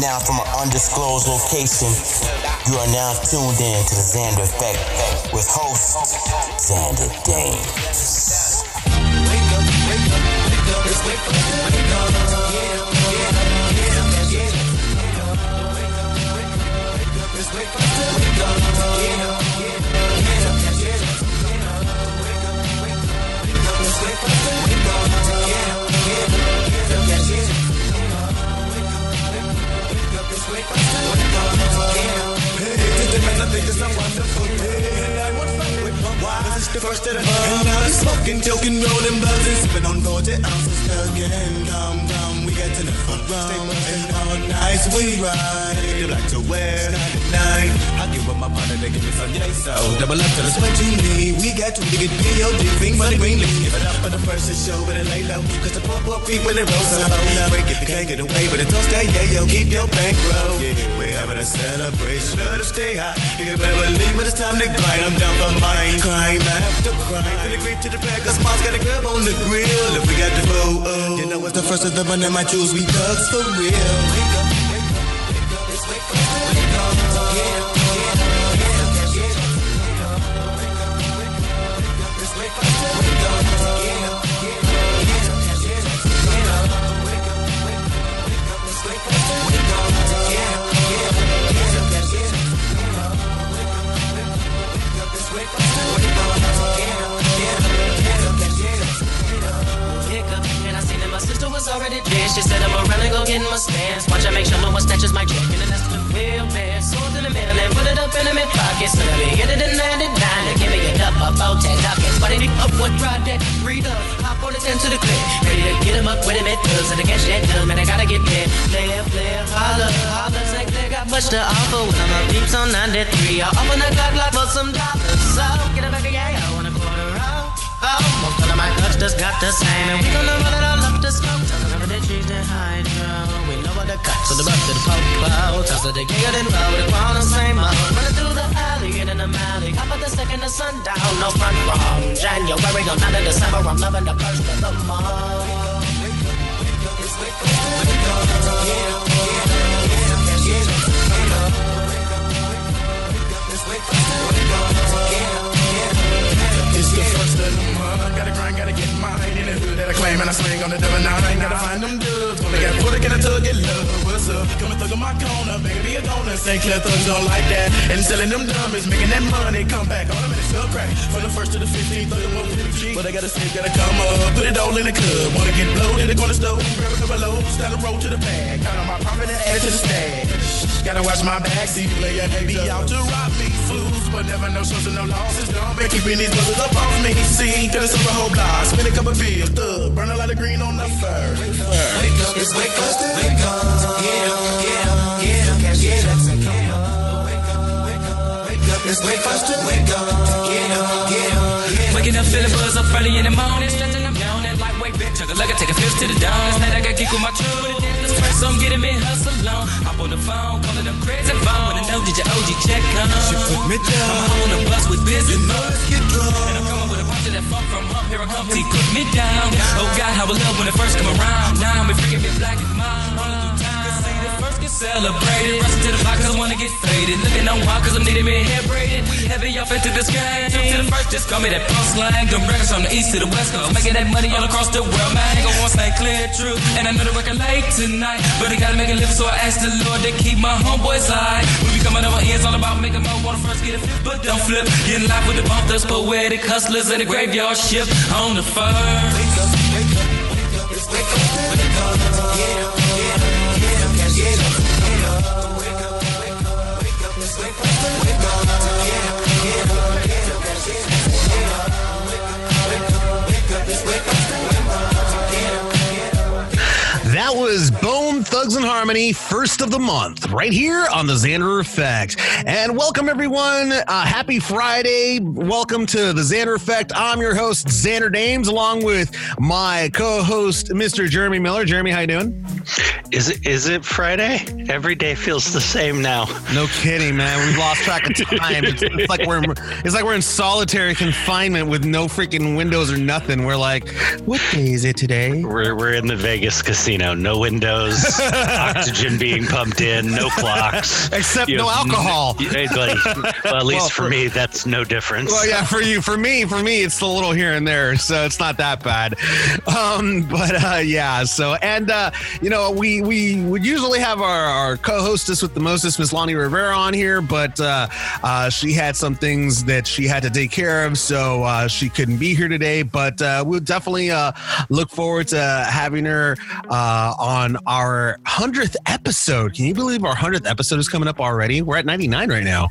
Live from an undisclosed location, you are now tuned in to the Xander Effect with host Xander Dames. It's a wonderful day the first of the And now they smoking, joking, rolling, buzzing, sipping on 40 ounces again. Come, come, we get to the front row. And all night we ride. They like to wear 99. I give up my partner, they give me some yay so. Double up to the sweat you need. We got to get P.O.D. Pink for the green. Give it up for the first to show, but it lay low. Cause the poor, poor people, they roll so low. Break it, they can't get away, but it don't stay, yeah, yo. Keep your bankroll. Yeah, we're having a celebration. Let us stay high. You better believe when it's time to grind. I'm down for mine. After crime. From the grape to the bag, cause mom's got a grab on the grill. If we got the bow, oh. You know it's the first of the month, my jewels, we thugs for real. Already there. She said I'm around and go get my stance. Watch I make sure no one snatches my jacket. And that's the real man. Sold in the mail and put it up in my pocket. So let me get it in 99 and give me a up about 10 dockets. But it up what ride that read up. Hop on the 10 to the clip. Ready to get him up with him at bills. And I get shit done, man. I gotta get there. Player, holla, holla. Say they got much to offer when I'm up peeps on 93. I open the clock like for some dollars. So get it back again. Oh, most of my thugs just got the same. And we gonna run it all up the smoke. Tell them the cheese and hydro. We know what the cuts. The butt to the popo. Toss of the giga then roll the and same. Running through the alley, get in the alley. Cop at the second of sundown. No front wrong. January, go down to December. I'm loving the first of the month. It's wake up, wake up, yeah, yeah, yeah, yeah. It's wake up, wake up, let's wake up, wake up, yeah. It's Gotta grind, gotta get mine. In the hood claim, and I swing on the double nine. Gotta find them dubs. Gonna get put it in a tug, get love. What's up? Come and thug on my corner, baby, be a donor. St. Clair thugs don't like that. And selling them dummies, making that money. Come back, all the minutes still crack. From the first to the 15th, 31 with the G. But I gotta say, gotta come up. Put it all in the club. Wanna get bloated, they gonna stove. Grab a couple low, start a roll to the bag. Count on my profit and add to the stash. Gotta watch my back, see player be out to rob me. Fools, but never no shows and no losses. Don't be keeping these brothers up off me. See, to the silver whole block. Spin a couple bills, thug. Burn a lot of green on the fur. Wake up, it's wake up, wake up, yeah, yeah, cash yeah, that's a come up. Wake up, wake up, wake up, it's wake up, wake up, yeah, yeah, yeah. Waking up, feeling buzz up early in the morning, lightweight bitch, chug a leg, take a fist to the dawn. Last night I got geek with my trouble, this first I'm getting me hustle on. Hop on the phone, calling them crazy phone. Wanna know did your OG check on? She put me down. I'm on the bus with busy. You know, let's get drunk. And I'm coming with a bunch of that funk from up here. I come T put me down. Oh God, how I love when it first come around. Now I'm freaking me black and mine. Get celebrated. Rushing to the cause I wanna get faded. Looking on wild cause I'm needing me hair braided. We heavy off into this game. Jump to the first, just call me that punk slang. Them records from the east to the west coast. Making that money all across the world, man. Go on, stay clear, true. And I know the record late tonight. But I gotta make it live, so I ask the Lord to keep my homeboys high. We be coming over here, it's all about making more. Wanna first get a flip, but don't flip. Getting live with the bump, that's poetic hustlers in the graveyard shift on the first. Wake up, wake up, wake up, wake up, wake up, yeah, That was Bone Thugs and Harmony, first of the month, right here on the Xander Effect. And welcome, everyone. Uh, happy Friday. Welcome to the Xander Effect. I'm your host, Xander Dames, along with my co host, Mr. Jeremy Miller. Jeremy, how you doing? Is it is it Friday? Every day feels the same now. No kidding, man. We've lost track of time. It's, it's like we're it's like we're in solitary confinement with no freaking windows or nothing. We're like, what day is it today? We're we're in the Vegas casino. No windows, oxygen being pumped in, no clocks. Except You no alcohol. Like, well, at least Well, for, for- me, that's no difference. Well, yeah, for you, for me, for me, it's a little here and there, so it's not that bad. Um, but uh, yeah, so and uh, you know, we we would usually have our, our co-hostess with the mostest, Miss Lonnie Rivera, on here, but uh, uh, she had some things that she had to take care of, so uh, she couldn't be here today. But uh, we'll definitely uh, look forward to having her uh, on our hundredth episode. Can you believe our hundredth episode is coming up already? We're at ninety nine right now.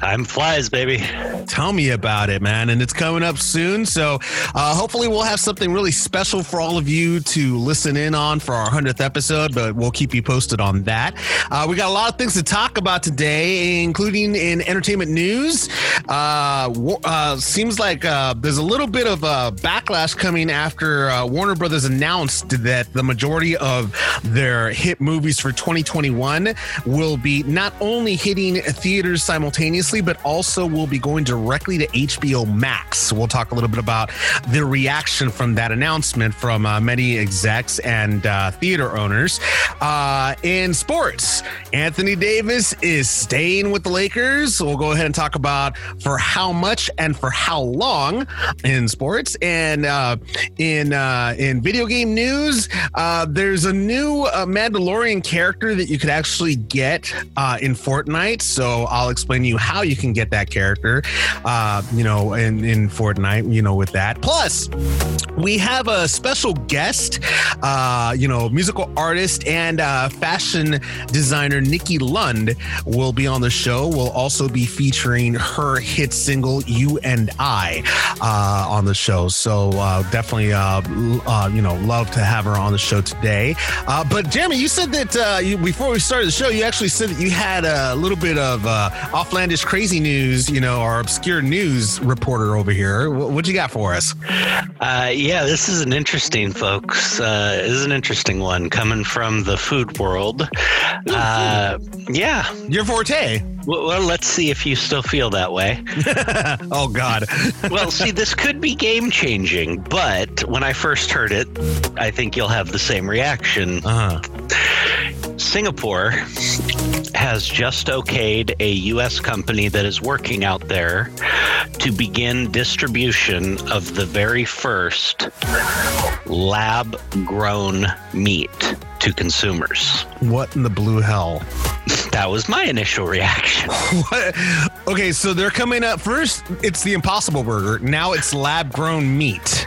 Time flies, baby. Tell me about it, man. And it's coming up soon. So uh, hopefully we'll have something really special for all of you to listen in on for our 100th episode, but we'll keep you posted on that. Uh, we got a lot of things to talk about today, including in entertainment news. Uh, uh, seems like uh, there's a little bit of a backlash coming after uh, Warner Brothers announced that the majority of their hit movies for 2021 will be not only hitting theaters simultaneously, but also will be going directly to HBO Max. We'll talk a little bit about the reaction from that announcement from uh, many execs and uh, theater owners. Uh, in sports, Anthony Davis is staying with the Lakers. We'll go ahead and talk about for how much and for how long in sports. And uh, in uh, in video game news, uh, there's a new uh, Mandalorian character that you could actually get uh, in Fortnite. So I'll explain to you how you can get that character. Uh, you know, in in Fortnite. You know, with that. Plus, we have a special guest, uh, you know, musical artist and uh, fashion designer Nikki Lund will be on the show. We'll also be featuring her hit single "You and I" uh, on the show. So uh, definitely, you know, love to have her on the show today. But Jeremy, you said that uh, you, before we started the show, you actually said that you had a little bit of uh, offlandish, crazy news, you know, or obscure news reporter over here. What, what you got for us? Uh, yeah, this is an interesting, folks. Uh, this is an interesting one coming from the food world. Uh, yeah. Your forte. Well, well, let's see if you still feel that way. Oh God. well, see, this could be game changing, but when I first heard it, I think you'll have the same reaction. Uh-huh. Singapore has just okayed a U.S. company that is working out there to begin distribution of the very first lab grown meat to consumers. What in the blue hell? That was my initial reaction. What? Okay, so they're coming up first. It's the Impossible Burger. Now it's lab grown meat.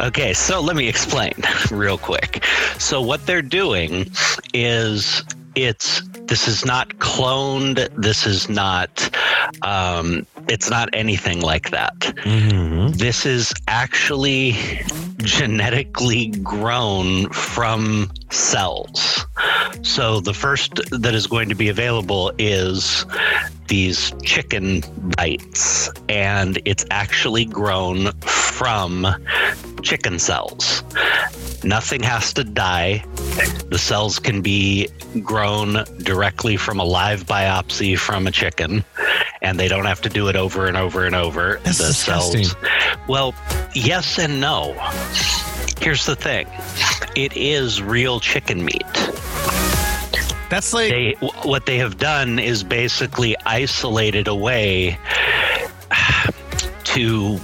Okay, so let me explain real quick. So what they're doing is it's this is not cloned. This is not um, it's not anything like that. This is actually genetically grown from cells. So the first that is going to be available is these chicken bites, and it's actually grown from chicken cells. Nothing has to die. The cells can be grown directly from a live biopsy from a chicken, and they don't have to do it over and over and over. That's the disgusting. cells. Well, yes and no. Here's the thing it is real chicken meat. That's like They what they have done is basically isolated a way to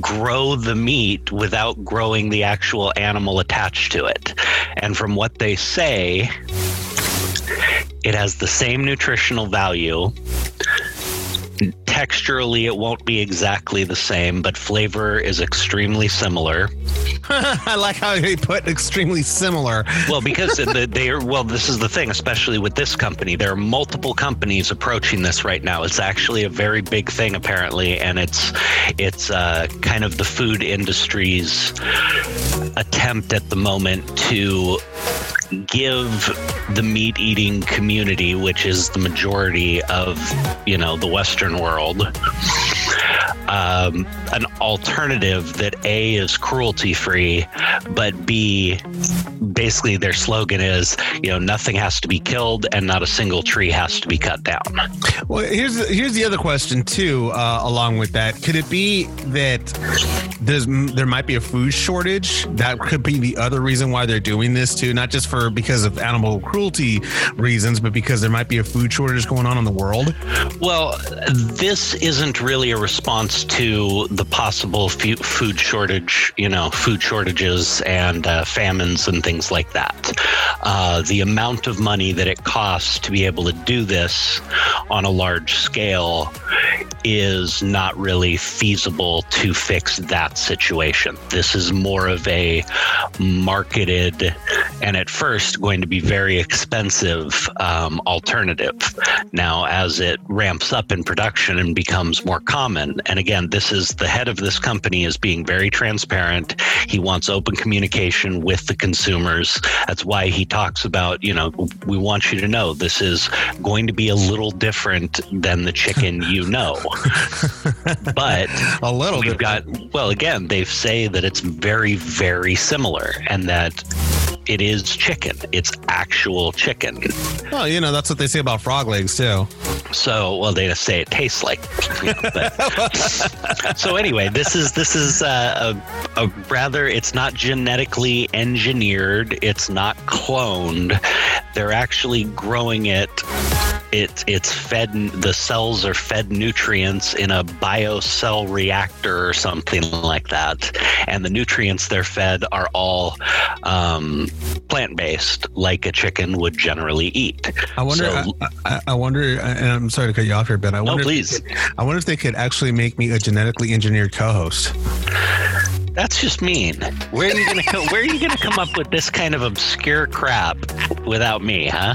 grow the meat without growing the actual animal attached to it. And from what they say, it has the same nutritional value. Texturally, it won't be exactly the same, but flavor is extremely similar. I like how they put extremely similar. Well, because they are, well, this is the thing, especially with this company. There are multiple companies approaching this right now. It's actually a very big thing, apparently, and it's it's uh, kind of the food industry's attempt at the moment to give the meat eating community, which is the majority of you know the Western world, um, an alternative that a is cruelty free, but b basically their slogan is, you know, nothing has to be killed and not a single tree has to be cut down. Well, here's here's the other question too. Uh, along with that, could it be that there's there might be a food shortage? That could be the other reason why they're doing this too, not just for because of animal cruelty reasons, but because there might be a food shortage going on in the world. Well, this isn't really response to the possible food shortage, you know, food shortages and uh, famines and things like that. Uh, the amount of money that it costs to be able to do this on a large scale is not really feasible to fix that situation. This is more of a marketed and at first going to be very expensive um, alternative. Now, as it ramps up in production and becomes more common, and again, this is the head of this company is being very transparent. He wants open communication with the consumers. That's why he talks about, you know, we want you to know this is going to be a little different than the chicken you know. but A little we've bit. got well again they say that it's very very similar and that it is chicken. It's actual chicken. Well, you know that's what they say about frog legs too. so well they just say it tastes like you know, but- so anyway this is this is uh, a, a rather it's not genetically engineered. It's not cloned. They're actually growing it it, it's fed the cells are fed nutrients in a biocell reactor or something like that and the nutrients they're fed are all um, plant-based like a chicken would generally eat I wonder. So- I, I, I wonder. And I'm sorry to cut you off here, Ben. I wonder. if they please. could- I wonder if they could actually make me a genetically engineered co-host. That's just mean. Where are you gonna co- where are you gonna come up with this kind of obscure crap without me, huh?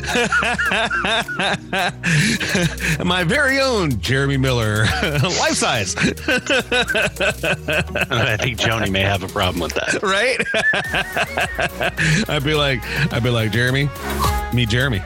My very own Jeremy Miller, life size, I think Joni may have a problem with that. right? I'd be like, I'd be like, Jeremy, me, Jeremy.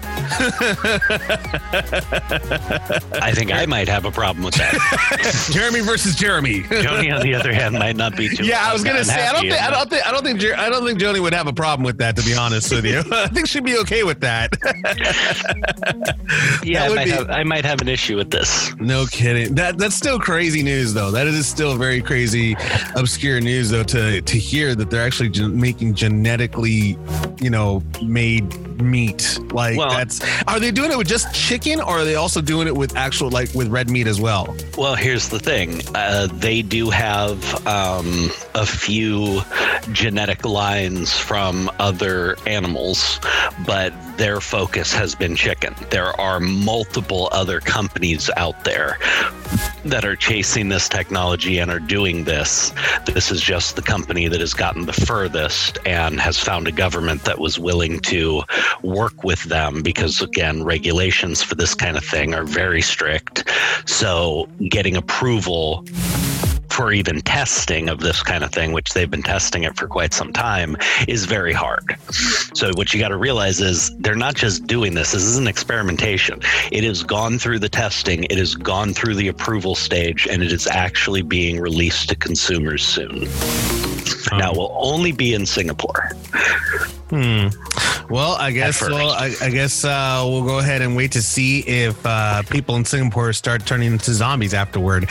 I think I might have a problem with that. Jeremy versus Jeremy. Joni, on the other hand, might not be too. Yeah, I was gonna say I don't unhappy think I don't think I don't think Jer- I don't think Joni would have a problem with that. To be honest with you, I think she'd be okay with that. Yeah, I might, be- have, I might have an issue with this. no kidding. That that's still crazy news though. That is still very crazy, obscure news though to to hear that they're actually gen- making genetically, you know, made meat. Like Well- that's are they doing it with just chicken or are they also doing it with actual like with red meat as well? Well, here's the thing. Uh, they do have um, a few genetic lines from other animals, but their focus has been chicken. There are multiple other companies out there that are chasing this technology and are doing this. This is just the company that has gotten the furthest and has found a government that was willing to work with them because, again, regulations for this kind of thing are very strict. So, getting approval for even testing of this kind of thing, which they've been testing it for quite some time, is very hard. So, what you got to realize is they're not just doing this, this is an experimentation. It has gone through the testing, it has gone through the approval stage, and it is actually being released to consumers soon. Now, it will only be in Singapore. Hmm. Well, I guess well, I, I guess uh, we'll go ahead and wait to see if uh, people in Singapore start turning into zombies afterward.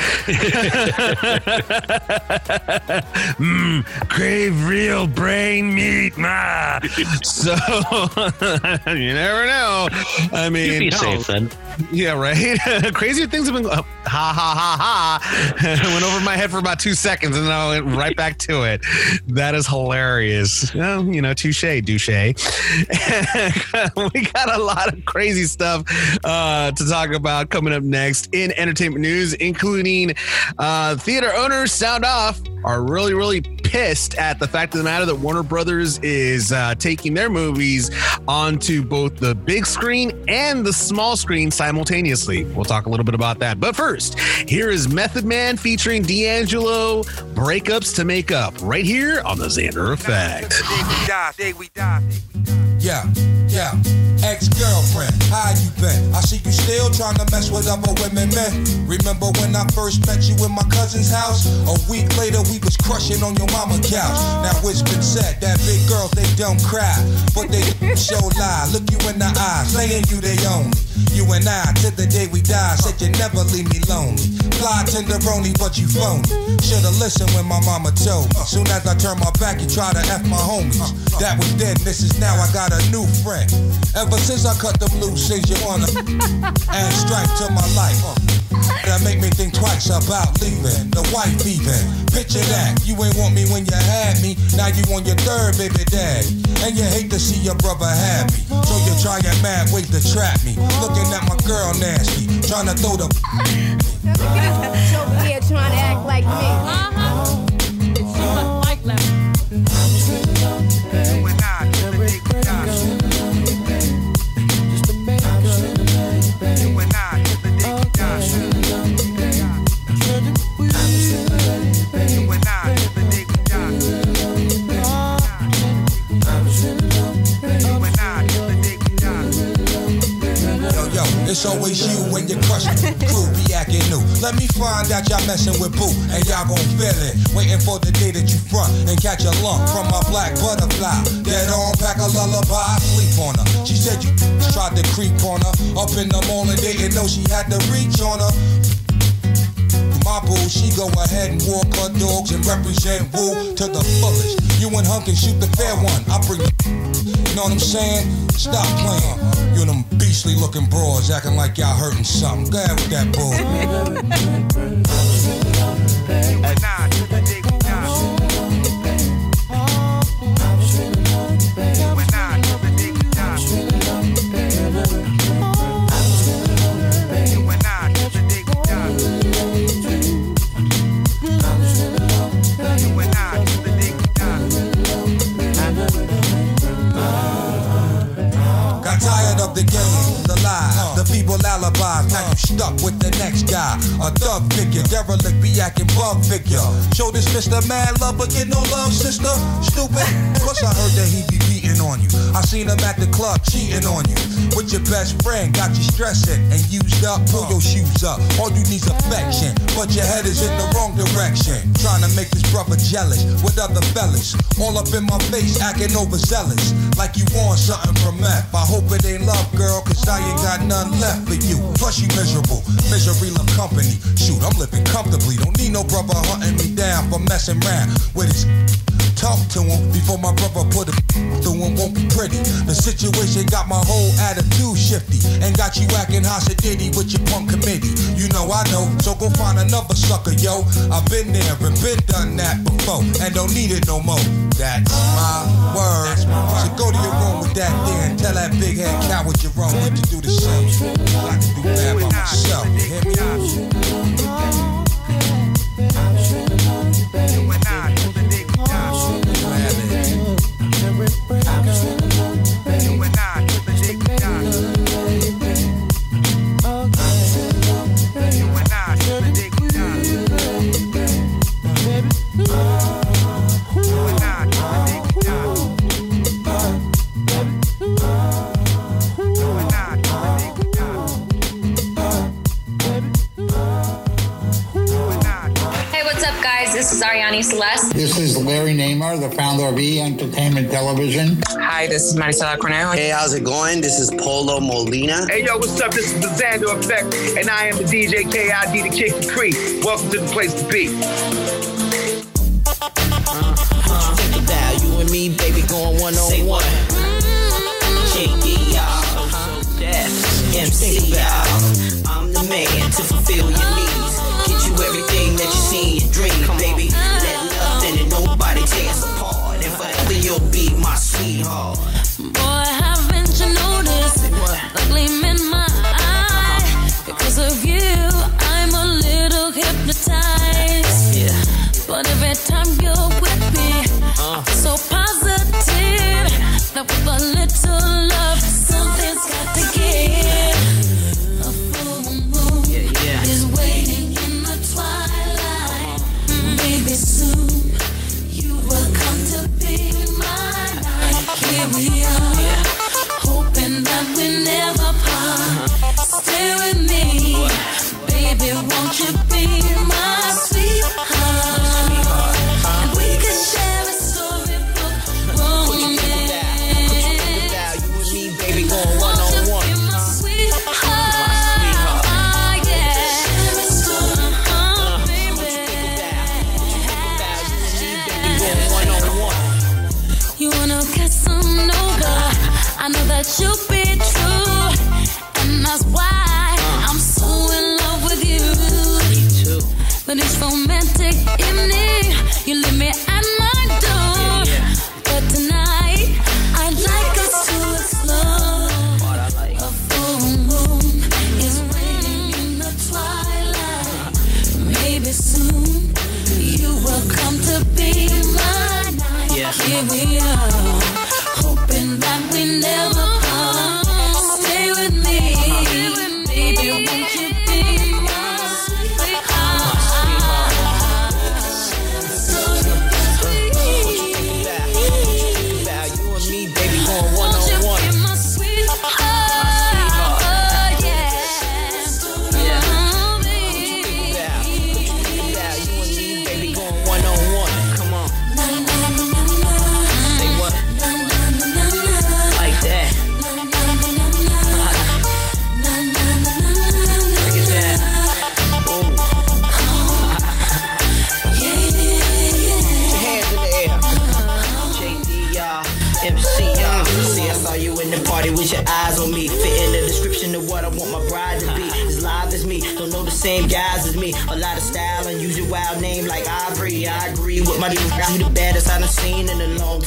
mm, crave real brain meat, ma. So you never know. I mean, You'd be no. safe then. Yeah, right. Crazier things have been. Uh, ha ha ha ha! went over my head for about two seconds, and then I went right back to it. That is hilarious. Well, you know, touche, douche. we got a lot of crazy stuff uh, to talk about coming up next in entertainment news, including uh, theater owners sound off are really, really pissed at the fact of the matter that Warner Brothers is uh, taking their movies onto both the big screen and the small screen simultaneously. We'll talk a little bit about that. But first, here is Method Man featuring D'Angelo, Breakups to Make Up, right here on the Xander Effect. Yeah, yeah. Ex-girlfriend, how you been? I see you still trying to mess with other women, man. Remember when I first met you in my cousin's house? A week later, we was crushing on your mama couch. Now it's been said that big girls they don't cry, but they show lie. Look you in the eye, saying you they own. You and I, till the day we die, said you never leave me lonely. Fly tenderoni, but you phony. Should've listened when my mama told. Soon as I turn my back, you try to F my homies. That was then, this is now, I got a new friend. Ever since I cut them loose, since you wanna add stripe to my life. That make me think twice about leaving, the wife even. Picture that, you ain't want me when you had me, now you on your third baby dad. And you hate to see your brother happy, so you're trying mad ways to trap me. Looking at my girl nasty, trying to throw the Over here trying to act like me. Yo, yo, it's always you when you crush me. Crew be acting new. Let me find out y'all messing with Boo, and y'all gon' feel it. Waiting for the day that you front and catch a lump from my black butterfly. Dead on, pack a lullaby, I sleep on her. She said you tried to creep on her. Up in the morning, they didn't know she had to reach on her. My boo, she go ahead and walk her dogs and represent Woo to the fullest. You and her can shoot the fair one. I bring you know what I'm saying? Stop playing. You them beastly looking broads acting like y'all hurting something. Go ahead with that bull. Got the game, the lie, the feeble alibis. Now you stuck with the next guy. A thug figure, derelict, be acting bug figure. Show this Mr. Mad Love, but get no love, sister. Stupid. Plus, I heard that he be beating on you. I seen him at the club cheating on you. With your best friend, got you stressing and used up. Pull your shoes up. All you need's affection, but your head is in the wrong direction. Trying to make this brother jealous with other fellas. All up in my face, acting overzealous. Like you want something from meth. I hope it ain't love, girl, cause I ain't got none left for you. Plus, you miserable. Misery love company. Shoot, I'm living comfortably. Don't need no brother hunting me down for messing around with his. Talk to him before my brother put a through him won't be pretty. The situation got my whole attitude shifty and got you acting hossidity with your punk committee. You know I know, so go find another sucker, yo. I've been there and been done that before and don't need it no more. That's my word. So go to your room with that there and tell that big head coward wrong with to do the same. I can do that by myself. You hear me? Hey, is Larry Namer, the founder of E Entertainment Television. Hi, this is Maricela Cornejo. Hey, how's it going? This is Polo Molina. Hey, yo, what's up? This is the Xander Effect, and I am the DJ KID, the Kick the Creek. Welcome to the place to be. Think about you and me, baby, going one on one. Jiggy, y'all. MC, y'all. I'm the man to fulfill your needs. Get you everything that you see in your dreams, baby. But every time you're with me, I feel so positive that with a little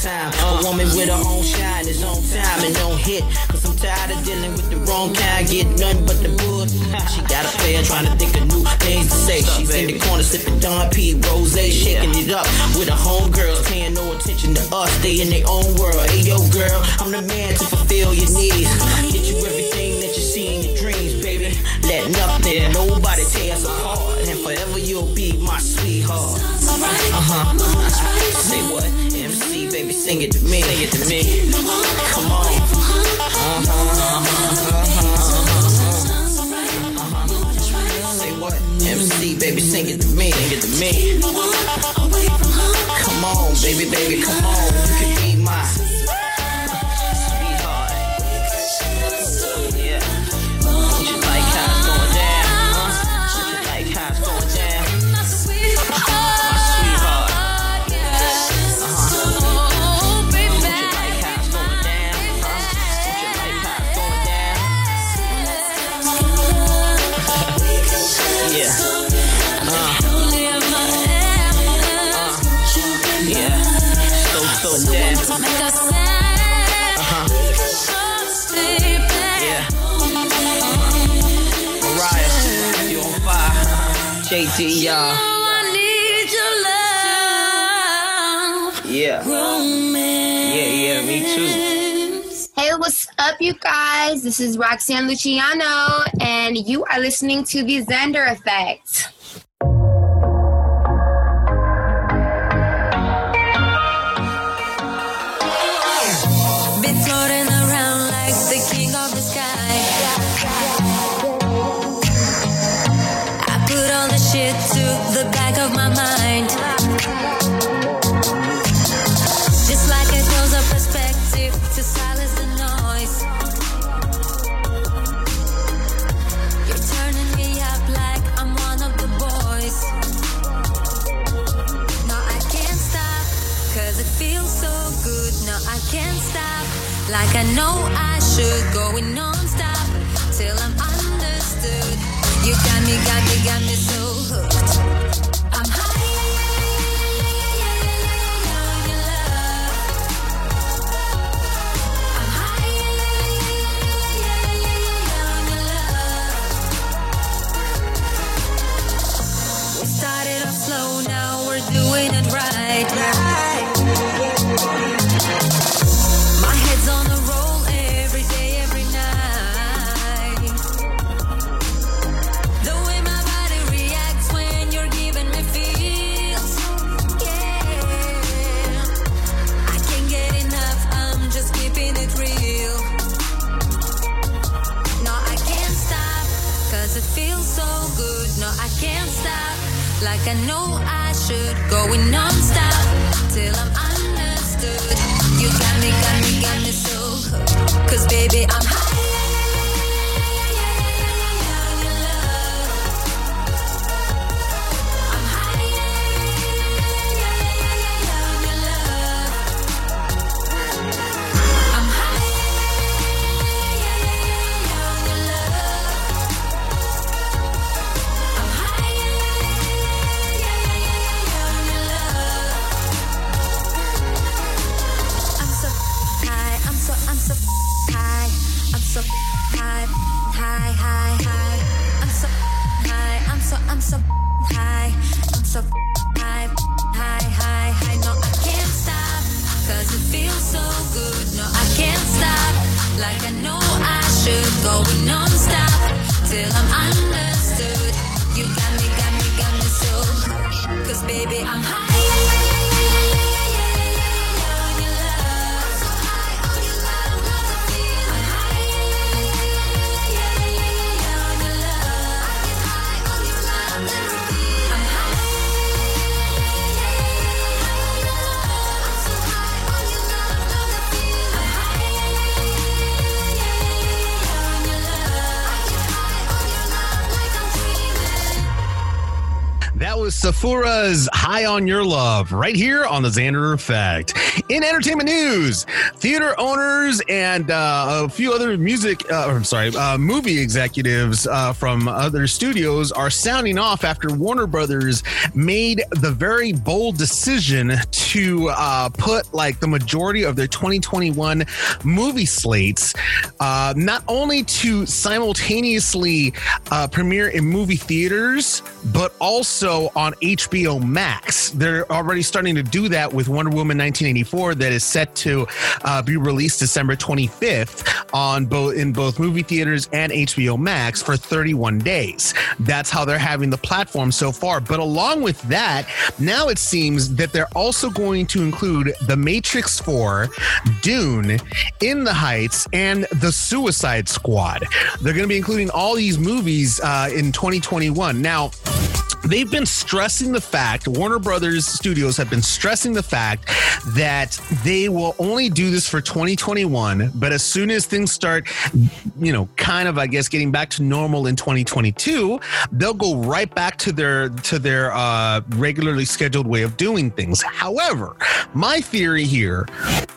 time. A woman with her own shine is on time and don't hit. Cause I'm tired of dealing with the wrong kind. Get nothing but the bull. She got a player trying to think of new things to say. She's in the corner sipping Don P. Rose, shaking it up with her homegirls. Paying no attention to us. They in their own world. Hey, yo, girl, I'm the man to fulfill your needs. Get you everything that you see in your dreams, baby. Let nothing, nobody tear us apart. And forever you'll be my sweetheart. Uh huh. Say what? MC, baby, sing it to me. Sing it to me. Come on. Uh huh. Uh-huh. Uh-huh. Say what? MC, baby, sing it to me. Sing it to me. Come on, baby, baby, come on. You can Yeah. Uh. Yeah. So, so. Uh-huh. Yeah. Mariah, you on fire. JD, y'all. Yeah. Yeah, up, you guys? This is Roxanne Luciano, and you are listening to The Xander Effect. Like I know I should. Going non-stop, till I'm understood. You got me, got me, got me I know I should. Going non-stop, till I'm understood. You got me, got me, got me so hooked. Cause baby, I'm high. Safura's High on Your Love right here on the Xander Effect. In entertainment news, theater owners and uh, a few other music, uh, I'm sorry, uh, movie executives uh, from other studios are sounding off after Warner Brothers made the very bold decision to uh, put like the majority of their 2021 movie slates uh, not only to simultaneously premiere in movie theaters, but also on HBO Max. They're already starting to do that with Wonder Woman 1984, that is set to uh, be released December 25th on both in both movie theaters and HBO Max for 31 days. That's how they're having the platform so far. But along with that, now it seems that they're also going to include The Matrix 4, Dune, In the Heights, and The Suicide Squad. They're going to be including all these movies uh, in 2021. Now, they've been stressing the fact warner brothers studios have been stressing the fact that they will only do this for 2021 but as soon as things start you know kind of i guess getting back to normal in 2022 they'll go right back to their to their uh, regularly scheduled way of doing things. However my theory here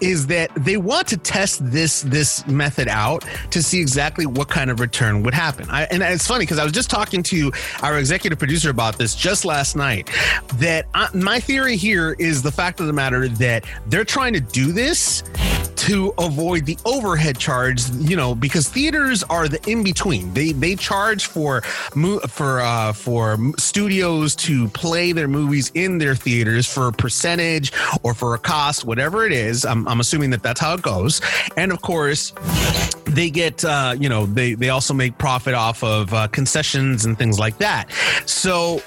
is that they want to test this this method out to see exactly what kind of return would happen. I, and it's funny because i was just talking to our executive producer about this just last night that I, my theory here is the fact of the matter that they're trying to do this to avoid the overhead charge you know because theaters are the in between they they charge for for uh for studios to play their movies in their theaters for a percentage or for a cost whatever it is. I'm, I'm assuming that that's how it goes. And of course they get uh, you know they they also make profit off of uh, concessions and things like that. So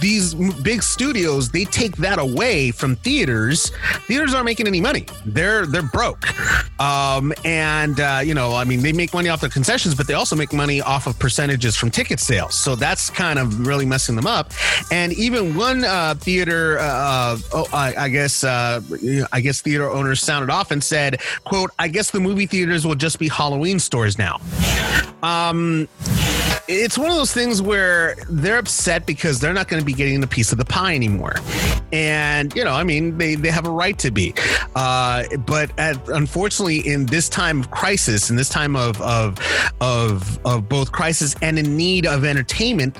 these big studios they take that away from theaters. Theaters aren't making any money. They're they're broke. Um, and uh, you know i mean they make money off the concessions but they also make money off of percentages from ticket sales. So that's kind of really messing them up. And even one uh, theater uh, oh, I, I guess uh, i guess theater owners sounded off and said quote i guess the movie theaters will just be Halloween stores now. Um, it's one of those things where they're upset because they're not going to be getting a piece of the pie anymore. And, you know, I mean, they, they have a right to be. Uh, but at, unfortunately, in this time of crisis, in this time of, of, of, of both crisis and in need of entertainment,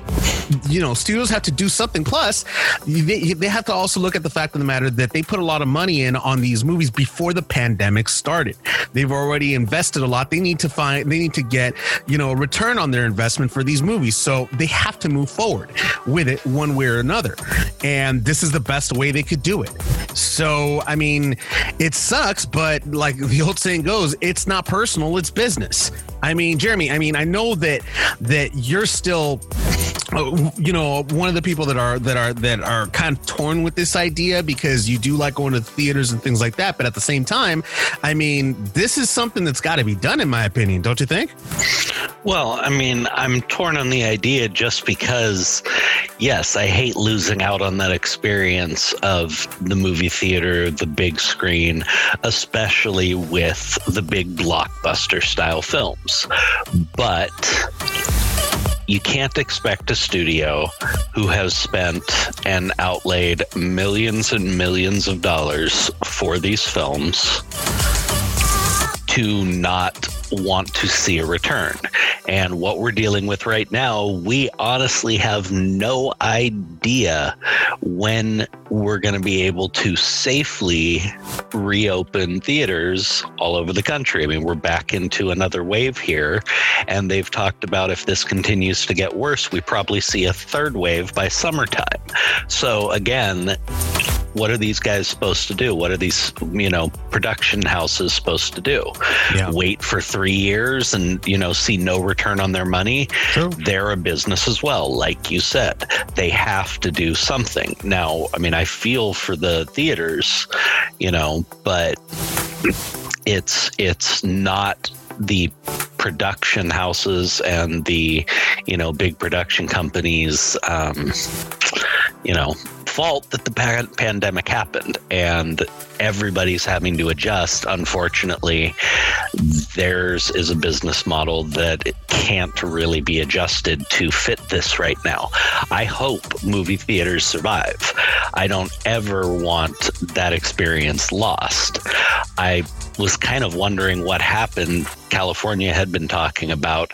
you know, studios have to do something. Plus, they, they have to also look at the fact of the matter that they put a lot of money in on these movies before the pandemic started. They've already invested a lot. They need to find, they need to get, you know, a return on their investment for these movies. So they have to move forward with it one way or another. And this is the best way they could do it. So, I mean, it sucks, but like the old saying goes, it's not personal, it's business. I mean, Jeremy, I mean, I know that that you're still uh, you know one of the people that are that are that are kind of torn with this idea because you do like going to theaters and things like that but at the same time i mean this is something that's got to be done in my opinion don't you think Well, I mean, I'm torn on the idea just because, yes, I hate losing out on that experience of the movie theater, the big screen, especially with the big blockbuster style films. But you can't expect a studio who has spent and outlaid millions and millions of dollars for these films to not want to see a return. And what we're dealing with right now, we honestly have no idea when we're going to be able to safely reopen theaters all over the country. I mean, we're back into another wave here, and they've talked about if this continues to get worse, we probably see a third wave by summertime. So, again, what are these guys supposed to do? What are these, you know, production houses supposed to do? Yeah. Wait for three years and, you know, see no return on their money? True. They're a business as well. Like you said, they have to do something. Now, I mean, I feel for the theaters, you know, but it's it's not the production houses and the you know big production companies um, you know fault that the pan- pandemic happened and everybody's having to adjust. Unfortunately theirs is a business model that can't really be adjusted to fit this right now. I hope movie theaters survive. I don't ever want that experience lost. I was kind of wondering what happened. California had been talking about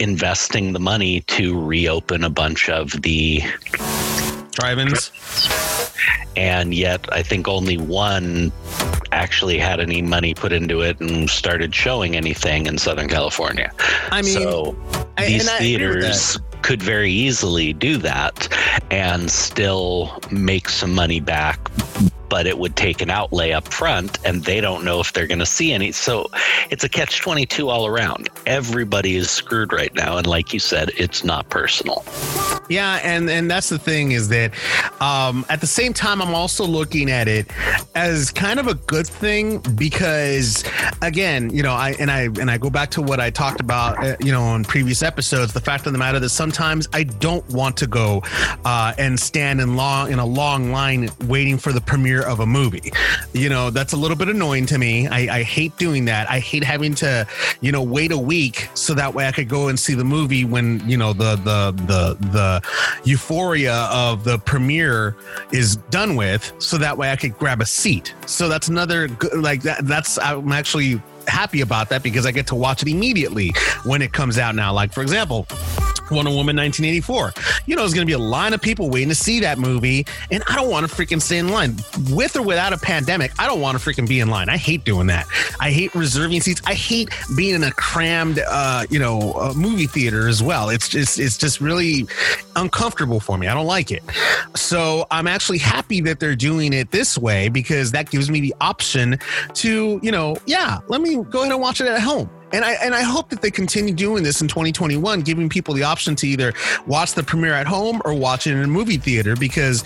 investing the money to reopen a bunch of the and yet I think only one actually had any money put into it and started showing anything in Southern California. I mean, so I- these theaters could very easily do that and still make some money back. But it would take an outlay up front, and they don't know if they're going to see any. So it's a catch 22 all around. Everybody is screwed right now. And like you said, it's not personal. Yeah, and and that's the thing is that um, at the same time, I'm also looking at it as kind of a good thing because, again, you know, I and I and I go back to what I talked about, uh, you know, on previous episodes. The fact of the matter that sometimes I don't want to go uh, and stand in long in a long line waiting for the premiere of a movie. You know, that's a little bit annoying to me. I, I hate doing that. I hate having to, you know, wait a week so that way I could go and see the movie when you know the the the the euphoria of the premiere is done with, so that way I could grab a seat. So that's another like that. That's I'm actually happy about that because I get to watch it immediately when it comes out now. Like for example. Wonder Woman 1984. You know, there's going to be a line of people waiting to see that movie, and I don't want to freaking stay in line. With or without a pandemic, I don't want to freaking be in line. I hate doing that. I hate reserving seats. I hate being in a crammed, uh, you know, uh, movie theater as well. It's just, it's just really uncomfortable for me. I don't like it. So I'm actually happy that they're doing it this way because that gives me the option to, you know, yeah, let me go ahead and watch it at home. And I and I hope that they continue doing this in 2021, giving people the option to either watch the premiere at home or watch it in a movie theater because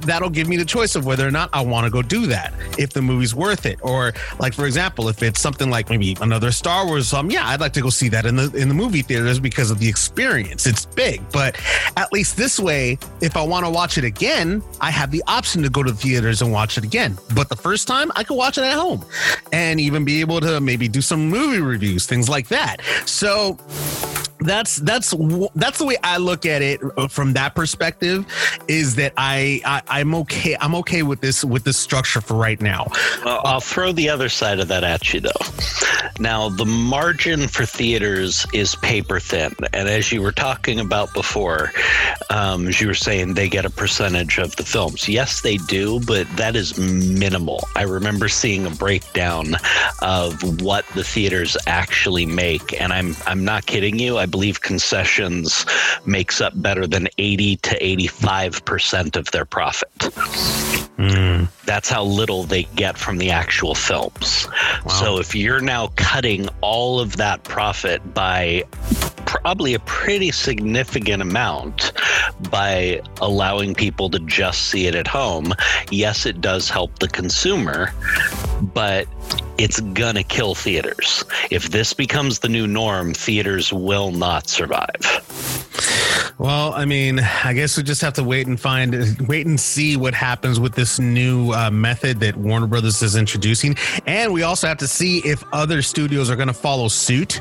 that'll give me the choice of whether or not I want to go do that if the movie's worth it. Or like for example, if it's something like maybe another Star Wars, um, yeah, I'd like to go see that in the in the movie theaters because of the experience. It's big, but at least this way, if I want to watch it again, I have the option to go to the theaters and watch it again. But the first time, I could watch it at home and even be able to maybe do some movie reviews, things like that. So that's that's that's the way I look at it from that perspective. Is that I, I I'm okay I'm okay with this with this structure for right now. Well, I'll throw the other side of that at you, though. Now, the margin for theaters is paper thin. And as you were talking about before, um, as you were saying, they get a percentage of the films. Yes, they do, but that is minimal. I remember seeing a breakdown of what the theaters actually make. And I'm, I'm not kidding you. I believe concessions makes up better than 80 to 85% of their profit. Hmm. That's how little they get from the actual films. So if you're now cutting all of that profit by probably a pretty significant amount by allowing people to just see it at home, yes, it does help the consumer, but it's gonna kill theaters. If this becomes the new norm, theaters will not survive. Well, I mean, I guess we just have to wait and find, wait and see what happens with this new uh, method that Warner Brothers is introducing, and we also have to see if other studios are going to follow suit.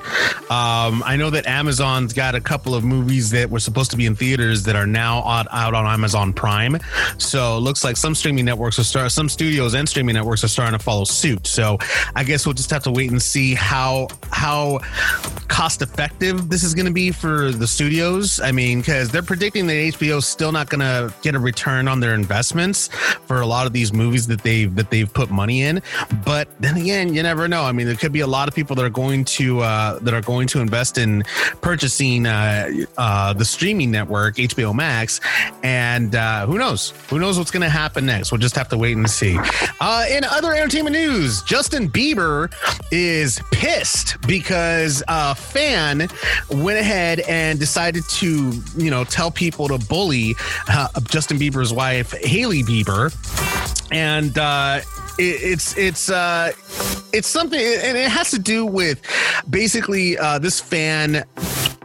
Um, I know that Amazon's got a couple of movies that were supposed to be in theaters that are now out, out on Amazon Prime. So it looks like some streaming networks are start, some studios and streaming networks are starting to follow suit. So I guess we'll just have to wait and see how how cost effective this is going to be for the studios. I mean, because they're predicting that HBO is still not going to get a return on their investments for a lot of these movies that they've that they've put money in. But then again, you never know. I mean, there could be a lot of people that are going to uh, that are going to invest in purchasing uh, uh, the streaming network HBO Max, and uh, who knows? Who knows what's going to happen next? We'll just have to wait and see. Uh, in other entertainment news, Justin Bieber is pissed because a fan went ahead and decided to, you know, tell people to bully uh, Justin Bieber's wife, Hailey Bieber, and. Uh, it, it's it's uh it's something and it has to do with basically uh this fan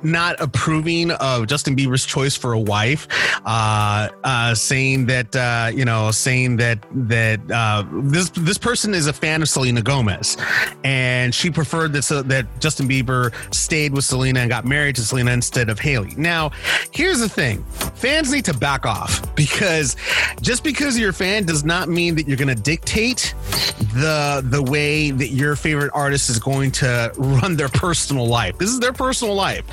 not approving of Justin Bieber's choice for a wife, uh, uh, saying that uh, you know, saying that that uh, this this person is a fan of Selena Gomez, and she preferred that that Justin Bieber stayed with Selena and got married to Selena instead of Hailey. Now, here's the thing: fans need to back off because just because you're a fan does not mean that you're going to dictate the the way that your favorite artist is going to run their personal life. This is their personal life.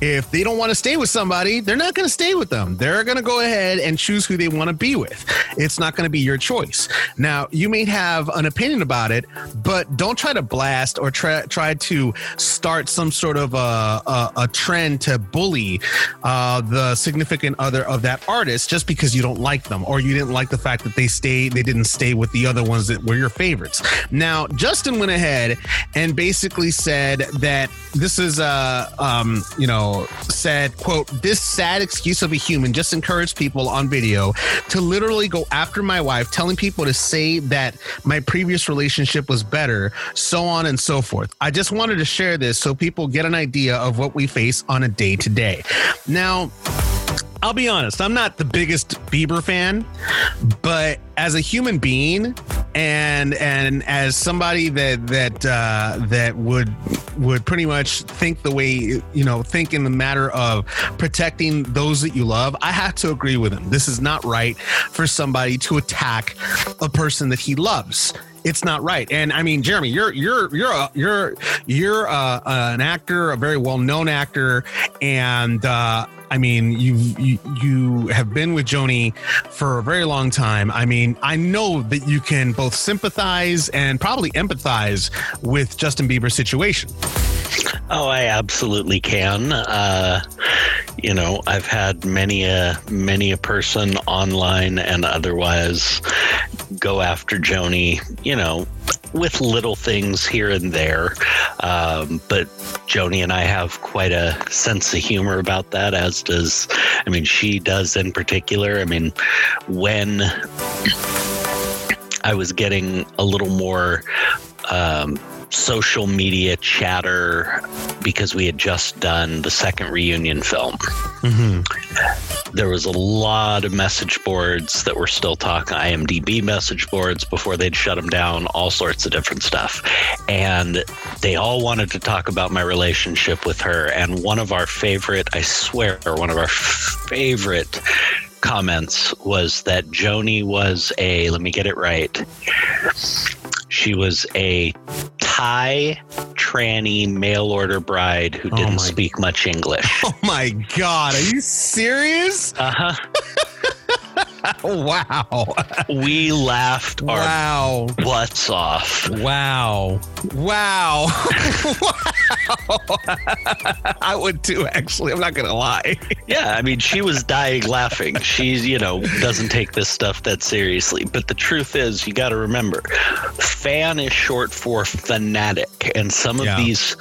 If they don't want to stay with somebody, they're not going to stay with them. They're going to go ahead and choose who they want to be with. It's not going to be your choice. Now, you may have an opinion about it, but don't try to blast or try try to start some sort of a, a, a trend to bully uh, the significant other of that artist just because you don't like them or you didn't like the fact that they stayed, they didn't stay with the other ones that were your favorites. Now, Justin went ahead and basically said that this is a, um, you know, said, quote, this sad excuse of a human just encouraged people on video to literally go after my wife, telling people to say that my previous relationship was better, so on and so forth. I just wanted to share this so people get an idea of what we face on a day to day. Now, I'll be honest, I'm not the biggest Bieber fan, but as a human being and and as somebody that that uh, that would would pretty much think the way you know think in the matter of protecting those that you love, I have to agree with him. This is not right for somebody to attack a person that he loves it's not right. And I mean, Jeremy, you're you're you're a, you're you're uh, an actor, a very well known actor, and uh, I mean, you, you you have been with Joni for a very long time. I mean, I know that you can both sympathize and probably empathize with Justin Bieber's situation. Oh, I absolutely can. Uh, you know, I've had many a many a person online and otherwise go after Joni. You know, with little things here and there. Um, but Joni and I have quite a sense of humor about that, as does, I mean, she does in particular. I mean, when I was getting a little more. Um, social media chatter because we had just done the second reunion film. Mm-hmm. There was a lot of message boards that were still talking, IMDb message boards before they'd shut them down, all sorts of different stuff. And they all wanted to talk about my relationship with her. And one of our favorite, I swear, one of our favorite comments was that Joni was a, let me get it right. She was a Thai tranny mail order bride who didn't my- speak much English. Oh my God, are you serious? Uh huh. wow. We laughed our Wow. butts off. Wow. Wow. wow. I would too, actually. I'm not going to lie. Yeah, I mean, she was dying laughing. She's, you know, doesn't take this stuff that seriously. But the truth is, you got to remember, fan is short for fanatic. And some of Yeah. these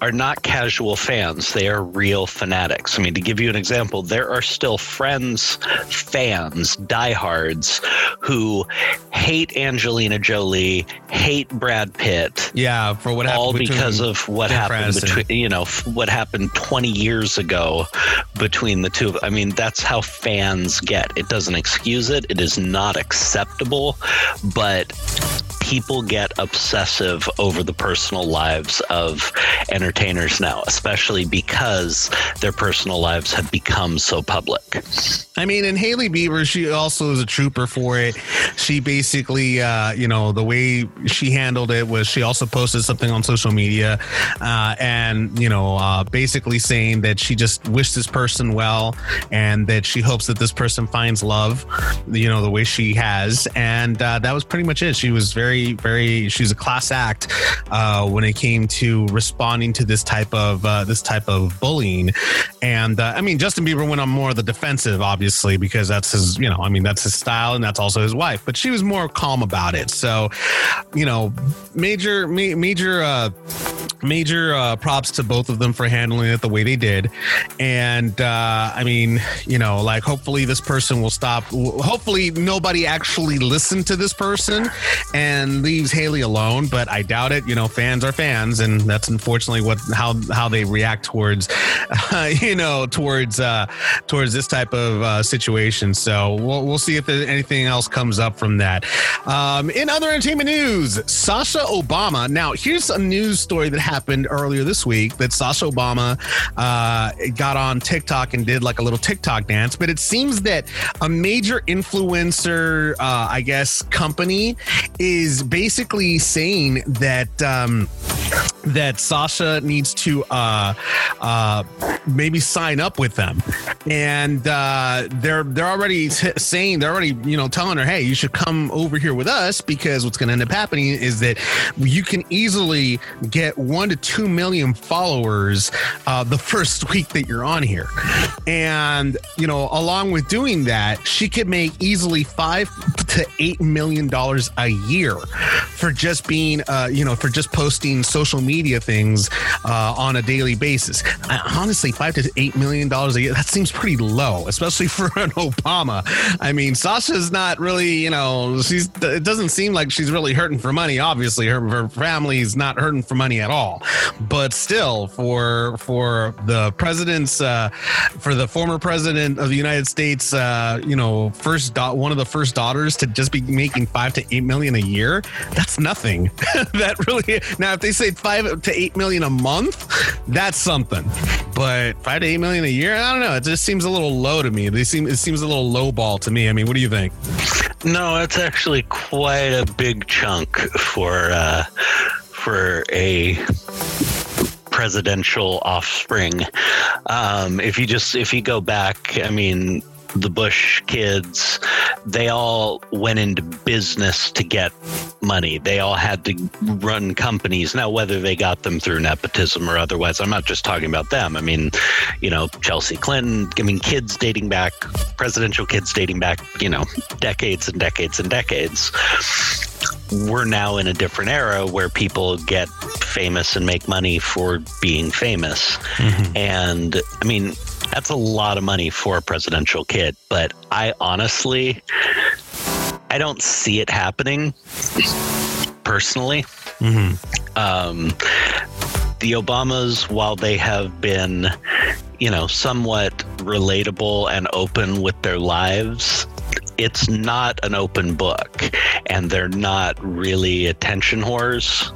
are not casual fans, they are real fanatics. I mean, to give you an example, there are still friends, fans, diehards who hate Angelina Jolie, hate Brad Pitt. Yeah, for what happened all because of what happened between you know what happened 20 years ago between the two i mean that's how fans get it doesn't excuse it it is not acceptable but people get obsessive over the personal lives of entertainers now, especially because their personal lives have become so public. I mean, and Hailey Bieber, she also is a trooper for it. She basically, uh, you know, the way she handled it was she also posted something on social media, uh, and you know, uh, basically saying that she just wished this person well, and that she hopes that this person finds love, you know, the way she has, and uh, that was pretty much it. She was very, very, she's a class act uh, when it came to responding to this type of uh, this type of bullying, and uh, I mean, Justin Bieber went on more of the defensive, obviously, because that's his, you know, I mean, that's his style, and that's also his wife. But she was more calm about it. So, you know, major, ma- major, uh, major uh, props to both of them for handling it the way they did. And uh, I mean, you know, like hopefully this person will stop. Hopefully nobody actually listened to this person and leaves Hailey alone. But I doubt it. You know, fans are fans, and that's unfortunately what how how they react towards, uh, you know, towards uh, towards this type of uh, situation. So we'll we'll see if anything else comes up from that. Um, in other entertainment news, Sasha Obama. Now here's a news story that happened earlier this week that Sasha Obama uh, got on TikTok and did like a little TikTok dance. But it seems that a major influencer, uh, I guess, company is basically saying that um, that Sasha needs to uh, uh, maybe sign up with them, and uh, they're they're already t- saying they're already you know telling her, hey, you should come over here with us because what's going to end up happening is that you can easily get one to two million followers uh, the first week that you're on here, and you know along with doing that, she could make easily five to eight million dollars a year for just being uh, you know for just posting social media things uh, on a daily basis. Uh, honestly, five to eight million dollars a year that seems pretty low, especially for an Obama. I mean, Sasha's not really you know she's it doesn't seem like she's really hurting for money. Obviously, her, her family's not hurting for money at all. But still, for for the president's uh, for the former president of the United States, uh, you know, first da- one of the first daughters to just be making five to eight million a year, that's nothing. that really now if they say five to eight million a month, that's something. But five to eight million a year, I don't know. It just seems a little low to me. They seem it seems a little low ball to me. I mean, what do you think? No, it's actually quite a big chunk for uh, for a presidential offspring. Um, if you just if you go back, I mean, the Bush kids, they all went into business to get money. They all had to run companies. Now, whether they got them through nepotism or otherwise, I'm not just talking about them. I mean, you know, Chelsea Clinton, I mean, kids dating back, presidential kids dating back, you know, decades and decades and decades. We're now in a different era where people get famous and make money for being famous. Mm-hmm. And I mean, that's a lot of money for a presidential kid, but I honestly I don't see it happening personally. Um, the Obamas, while they have been, you know, somewhat relatable and open with their lives, it's not an open book, and they're not really attention whores.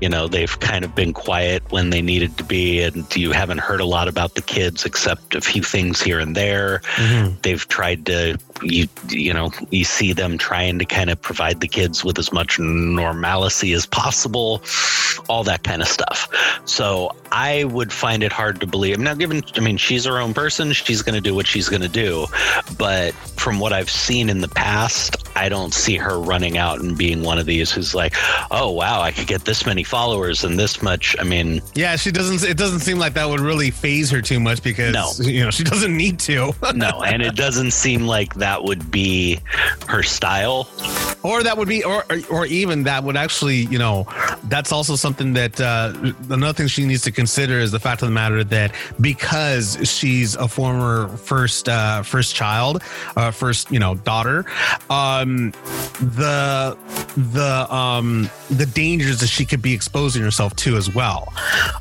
You know, they've kind of been quiet when they needed to be, and you haven't heard a lot about the kids except a few things here and there. Mm-hmm. They've tried to, you you know, you see them trying to kind of provide the kids with as much normalcy as possible, all that kind of stuff. So I would find it hard to believe. Now, given, I mean, she's her own person, she's going to do what she's going to do. But from what I've seen in the past, I don't see her running out and being one of these who's like, oh, wow, I could get this many followers and this much. I mean, Yeah, she doesn't. It doesn't seem like that would really phase her too much because No. you know she doesn't need to. no, and it doesn't seem like that would be her style. or that would be, or or even that would actually, you know, that's also something that uh, another thing she needs to consider is the fact of the matter that because she's a former first uh, first child, uh, first you know daughter, um, the the um, the dangers that she could be exposing herself to as well.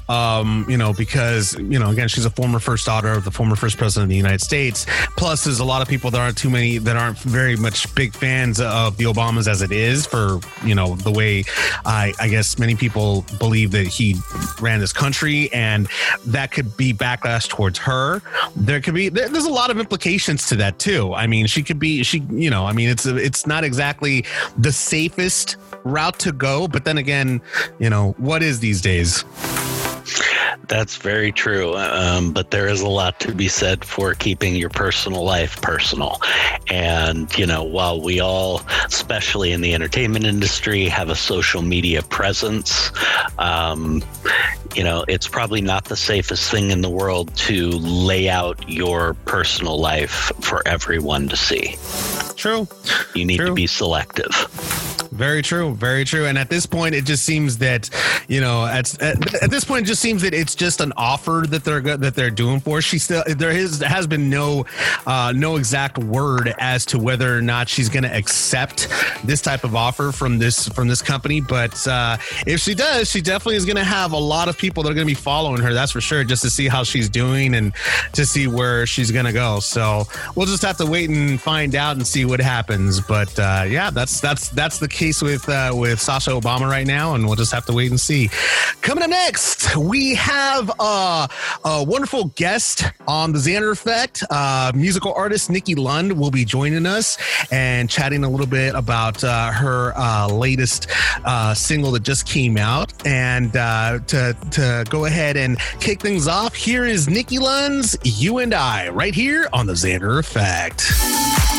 Um, you know, because you know, again, she's a former first daughter of the former first president of the United States. Plus, there's a lot of people that aren't too many that aren't very much big fans of the Obamas as it is for you know the way I, I guess many people believe that he ran this country, and that could be backlash towards her. There could be there, there's a lot of implications to that too. I mean, she could be she you know I mean it's it's not exactly the safest route to go, but then again, you know what is these days. That's very true. Um, but there is a lot to be said for keeping your personal life personal. And, you know, while we all, especially in the entertainment industry, have a social media presence, um, you know, it's probably not the safest thing in the world to lay out your personal life for everyone to see. True. You need True. to be selective. Very true, very true. And at this point, it just seems that you know, at, at, at this point, it just seems that it's just an offer that they're that they're doing for. She still there is has been no uh, no exact word as to whether or not she's going to accept this type of offer from this from this company. But uh, if she does, she definitely is going to have a lot of people that are going to be following her. That's for sure, just to see how she's doing and to see where she's going to go. So we'll just have to wait and find out and see what happens. But uh, yeah, that's that's that's the case with uh, with Sasha Obama right now, and we'll just have to wait and see. Coming up next, we have uh, a wonderful guest on the Xander Effect. Uh, musical artist Nikki Lund will be joining us and chatting a little bit about uh, her uh, latest single that just came out. And to to go ahead and kick things off, here is Nikki Lund's "You and I" right here on the Xander Effect.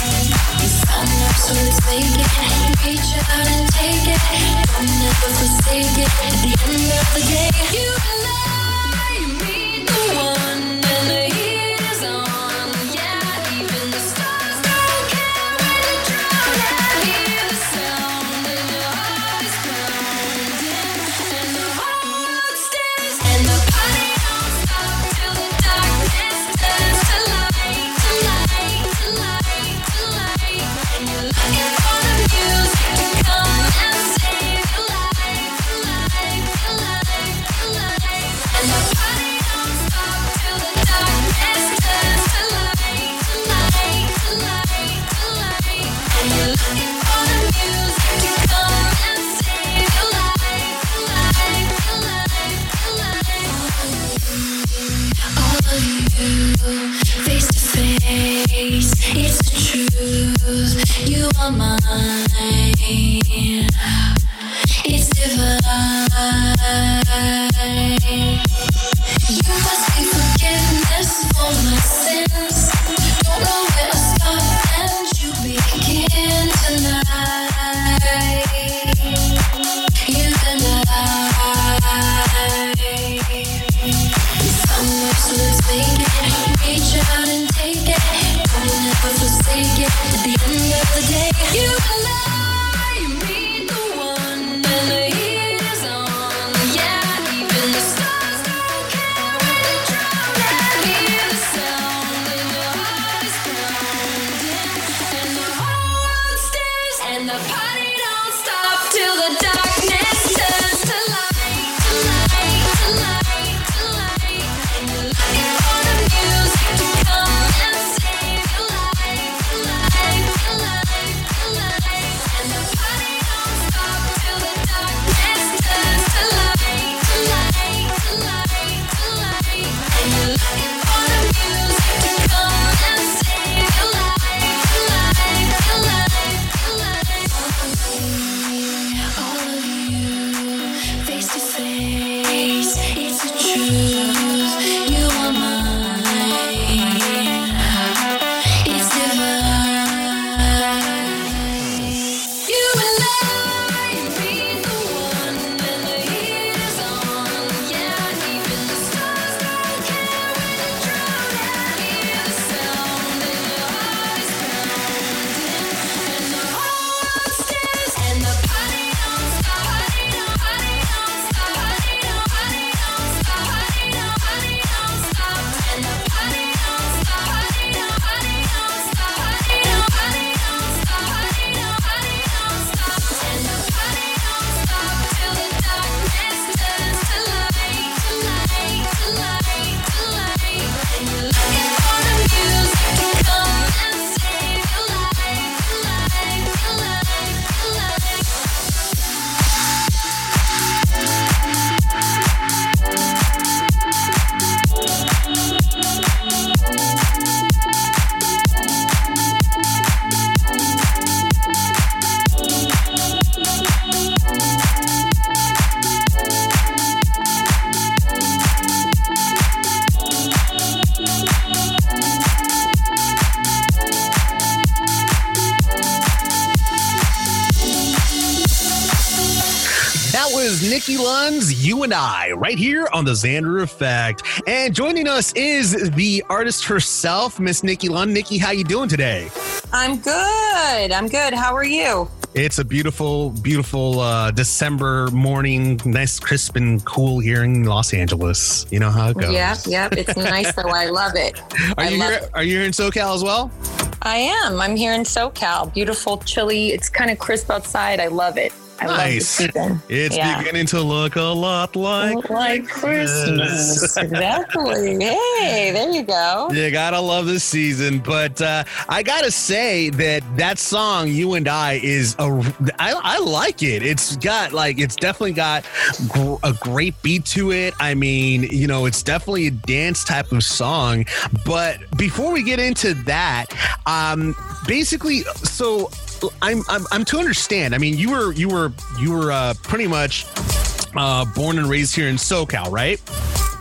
you and take it. I, on the Xander Effect. And joining us is the artist herself, Miss Nikki Lund. Nikki, how you doing today? I'm good. I'm good. How are you? It's a beautiful, beautiful uh, December morning, nice, crisp, and cool here in Los Angeles. You know how it goes. Yep, yep. It's nice though. I love it. Are I you here? it. Are you here in SoCal as well? I am. I'm here in SoCal. Beautiful, chilly. It's kind of crisp outside. I love it. I Nice. It's Yeah. beginning to look a lot like like Christmas. exactly. Hey, there you go. You gotta love this season, but uh, I gotta say that that song "You and I" is a I, I like it. It's got like it's definitely got gr- a great beat to it. I mean, you know, it's definitely a dance type of song. But before we get into that, um, basically, so I'm I'm, I'm to understand. I mean, you were you were you were uh, pretty much uh, born and raised here in SoCal, right?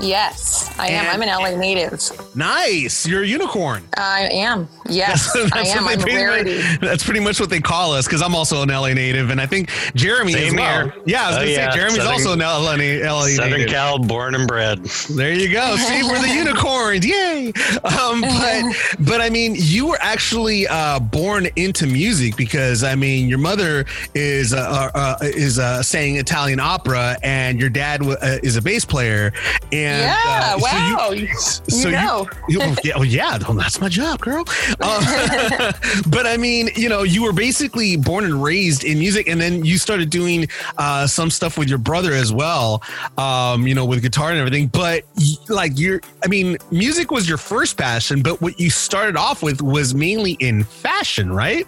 Yes, I am. I'm an LA native. Nice. You're a unicorn. I am. Yes, I That's am. I'm pretty rarity. much- that's pretty much what they call us because I'm also an LA native, and I think Jeremy Same as well. here. Yeah, I was Oh, gonna yeah. say Jeremy's Southern- also an LA, LA Southern native. Cal, born and bred. There you go. See, we're the unicorns. Yay! Um, but but I mean, you were actually uh, born into music because I mean, your mother is uh, uh, is uh, saying Italian opera, and your dad w- uh, is a bass player. And Yeah, uh, so you- wow. You, so you- know. you- yeah, well, yeah, well, that's my job, girl. But I mean, you know, you were basically born and raised in music, and then you started doing uh, some stuff with your brother as well. Um, you know, with guitar and everything. But like, you're, I mean, music was your first passion, but what you started off with was mainly in fashion, right?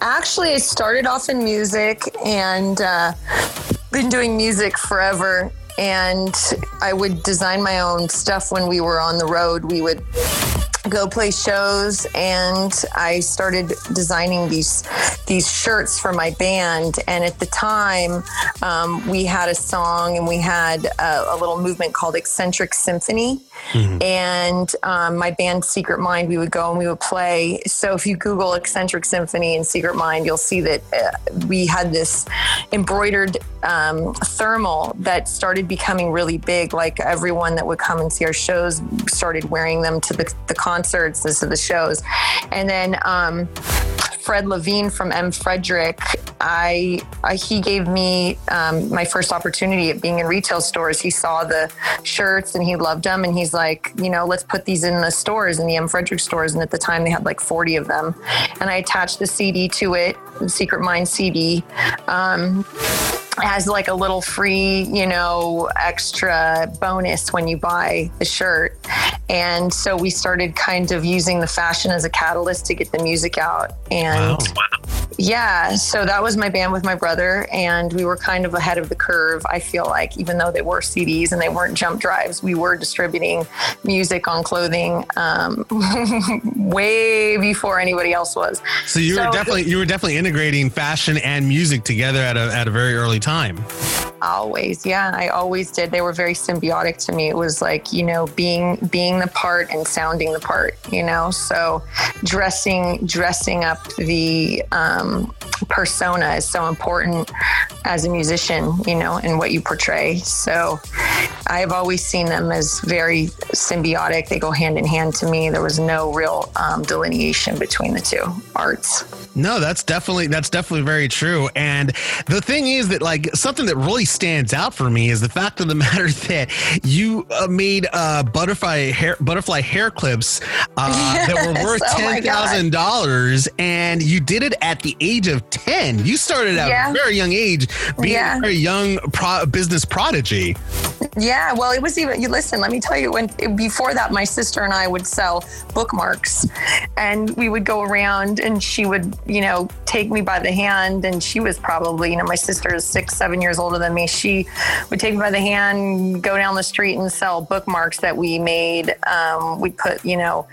Actually, I started off in music and uh, been doing music forever. And I would design my own stuff when we were on the road. We would go play shows and I started designing these these shirts for my band. And at the time um, we had a song and we had a, a little movement called eccentric symphony. And um, my band secret mind we would go and we would play. So if you google eccentric symphony and secret mind you'll see that uh, we had this embroidered um, thermal that started becoming really big. Like everyone that would come and see our shows started wearing them to the, the concerts this is the shows and then um, Fred Levine from M. Fredric, I, I he gave me um, my first opportunity at being in retail stores. He saw the shirts and he loved them, and he's like, you know, let's put these in the stores in the M. Fredric stores. And at the time, they had like 40 of them, and I attached the CD to it, the Secret Mind CD. Um, as like a little free, you know, extra bonus when you buy the shirt. And so we started kind of using the fashion as a catalyst to get the music out. And yeah, so that was my band with my brother, and we were kind of ahead of the curve. I feel like, even though they were CDs and they weren't jump drives, we were distributing music on clothing um, way before anybody else was. So you were definitely you were definitely integrating fashion and music together at a at a very early time. Always, yeah, I always did. They were very symbiotic to me. It was like you know, being being the part and sounding the part. You know, so dressing dressing up the um, persona is so important as a musician. You know, and what you portray. So I've always seen them as very symbiotic. They go hand in hand to me. There was no real um, delineation between the two arts. No, that's definitely that's definitely very true. And the thing is that like something that really stands out for me is the fact of the matter that you uh, made uh, butterfly hair butterfly hair clips uh, that were worth oh ten thousand dollars, and you did it at the age of ten. You started at Yeah. a very young age, being Yeah. a very young pro- business prodigy. Yeah, well, it was even. You listen. Let me tell you. When before that, my sister and I would sell bookmarks, and we would go around, and she would, you know, take me by the hand, and she was probably, you know, my sister is six, seven years older than me. She would take me by the hand, go down the street, and sell bookmarks that we made. Um, we'd put, you know,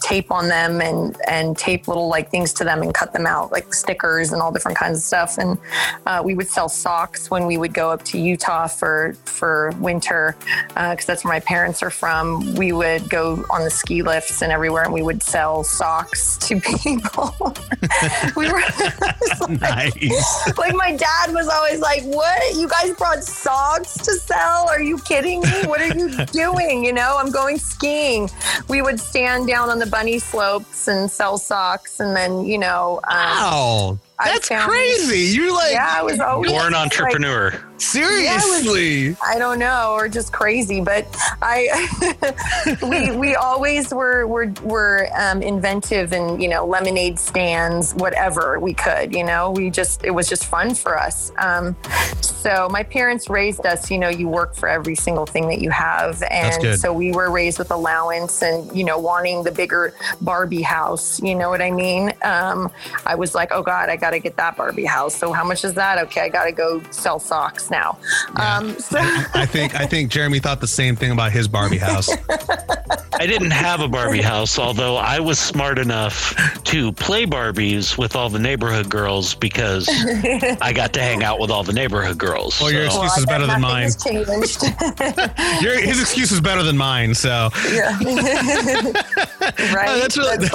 tape on them and and tape little like things to them and cut them out like stickers and all different kinds of stuff. And uh, we would sell socks when we would go up to Utah for for winter, because that's where my parents are from, we would go on the ski lifts and everywhere, and we would sell socks to people. we were nice. like my dad was always like, "What? You guys brought socks to sell? Are you kidding me? What are you doing? You know, I'm going skiing." We would stand down on the bunny slopes and sell socks, and then you know, um, Wow. I That's found- crazy. You're like yeah, I was always Born like- entrepreneur. seriously. I don't know, or just crazy, but I we we always were were were um, inventive and you know lemonade stands, whatever we could. You know, we just it was just fun for us. Um, so my parents raised us. You know, you work for every single thing that you have, and so we were raised with allowance and you know wanting the bigger Barbie house. You know what I mean? Um, I was like, oh God, I got to get that Barbie house. So how much is that? Okay, I got to go sell socks now. Um, so. I think I think Jeremy thought the same thing about his Barbie house. I didn't have a Barbie house, although I was smart enough to play Barbies with all the neighborhood girls because I got to hang out with all the neighborhood girls. Well, your So- excuse is better than mine. changed. Your, his excuse is better than mine. So yeah. right. Oh, that's really That's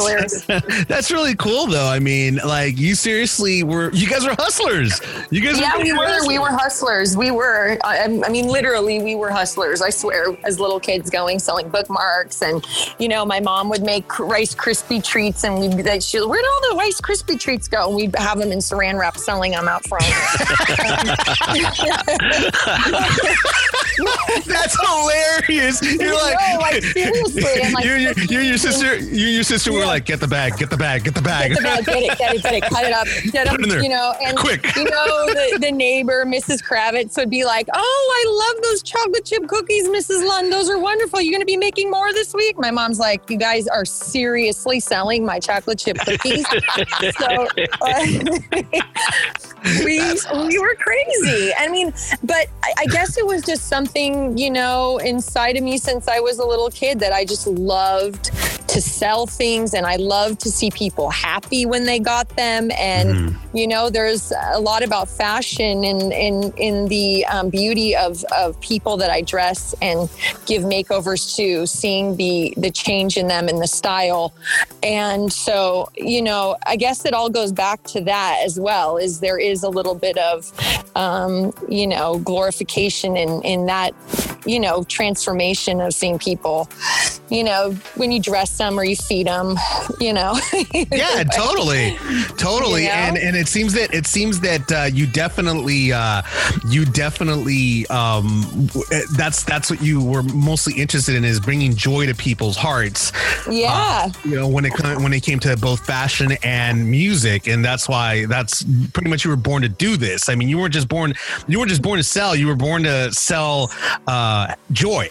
that's, hilarious. that's really cool though. I mean, like you seriously were you guys were hustlers. You guys Yeah, were we were. hustlers. We were hustlers. We were. I, I mean, literally, we were hustlers. I swear, as little kids, going selling bookmarks, and you know, my mom would make Rice Krispie treats, and we'd be like, she, "Where'd all the Rice Krispie treats go?" And we'd have them in Saran wrap, selling them out front. That's hilarious. You're like, No, like, seriously, I'm like- you, you, you and your sister, you and your sister were like, get the bag, get the bag, get the bag. Get the bag, get it, get it, get it, cut it up, get Put it in there. You know, and Quick. you know, the, the neighbor, Mrs. Kravitz, would be like, "Oh, I love those chocolate chip cookies, Mrs. Lund. Those are wonderful. You're going to be making more this week." My mom's like, "You guys are seriously selling my chocolate chip cookies?" so uh, we we were crazy. I mean, but I, I guess it was just something, you know, inside of me since I was a little kid that I just loved to sell things and I love to see people happy when they got them. And, you know, there's a lot about fashion and in, in the um, beauty of, of people that I dress and give makeovers to, seeing the, the change in them and the style. And so, you know, I guess it all goes back to that as well, is there is a little bit of, um, you know, glorification in, in that, you know, transformation of seeing people, you know, when you dress them or you feed them, you know. yeah, totally, totally. You know? And and it seems that it seems that uh, you definitely, uh, you definitely, um, that's that's what you were mostly interested in is bringing joy to people's hearts. Yeah. you know when it when it came to both fashion and music, and that's why that's pretty much you were born to do this. I mean, you weren't just born you weren't just born to sell. You were born to sell uh, Uh, joy.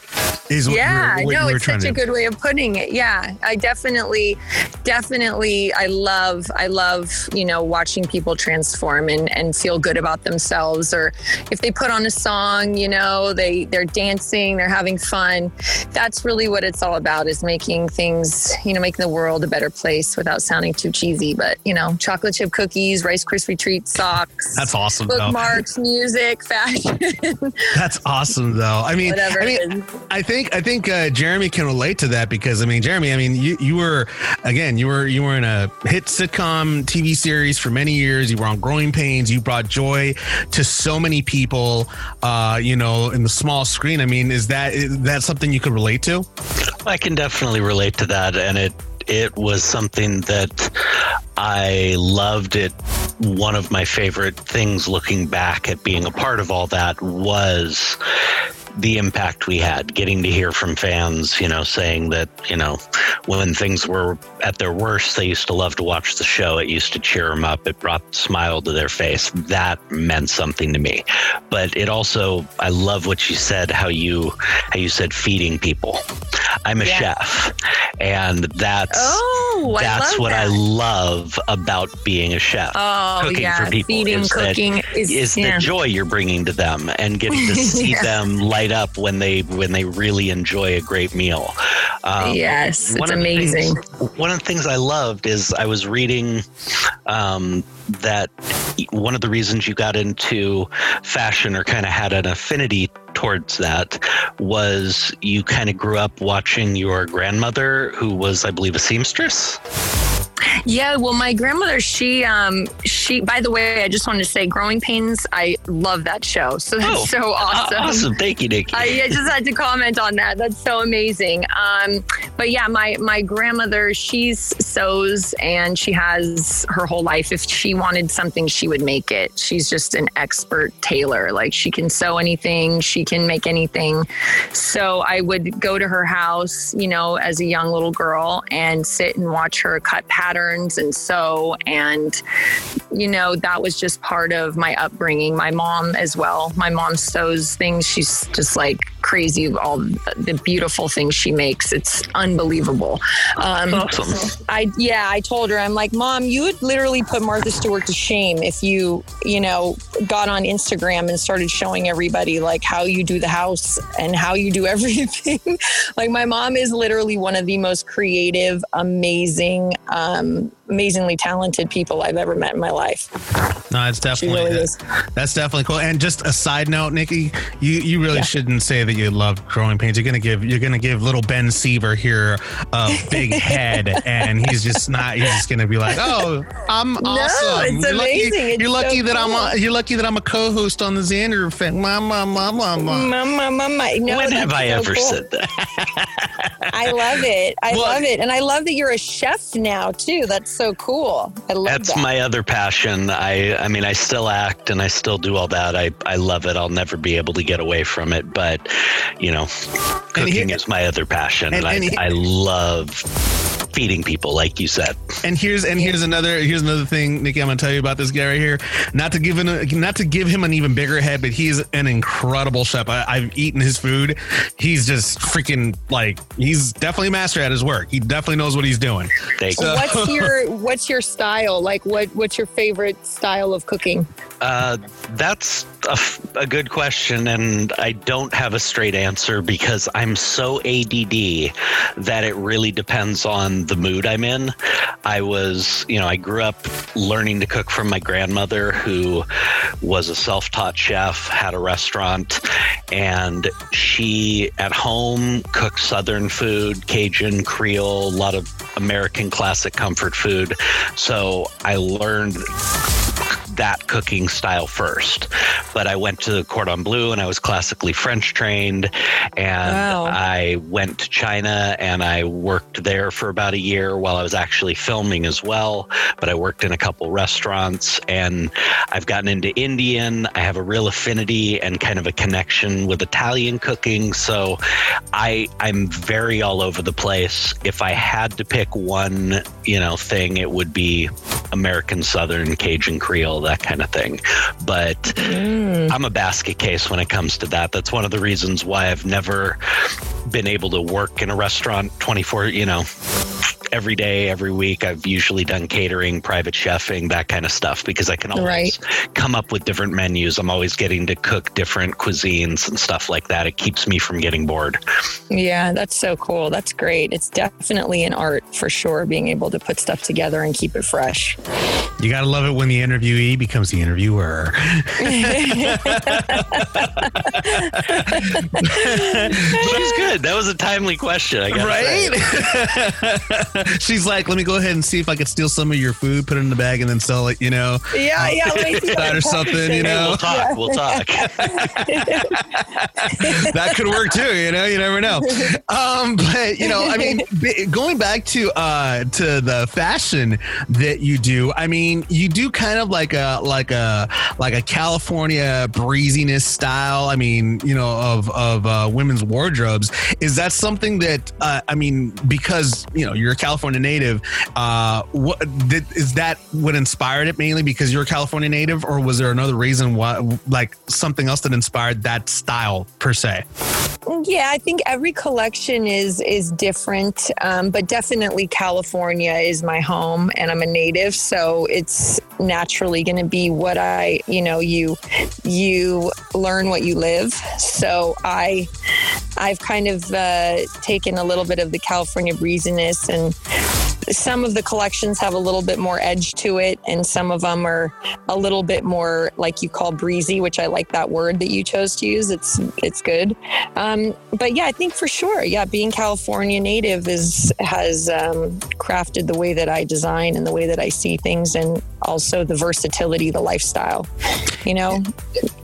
Is what yeah, what no, it's such a good way of putting it. Yeah, I definitely, definitely, I love, I love, you know, watching people transform and, and feel good about themselves. Or if they put on a song, you know, they they're dancing, they're having fun. That's really what it's all about: is making things, you know, making the world a better place without sounding too cheesy. But you know, chocolate chip cookies, Rice Krispie treats, socks, That's awesome. though. bookmarks, music, fashion. That's awesome, though. I mean, Whatever I mean, I think I think uh, Jeremy can relate to that because I mean, Jeremy, I mean, you you were again, you were you were in a hit sitcom TV series for many years. You were on Growing Pains. You brought joy to so many people. Uh, you know, in the small screen. I mean, is that is that something you could relate to? I can definitely relate to that, and it it was something that I loved. It one of my favorite things looking back at being a part of all that was the impact we had getting to hear from fans you know saying that you know when things were at their worst they used to love to watch the show. It used to cheer them up. It brought a smile to their face. That meant something to me. But it also i love what you said how you how you said feeding people. I'm a Yeah. chef and that's Oh, that's love what i love about being a chef. Oh, cooking yeah. for people Feeding, is cooking is- is yeah. the joy you're bringing to them and getting to see them light up when they when they really enjoy a great meal. Um, Yes, it's amazing. things- one of the things I loved is I was reading um, that one of the reasons you got into fashion or kind of had an affinity towards that was you kind of grew up watching your grandmother, who was, I believe, a seamstress. Yeah, well, my grandmother, she, um, she. By the way, I just wanted to say, Growing Pains. I love that show. So that's Oh, so awesome. Awesome. Thank you, Nikki. I, I just had to comment on that. That's so amazing. Um, but yeah, my my grandmother, she's sews and she has her whole life. If she wanted something, she would make it. She's just an expert tailor. Like she can sew anything, she can make anything. So I would go to her house, you know, as a young little girl and sit and watch her cut patterns and sew and you know, that was just part of my upbringing. My mom as well. My mom sews things. She's just like crazy of all the beautiful things she makes. It's unbelievable. Um, Awesome. I yeah, I told her I'm like, mom, you would literally put Martha Stewart to shame if you you know got on Instagram and started showing everybody like how you do the house and how you do everything. like my mom is literally one of the most creative, amazing, um, um, amazingly talented people I've ever met in my life. No, it's definitely really is. that's definitely cool. And just a side note, Nikki, you you really Yeah. shouldn't say that you love growing pains. You're gonna give you're gonna give little Ben Seaver here a big head, and he's just not. He's just gonna be like, oh, I'm awesome. it's you're amazing. Lucky, It's you're lucky so that I'm a, you're lucky that I'm a co-host on the Xander Effect. Mama, mama, mama. Mama, mama. No, when have I so ever cool. said that? I love it. I Well- love it. And I love that you're a chef now too. That's so cool. I love That's that. my other passion. I I mean I still act and I still do all that. I I love it. I'll never be able to get away from it, but you know, cooking is my other passion and, and- and he- I I love feeding people like you said. And here's and here's another here's another thing, Nikki. I'm gonna tell you about this guy right here. Not to give him not to give him an even bigger head, but he's an incredible chef. I, I've eaten his food. He's just freaking like he's definitely a master at his work. He definitely knows what he's doing. Thank So- what's your what's your style? Like what what's your favorite style of cooking? Uh, that's a, f- a good question, and I don't have a straight answer because I'm so ADD that it really depends on the mood I'm in. I was, you know, I grew up learning to cook from my grandmother, who was a self taught chef, had a restaurant, and she at home cooked Southern food, Cajun, Creole, a lot of American classic comfort food. So I learned that cooking style first. But I went to Cordon Bleu and I was classically French trained. And Wow. I went to China and I worked there for about a year while I was actually filming as well. But I worked in a couple restaurants and I've gotten into Indian. I have a real affinity and kind of a connection with Italian cooking. So I I'm very all over the place. If I had to pick one, you know, thing, it would be American Southern, Cajun Creole, that kind of thing. But mm. I'm a basket case when it comes to that. That's one of the reasons why I've never been able to work in a restaurant 24, you know, every day, every week. I've usually done catering, private chefing, that kind of stuff because I can always come up with different menus. I'm always getting to cook different cuisines and stuff like that. It keeps me from getting bored. Yeah, that's so cool. That's great. It's definitely an art for sure, being able to put stuff together and keep it fresh. You gotta love it when the interviewee becomes the interviewer. She's good. That was a timely question. I gotta. She's like, let me go ahead and see if I could steal some of your food, put it in the bag, and then sell it. You know, Yeah, yeah, let me or something. You know, We'll talk. We'll talk. that could work too. You know, you never know. Um, but you know, I mean, b- going back to uh to the fashion that you do, I mean, you do kind of like a like a like a California breeziness style. I mean, you know, of of uh, women's wardrobes. Is that something that uh, I mean, because you know you're a California native, uh, what did, is that what inspired it mainly because you're a California native, or was there another reason why, like something else that inspired that style per se? Yeah, I think every collection is is different, um, but definitely California is my home, and I'm a native, so it's naturally going to be what I, you know, you you learn what you live. So I, I've kind of uh, taken a little bit of the California breeziness and some of the collections have a little bit more edge to it, and some of them are a little bit more like you call breezy, which I like that word that you chose to use. It's it's good. Um, but yeah, I think for sure, yeah, being California native is has um, crafted the way that I design and the way that I see things, and also the versatility, the lifestyle. You know,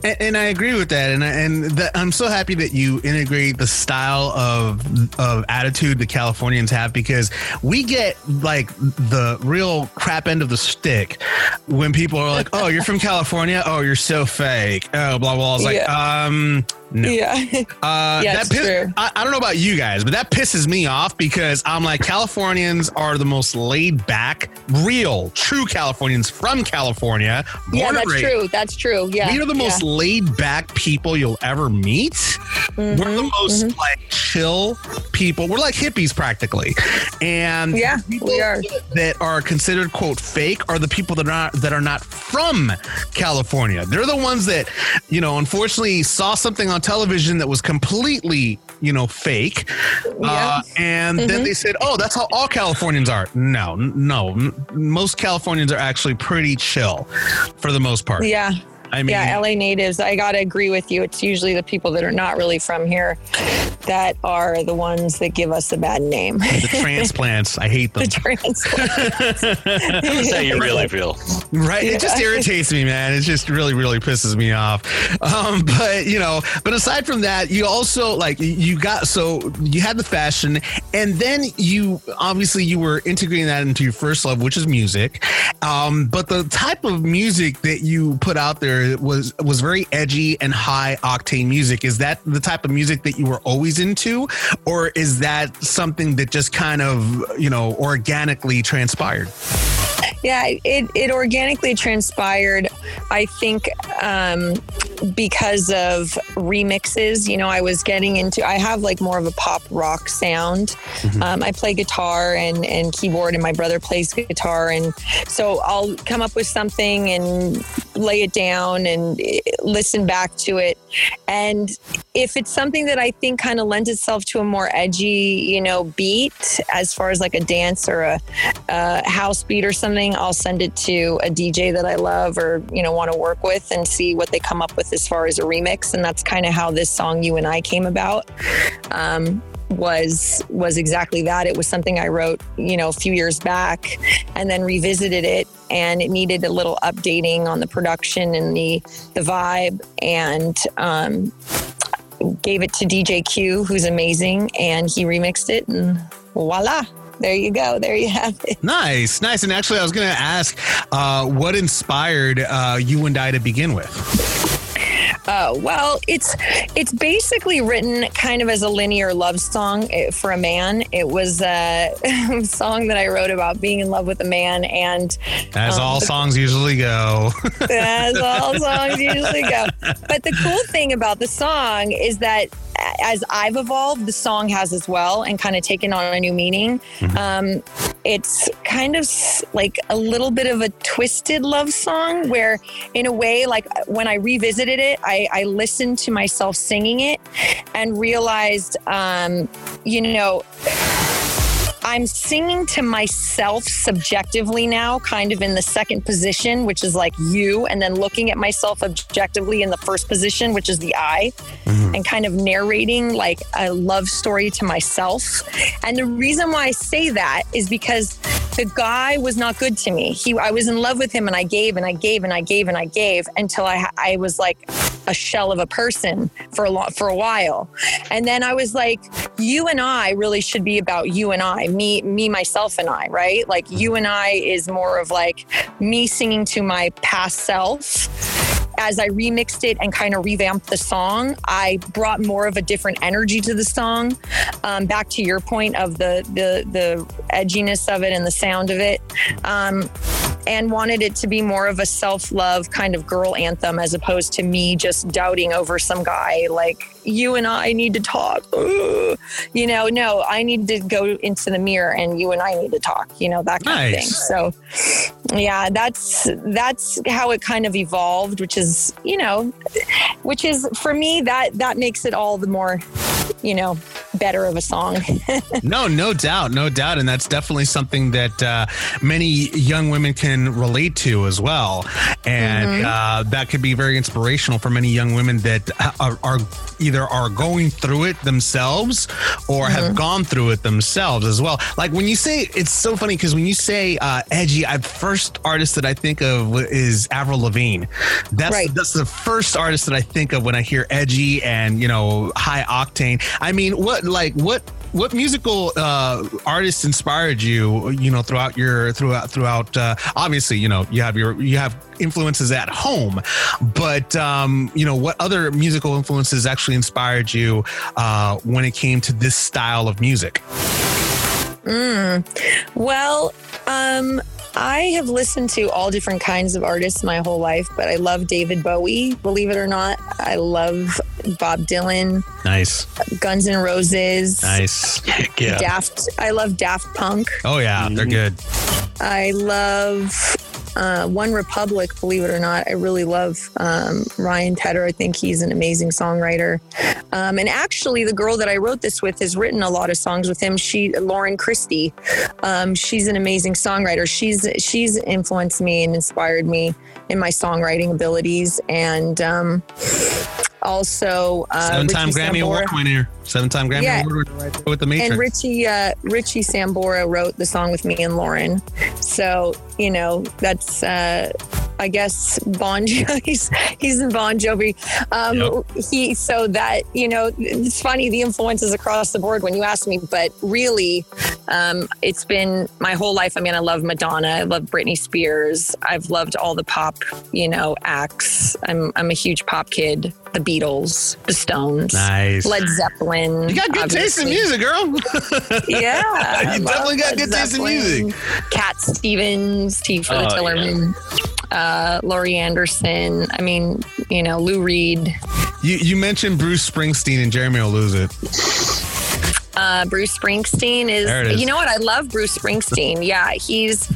And, and I agree with that, and I- and that, I'm so happy that you integrate the style of of attitude that Californians have because we get like the real crap end of the stick when people are like, "Oh, you're from California? Oh, you're so fake." Oh, blah blah. I was like, um. No. Yeah. Uh, Yeah, that piss- true. I, I don't know about you guys, but that pisses me off because I'm like, Californians are the most laid back, real, true Californians from California. yeah, that's raised. true. That's true. Yeah, We are the most laid back people you'll ever meet. We're the Mm-hmm, most like chill people. We're like hippies practically. And Yeah, people we are. that are considered quote fake are the people that are not that are not from California. They're the ones that, you know, unfortunately saw something on television that was completely, you know, fake. Uh, and then Mhm. they said, "Oh, that's how all Californians are." No, no. Most Californians are actually pretty chill for the most part. Yeah. I mean, yeah, LA natives. I got to agree with you. It's usually the people that are not really from here that are the ones that give us a bad name. the transplants. I hate them. the transplants. That's how you really feel. Right. It just irritates me, man. It just really, really pisses me off. Um, but you know, but aside from that, you also like you got so you had the fashion, and then you obviously you were integrating that into your first love, which is music. Um, but the type of music that you put out there was was very edgy and high octane music. Is that the type of music that you were always into, or is that something that just kind of you know organically transpired? Yeah, it, it organically transpired, I think, um, because of remixes. You know, I was getting into, I have like more of a pop rock sound. Um, I play guitar and, and keyboard, and my brother plays guitar. And so I'll come up with something and lay it down and eh, listen back to it. And if it's something that I think kind of lends itself to a more edgy, you know, beat as far as like a dance or a, a house beat or something, I'll send it to a DJ that I love or, you know, want to work with and see what they come up with as far as a remix. And that's kind of how this song You and I came about. Um, was was exactly that it was something i wrote you know a few years back and then revisited it and it needed a little updating on the production and the the vibe and um gave it to dj q who's amazing and he remixed it and voila there you go there you have it Nice, nice. And actually, I was going to ask, uh, what inspired uh, you and I to begin with? Oh well, it's it's basically written kind of as a linear love song eh, for a man. It was a song that I wrote about being in love with a man, and As um, all the- songs usually go. as all songs usually go. But the cool thing about the song is that as I've evolved, the song has as well and kind of taken on a new meaning. Um, it's kind of like a little bit of a twisted love song where, in a way, like when I revisited it, I, I listened to myself singing it and realized, um, you know, I'm singing to myself subjectively now, kind of in the second position, which is like you, and then looking at myself objectively in the first position, which is the I, mm-hmm. and kind of narrating like a love story to myself. And the reason why I say that is because the guy was not good to me. He, I was in love with him, and I gave and I gave and I gave and I gave until I, I was like a shell of a person for a lot for a while, and then I was like, you and I really should be about you and I, me, me, myself, and I, right? Like you and I is more of like me singing to my past self as I remixed it and kind of revamped the song, I brought more of a different energy to the song. Um, back to your point of the the the edginess of it and the sound of it, um, and wanted it to be more of a self love kind of girl anthem as opposed to me just doubting over some guy like you and I need to talk. Ugh. You know, no, I need to go into the mirror and you and I need to talk. You know that kind of thing. So yeah that's that's how it kind of evolved which is you know which is for me that that makes it all the more you know better of a song. no, no doubt, no doubt, and that's definitely something that uh, many young women can relate to as well, and Mhm. uh, that could be very inspirational for many young women that are, are either are going through it themselves or have Mhm. gone through it themselves as well. Like when you say, it's so funny because when you say uh, edgy, I first artist that I think of is Avril Lavigne. That's Right. that's the first artist that I think of when I hear edgy and you know high octane. I mean, what like what what musical uh, artists inspired you? You know, throughout your throughout throughout. Uh, obviously, you know, you have your you have influences at home, but um, you know, what other musical influences actually inspired you uh, when it came to this style of music? Mm. Well, um, I have listened to all different kinds of artists my whole life, but I love David Bowie, believe it or not. I love Bob Dylan, Nice, Guns N' Roses, nice. Yeah. Daft. I love Daft Punk. Oh yeah, they're mm-hmm. good. I love uh, One Republic, believe it or not. I really love um, Ryan Tedder. I think he's an amazing songwriter. Um, and actually, the girl that I wrote this with has written a lot of songs with him. She, Lauren Christy, um, she's an amazing songwriter. She's she's influenced me and inspired me in my songwriting abilities. And um, also, uh, Seven time Richie Grammy Sambora. Award winner. Seven time Grammy Yeah. Award winner with the Matrix. And Richie uh, Richie Sambora wrote the song with me and Lauren. So you know that's uh, I guess Bon Jo- he's he's in Bon Jovi. Um, He so that you know it's funny the influences across the board when you ask me, but really um, it's been my whole life. I mean, I love Madonna. I love Britney Spears. I've loved all the pop you know acts. I'm I'm a huge pop kid. The Beatles, the Stones, Nice. Led Zeppelin. You got good taste in music, girl. Yeah, you definitely got Led good taste in music. Cat Stevens, Tea for the Oh, Tillerman, uh, Laurie Anderson. I mean, you know, Lou Reed, You you mentioned Bruce Springsteen and Jeremy will lose it. Uh, Bruce Springsteen is, There it is. You know what? I love Bruce Springsteen. Yeah, he's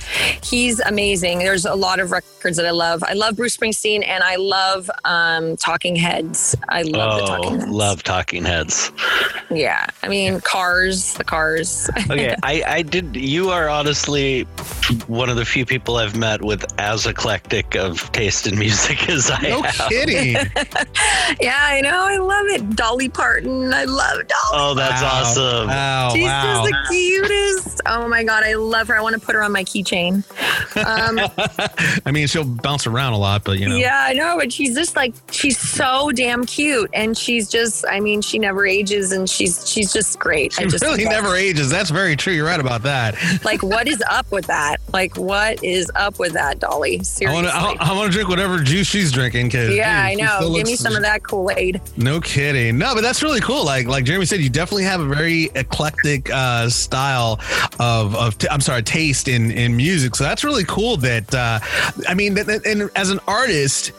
he's amazing. There's a lot of records that I love. I love Bruce Springsteen, and I love um, Talking Heads. I love the Oh, Talking Heads. love Talking Heads. Yeah, I mean, Cars, the Cars. Okay, I, I did. You are honestly one of the few people I've met with as eclectic of taste in music as I No have. kidding. yeah, I know. I love it. Dolly Parton. I love Dolly. Oh, that's Wow. awesome. Wow, She's wow. just the cutest. Oh my god, I love her. I want to put her on my keychain. Um, I mean, she'll bounce around a lot, but you know. Yeah, I know, but she's just like she's so damn cute, and she's just. I mean, she never ages, and she's she's just great. She I just really never ages. That's very true. You're right about that. Like, what is up with that? Like, what is up with that, Dolly? I Seriously. want to. I, want to drink whatever juice she's drinking. Cause yeah, I dude, she know. still Give me some of that Kool Aid. No kidding. No, but that's really cool. Like like Jeremy said, you definitely have a very eclectic uh, style of of t- I'm sorry, taste in in music. So that's really cool. That uh, I mean, and as an artist,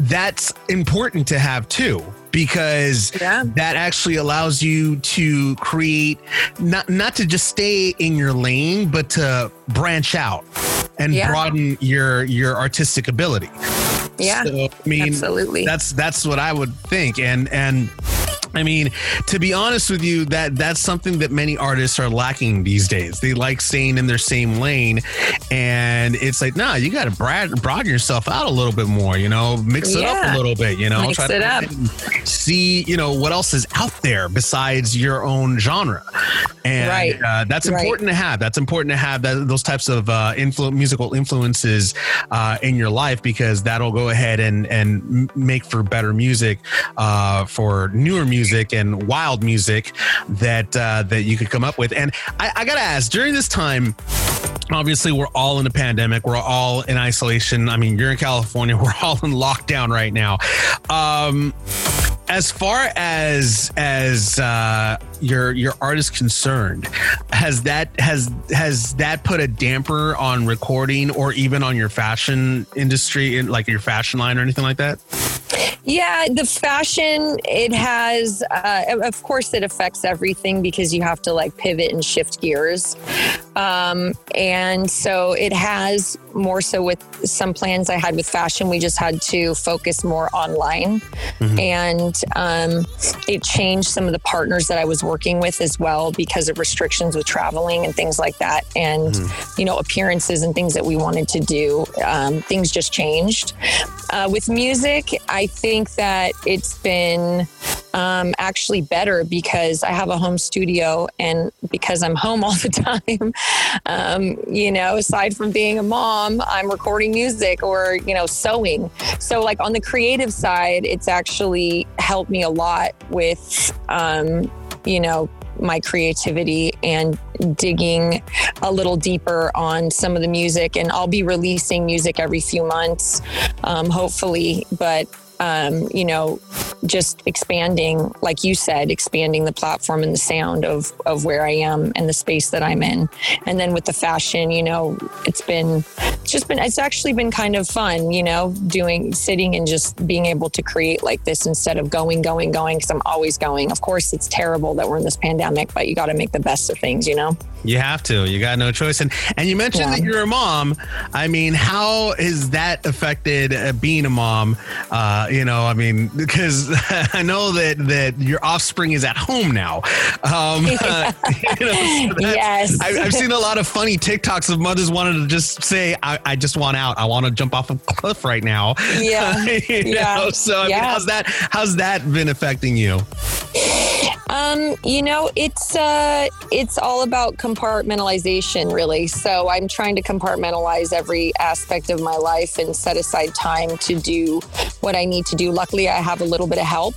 that's important to have too. Because that actually allows you to create not not to just stay in your lane, but to branch out and Yeah. broaden your your artistic ability. Yeah, So, I mean, absolutely. That's that's what I would think, and and. I mean, to be honest with you, that that's something that many artists are lacking these days. They like staying in their same lane, and it's like, nah, you got to broaden yourself out a little bit more. You know, mix it up a little bit. You know, Mix to it up. see you know what else is out there besides your own genre, and Right. uh, that's Right. important to have. That's important to have that, those types of uh, influ- musical influences uh, in your life because that'll go ahead and and make for better music, uh, for newer music and wild music that uh, that you could come up with. And I, I gotta ask, during this time, obviously we're all in a pandemic. We're all in isolation. I mean you're in california. We're all in lockdown right now. Um as far as as uh your your art is concerned has that has has that put a damper on recording or even on your fashion industry in like your fashion line or anything like that Yeah, the fashion, it has, uh, of course, it affects everything because you have to like pivot and shift gears. Um, and so it has more so with some plans I had with fashion. We just had to focus more online. Mhm. And um, it changed some of the partners that I was working with as well because of restrictions with traveling and things like that. And, you know, appearances and things that we wanted to do. Um, things just changed. Uh, with music, I think that it's been um, actually better because I have a home studio and because I'm home all the time, um, you know, aside from being a mom, I'm recording music or, you know, sewing. So, like on the creative side, it's actually helped me a lot with, um, you know, my creativity and digging a little deeper on some of the music. And I'll be releasing music every few months, um, hopefully. But um, you know, just expanding, like you said, expanding the platform and the sound of of where I am and the space that I'm in. And then with the fashion, you know, it's been it's just been it's actually been kind of fun, you know, doing sitting and just being able to create like this instead of going, going, going, because I'm always going. Of course, it's terrible that we're in this pandemic, but you got to make the best of things, you know. You have to. You got no choice. And and you mentioned Yeah. that you're a mom. I mean, how has that affected uh, being a mom? Uh, you know, I mean, because I know that that your offspring is at home now. Um, you know, so Yes. I, I've seen a lot of funny TikToks of mothers wanting to just say, "I, I just want out. I want to jump off a cliff right now." Yeah. You Yeah. know, So I mean, how's that? How's that been affecting you? Um, you know, it's uh it's all about compartmentalization really. So I'm trying to compartmentalize every aspect of my life and set aside time to do what I need to do. Luckily, I have a little bit of help.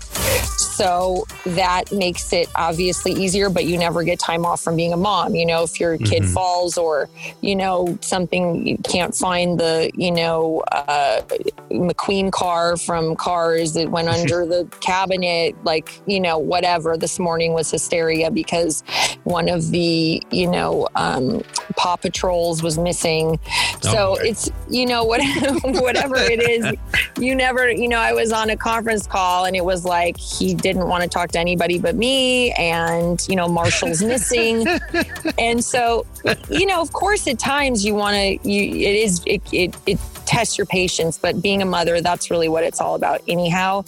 So that makes it obviously easier, but you never get time off from being a mom. You know, if your kid Mhm. falls or, you know, something you can't find the, you know, uh, McQueen car from Cars that went under the cabinet, like, you know, whatever. This morning was hysteria because one of the, you know, um, Paw Patrols was missing. So it's, you know, what, whatever it is, you never, you know, I was on a conference call and it was like he didn't want to talk to anybody but me. And, you know, Marshall's missing. and so, you know, of course, at times you want to, you, it is, it, it, it tests your patience, but being a mother, that's really what it's all about, anyhow.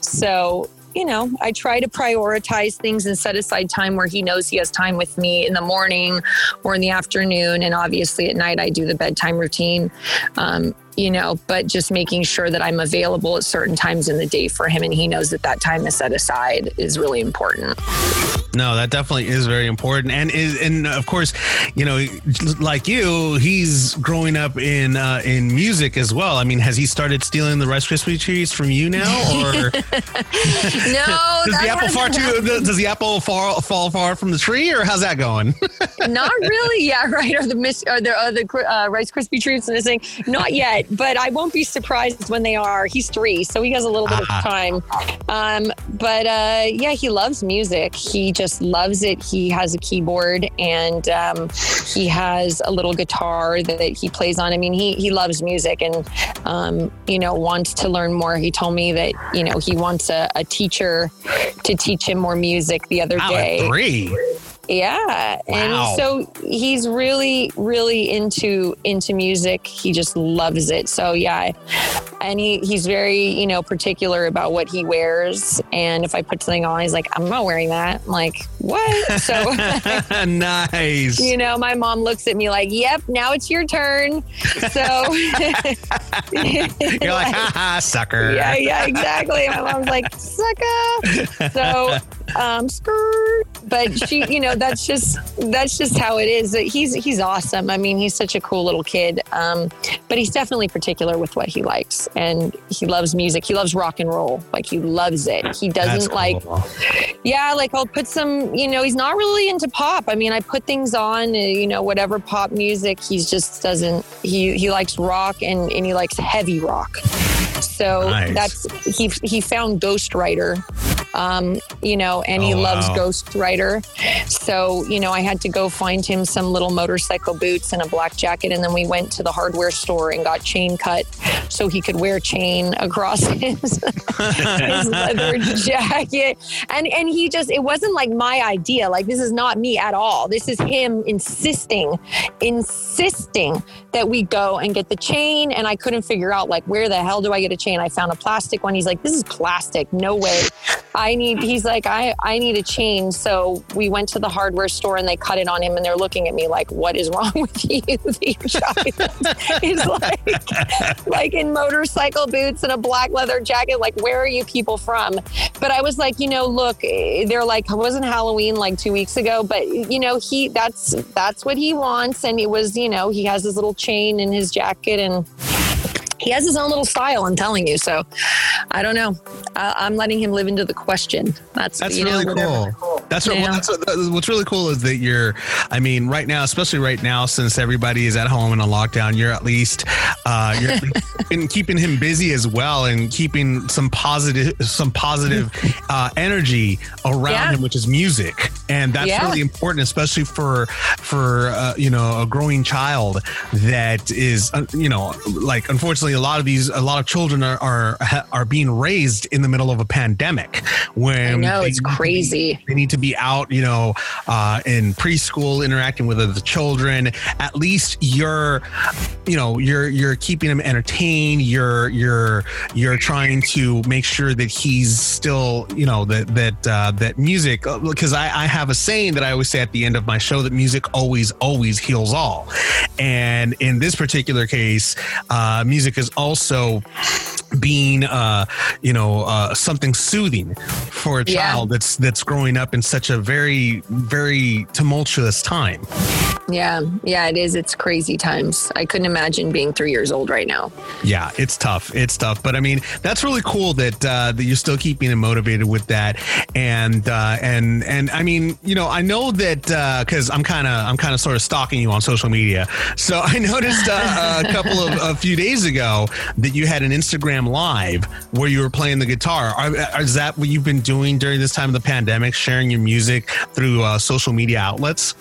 So, you know, I try to prioritize things and set aside time where he knows he has time with me in the morning or in the afternoon. And obviously at night, I do the bedtime routine. Um, you know, but just making sure that I'm available at certain times in the day for him and he knows that that time is set aside is really important. No, that definitely is very important, and is and of course, you know, like you, he's growing up in uh, in music as well. I mean, has he started stealing the Rice Krispie treats from you now, or No, does the apple far too? Does the apple fall fall far from the tree, or how's that going? Not really. Yeah, right. Or the miss or the, or the uh, Rice Krispie treats and this thing. Not yet, but I won't be surprised when they are. He's three, so he has a little bit of Ah. time. Um, but uh, yeah, he loves music. He just loves it. He has a keyboard and um, he has a little guitar that he plays on. I mean, he he loves music and um, you know wants to learn more. He told me that you know he wants a, a teacher to teach him more music the other Wow, day. three. Yeah. Wow. And so he's really, really into into music. He just loves it. So yeah. And he, he's very, you know, particular about what he wears. And if I put something on, he's like, I'm not wearing that. I'm like, what? So nice. you know, my mom looks at me like, Yep, now it's your turn. So You're like, haha, sucker. yeah, yeah, exactly. My mom's like, sucker. So, um, skirt. But she, you know, that's just that's just how it is. He's he's awesome. I mean, he's such a cool little kid. Um, but he's definitely particular with what he likes, and he loves music. He loves rock and roll. Like he loves it. He doesn't like. Yeah, like I'll put some, you know, he's not really into pop. I mean, I put things on, uh, you know, whatever pop music. He just doesn't. He he likes rock and and he likes heavy rock. So Nice. that's he he found Ghost Rider Um, you know, and he Oh, loves wow. Ghost Rider. So, you know, I had to go find him some little motorcycle boots and a black jacket. And then we went to the hardware store and got chain cut so he could wear chain across his, his leather jacket. And and he just it wasn't like my idea. Like this is not me at all. This is him insisting, insisting that we go and get the chain. And I couldn't figure out like where the hell do I get a chain? I found a plastic one. He's like, this is plastic. No way. I need he's like, I, I need a chain. So we went to the hardware store and they cut it on him and they're looking at me like, what is wrong with you? The child is like like in motorcycle boots and a black leather jacket. Like, where are you people from? But I was like, you know, look, they're like, it wasn't Halloween like two weeks ago? But you know, he that's that's what he wants, and it was, you know, he has his little chain in his jacket and. He has his own little style, I'm telling you. So, I don't know. I, I'm letting him live into the question. That's That's you know, really whatever. cool. That's, what, Yeah. that's what, what's really cool is that you're. I mean, right now, especially right now, since everybody is at home and on lockdown, you're at least uh, you're keeping, keeping him busy as well and keeping some positive some positive uh, energy around Yeah. him, which is music, and that's Yeah. really important, especially for for uh, you know a growing child that is uh, you know like unfortunately a lot of these a lot of children are are, are being raised in the middle of a pandemic when I know, it's to be- crazy. they need to be out you know uh, in preschool interacting with other children. At least you're you know you're you're keeping him entertained. You're you're you're trying to make sure that he's still you know that that uh, that music because I, I have a saying that I always say at the end of my show that music always always heals all. And in this particular case uh, music is also being uh you know uh something soothing for a Yeah. child that's that's growing up in such a very very tumultuous time Yeah, yeah, it is. It's crazy times. I couldn't imagine being three years old right now. Yeah, it's tough. It's tough, but I mean, that's really cool that uh, that you're still keeping him motivated with that, and uh, and and I mean, you know, I know that because I'm kind of I'm kind of sort of stalking you on social media, so I noticed uh, a couple of a few days ago that you had an Instagram live where you were playing the guitar. Are, is that what you've been doing during this time of the pandemic, sharing your music through uh, social media outlets?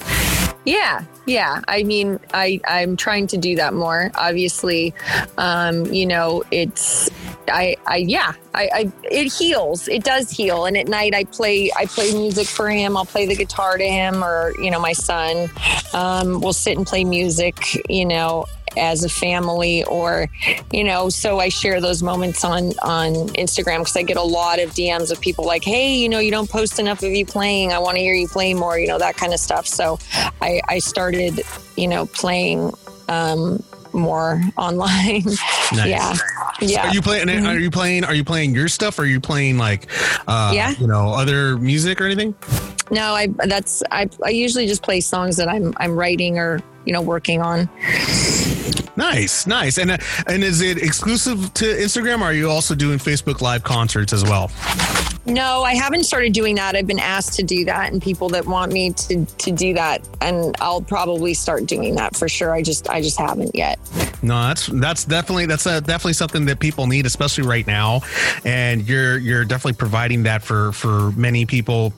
Yeah, yeah. I mean, I I'm trying to do that more. Obviously, um, you know, it's I I yeah. I, I it heals. It does heal. And at night, I play I play music for him. I'll play the guitar to him, or you know, my son. Um, we'll sit and play music. You know. As a family, or you know, so I share those moments on on Instagram because I get a lot of DMs of people like, "Hey, you know, you don't post enough of you playing. I want to hear you play more." You know, that kind of stuff. So I, I started, you know, playing um, more online. Yeah, yeah. Are you playing? Are you playing? Are you playing your stuff? Or are you playing like, uh, Yeah. you know, other music or anything? No, I that's I, I usually just play songs that I'm I'm writing or you know working on. Nice, nice. And uh, and is it exclusive to Instagram? Or are you also doing Facebook Live concerts as well? No, I haven't started doing that. I've been asked to do that, and people that want me to to do that, and I'll probably start doing that for sure. I just I just haven't yet. No, that's that's definitely that's uh definitely something that people need, especially right now. And you're you're definitely providing that for for many people.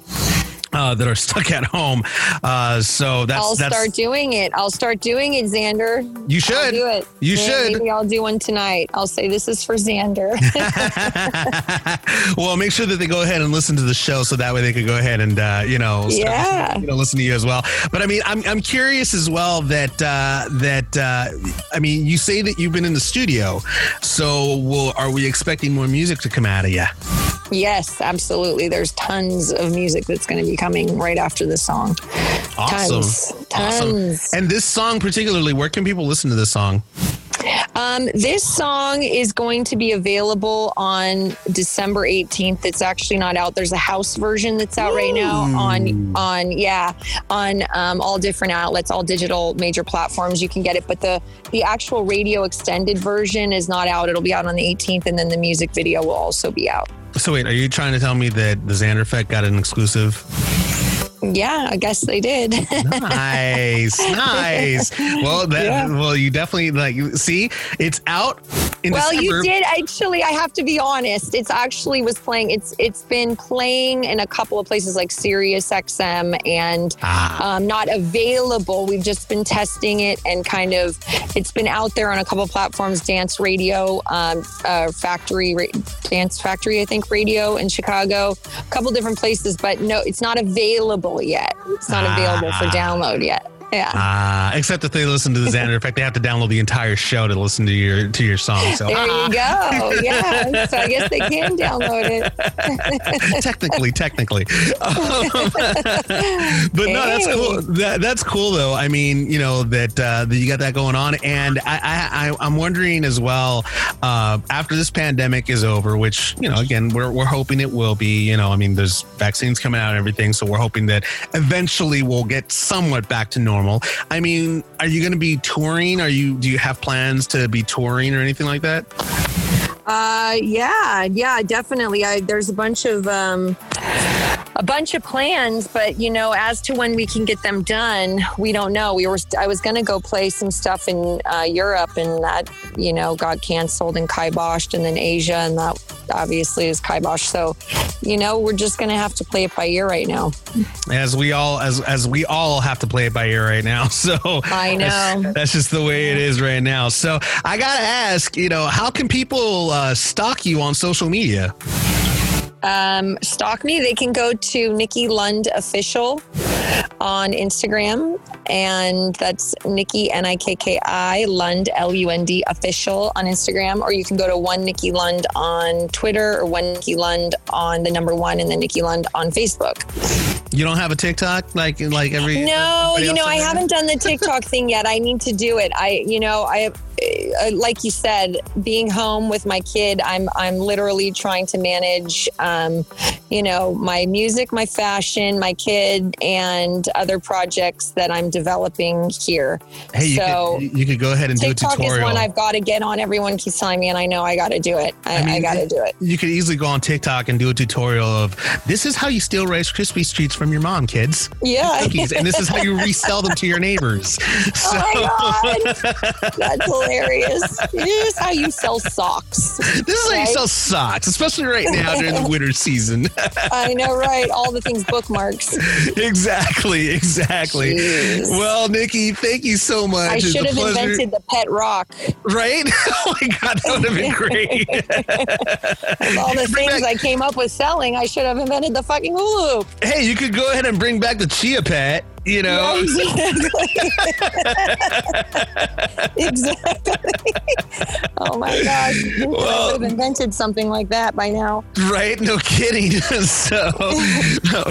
Uh, that are stuck at home, uh, so that's I'll that's start doing it. I'll start doing it, Xander. You should. I'll do it. You Yeah, should. Maybe I'll do one tonight. I'll say this is for Xander. well, make sure that they go ahead and listen to the show, so that way they could go ahead and uh, you know, start Yeah. you know, listen to you as well. But I mean, I'm I'm curious as well that uh, that uh, I mean, you say that you've been in the studio, so will, are we expecting more music to come out of you? Yes, absolutely. There's tons of music that's going to be coming right after this song. Awesome, Tons. awesome. And this song particularly, where can people listen to this song? Um, this song is going to be available on December 18th. It's actually not out. There's a house version that's out right now on on yeah on um, all different outlets, all digital major platforms. You can get it, but the the actual radio extended version is not out. It'll be out on the 18th, and then the music video will also be out. So wait, are you trying to tell me that the Xander Effect got an exclusive? Yeah, I guess they did. nice, nice. Well, that Yeah. well, you definitely like see it's out in well, December. you did actually. I have to be honest. It's actually was playing. It's it's been playing in a couple of places like Sirius XM and Ah. um, not available. We've just been testing it and kind of. It's been out there on a couple of platforms. Dance Radio, um, uh, Factory, Ra- Dance Factory, I think Radio in Chicago, a couple different places. But no, it's not available yet. It's not available for Ah. download yet. Yeah. Ah, except if they listen to the Xander Effect, they have to download the entire show to listen to your to your song. So There you go. Yeah. So I guess they can download it. technically, technically. Um, but no, that's cool. That, that's cool, though. I mean, you know that uh, that you got that going on, and I, I, I I'm wondering as well. Uh, after this pandemic is over, which you know, again, we're we're hoping it will be. You know, I mean, there's vaccines coming out and everything, so we're hoping that eventually we'll get somewhat back to normal. I mean, are you going to be touring? Are you? Do you have plans to be touring or anything like that? Uh, yeah, yeah, definitely. I there's a bunch of um, a bunch of plans, but you know, as to when we can get them done, we don't know. We were I was gonna go play some stuff in uh, Europe, and that you know got canceled and kiboshed, and then Asia, and that obviously is kiboshed. So, you know, we're just gonna have to play it by ear right now. as we all as as we all have to play it by ear right now. So I that's- know. that's, just the way it is right now. So I gotta ask, you know, how can people uh, stalk you on social media? um, stalk me, they can go to Nikki Lund Official on Instagram. And that's Nikki, N I K K I, Lund, L U N D, official on Instagram. Or you can go to one Nikki Lund on Twitter or one Nikki Lund on the number one and then Nikki Lund on Facebook. You don't have a TikTok like like every No, you know, I haven't done the TikTok thing yet. I need to do it. I, you know, I, like you said, being home with my kid, I'm, I'm literally trying to manage, um, you know, my music, my fashion, my kid, and other projects that I'm developing here. Hey, you, so could, you could go ahead and TikTok do a tutorial. is one I've got to get on. Everyone keeps telling me, and I know I got to do it. I, I, mean, got to do it. You could easily go on TikTok and do a tutorial of this is how you steal Rice Krispie treats from your mom, kids. Yeah. Cookies, and this is how you resell them to your neighbors. So, Oh my god, that's hilarious! This is how you sell socks. This is how you sell socks, especially right now during the winter season. I know, right? All the things bookmarks. exactly, exactly. Jeez. Well, Nikki, thank you so much. I should have pleasure- invented the pet rock. Right? Oh my god, that would have been great. All the things I came up with selling, I should have invented the fucking hula hoop. hey, you could go ahead and bring back the chia pet. You know, exactly. exactly. oh my gosh. I would have invented something like that by now. right? No kidding. so,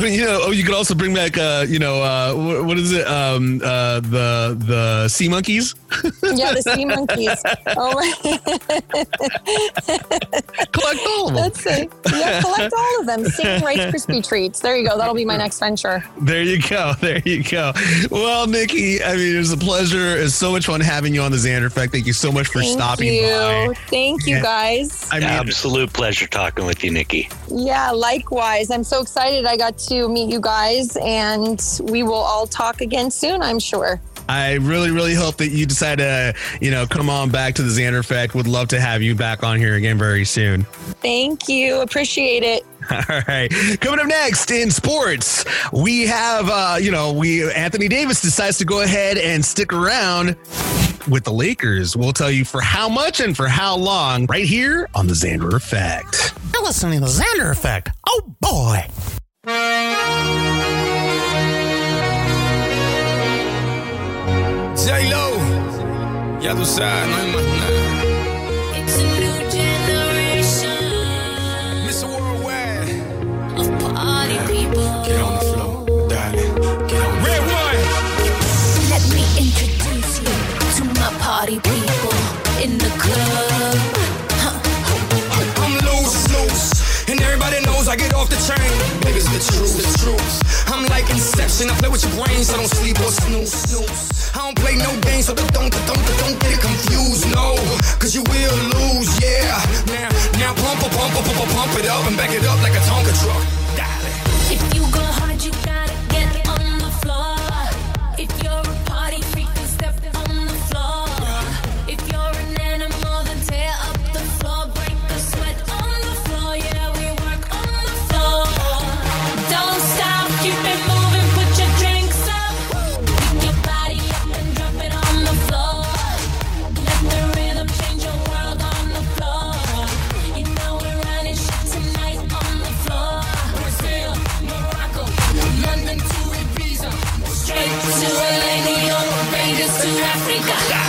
you know, oh, you could also bring back, uh, you know, uh, wh- what is it? Um, uh, the the sea monkeys. Yeah, the sea monkeys. Oh my. collect all of them. That's it. Yeah, collect all of them. Sing Rice Krispie treats. There you go. That'll be my next venture. There you go. There you go. Well, Nikki, I mean, it was a pleasure. It's so much fun having you on the Xander Effect. Thank you so much for Thank stopping you. by. Thank you, Yeah. guys. I mean, Absolute pleasure talking with you, Nikki. Yeah, likewise. I'm so excited I got to meet you guys, and we will all talk again soon, I'm sure. I really, really hope that you decide to, you know, come on back to the Xander Effect. Would love to have you back on here again very soon. Thank you. Appreciate it. All right. Coming up next in sports, we have, uh, you know, we Anthony Davis decides to go ahead and stick around with the Lakers. We'll tell you for how much and for how long right here on the Xander Effect. You're listening to the Xander Effect. Oh boy. J-Lo, ya tú sabes, no hay más get on the floor, darling. Get on RedOne. Let me introduce you to my party people in the club. I'm loose, loose, and everybody knows I get off the train. Baby, it's the truth, the truth. I'm like Inception, I play with your brain, so don't sleep or snooze, snooze. I don't play no games, so don't, don't, don't, don't get it confused, no, cause you will lose, yeah. Now, now pump, pump, pump, pump, pump, pump it up and back it up like a Tonka truck. fingers to Africa.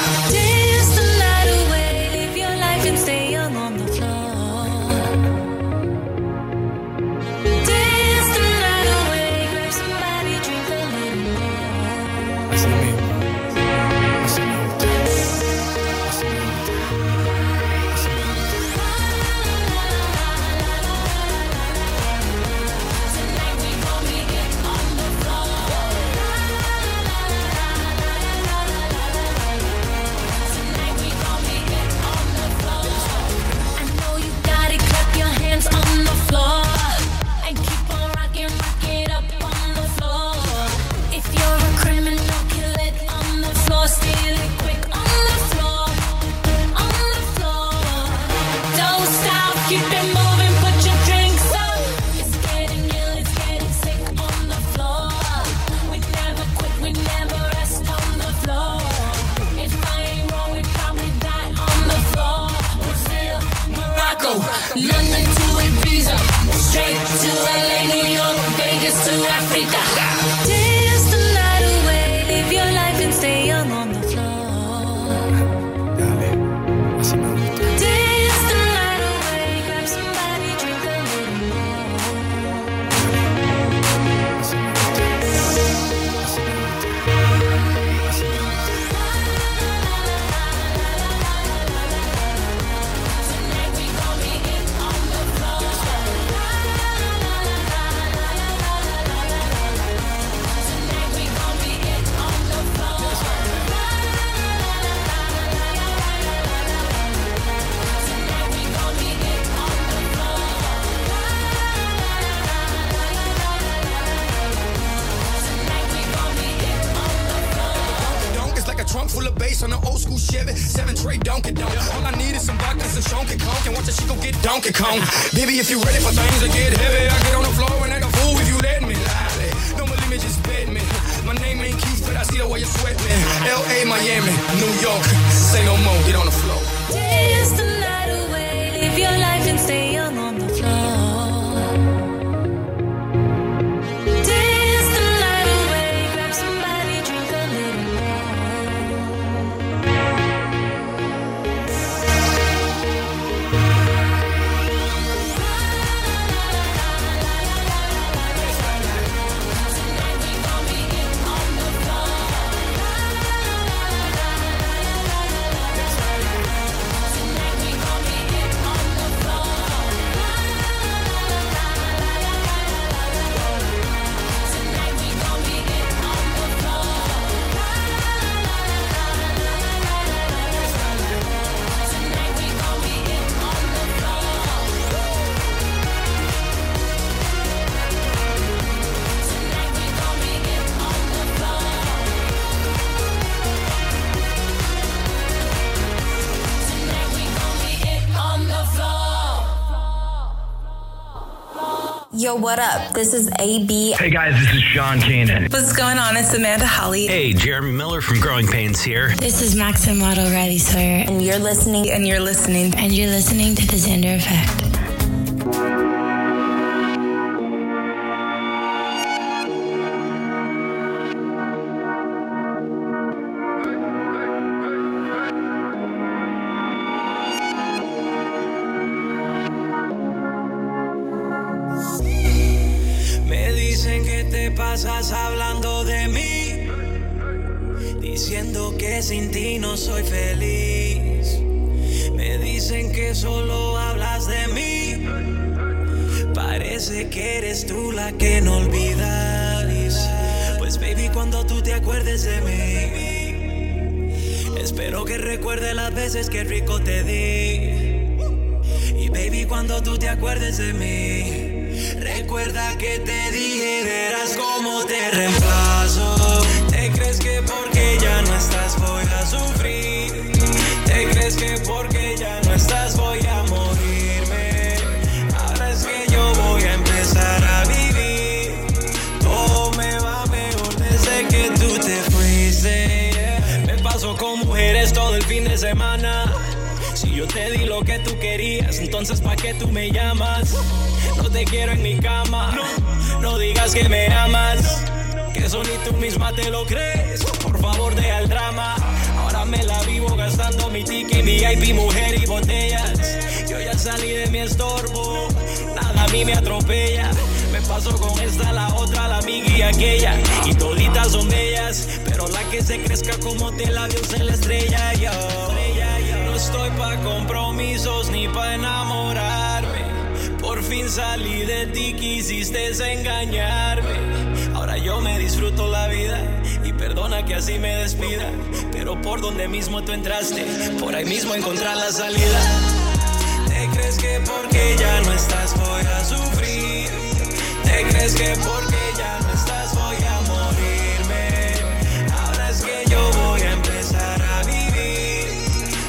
Yo, what up? This is AB. Hey guys, this is Sean Kanan. What's going on? It's Amanda Holly. Hey, Jeremy Miller from Growing Pains here. This is Max and Model Riley Sawyer. And you're listening. And you're listening. And you're listening to The Xander Effect. Me atropella. Me paso con esta, la otra, la amiga y aquella. Y toditas son bellas. Pero la que se crezca como te labios en la estrella. Yo no estoy pa' compromisos ni pa' enamorarme. Por fin salí de ti, quisiste engañarme. Ahora yo me disfruto la vida y perdona que así me despida. Pero por donde mismo tú entraste, por ahí mismo encontrar la salida. ¿Te crees que porque ya no estás voy a sufrir? ¿Te crees que porque ya no estás voy a morirme? Ahora es que yo voy a empezar a vivir.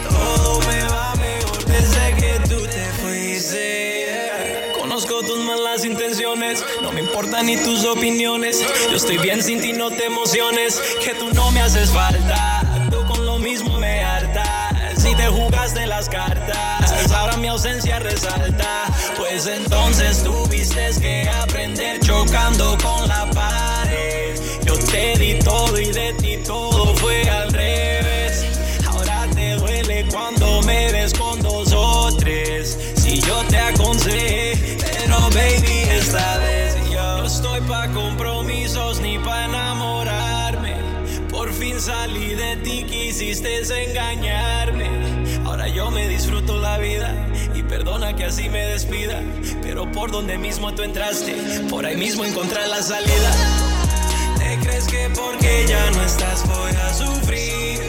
Todo me va mejor desde que tú te fuiste. Conozco tus malas intenciones, no me importan ni tus opiniones. Yo estoy bien sin ti, no te emociones, que tú no me haces falta. Tú con lo mismo me harta. Si te jugaste las cartas, mi ausencia resalta. Pues entonces tuviste que aprender chocando con la pared. Yo te di todo y de ti todo fue al revés. Ahora te duele cuando me ves con dos o tres. Si yo te aconsejé, pero baby, esta vez yo no estoy pa' compromisos ni pa' enamorarme. Por fin salí de ti, quisiste engañarme. Ahora yo me disfruto la vida y perdona que así me despida. Pero por donde mismo tú entraste, por ahí mismo encontrar la salida. ¿Te crees que porque ya no estás voy a sufrir?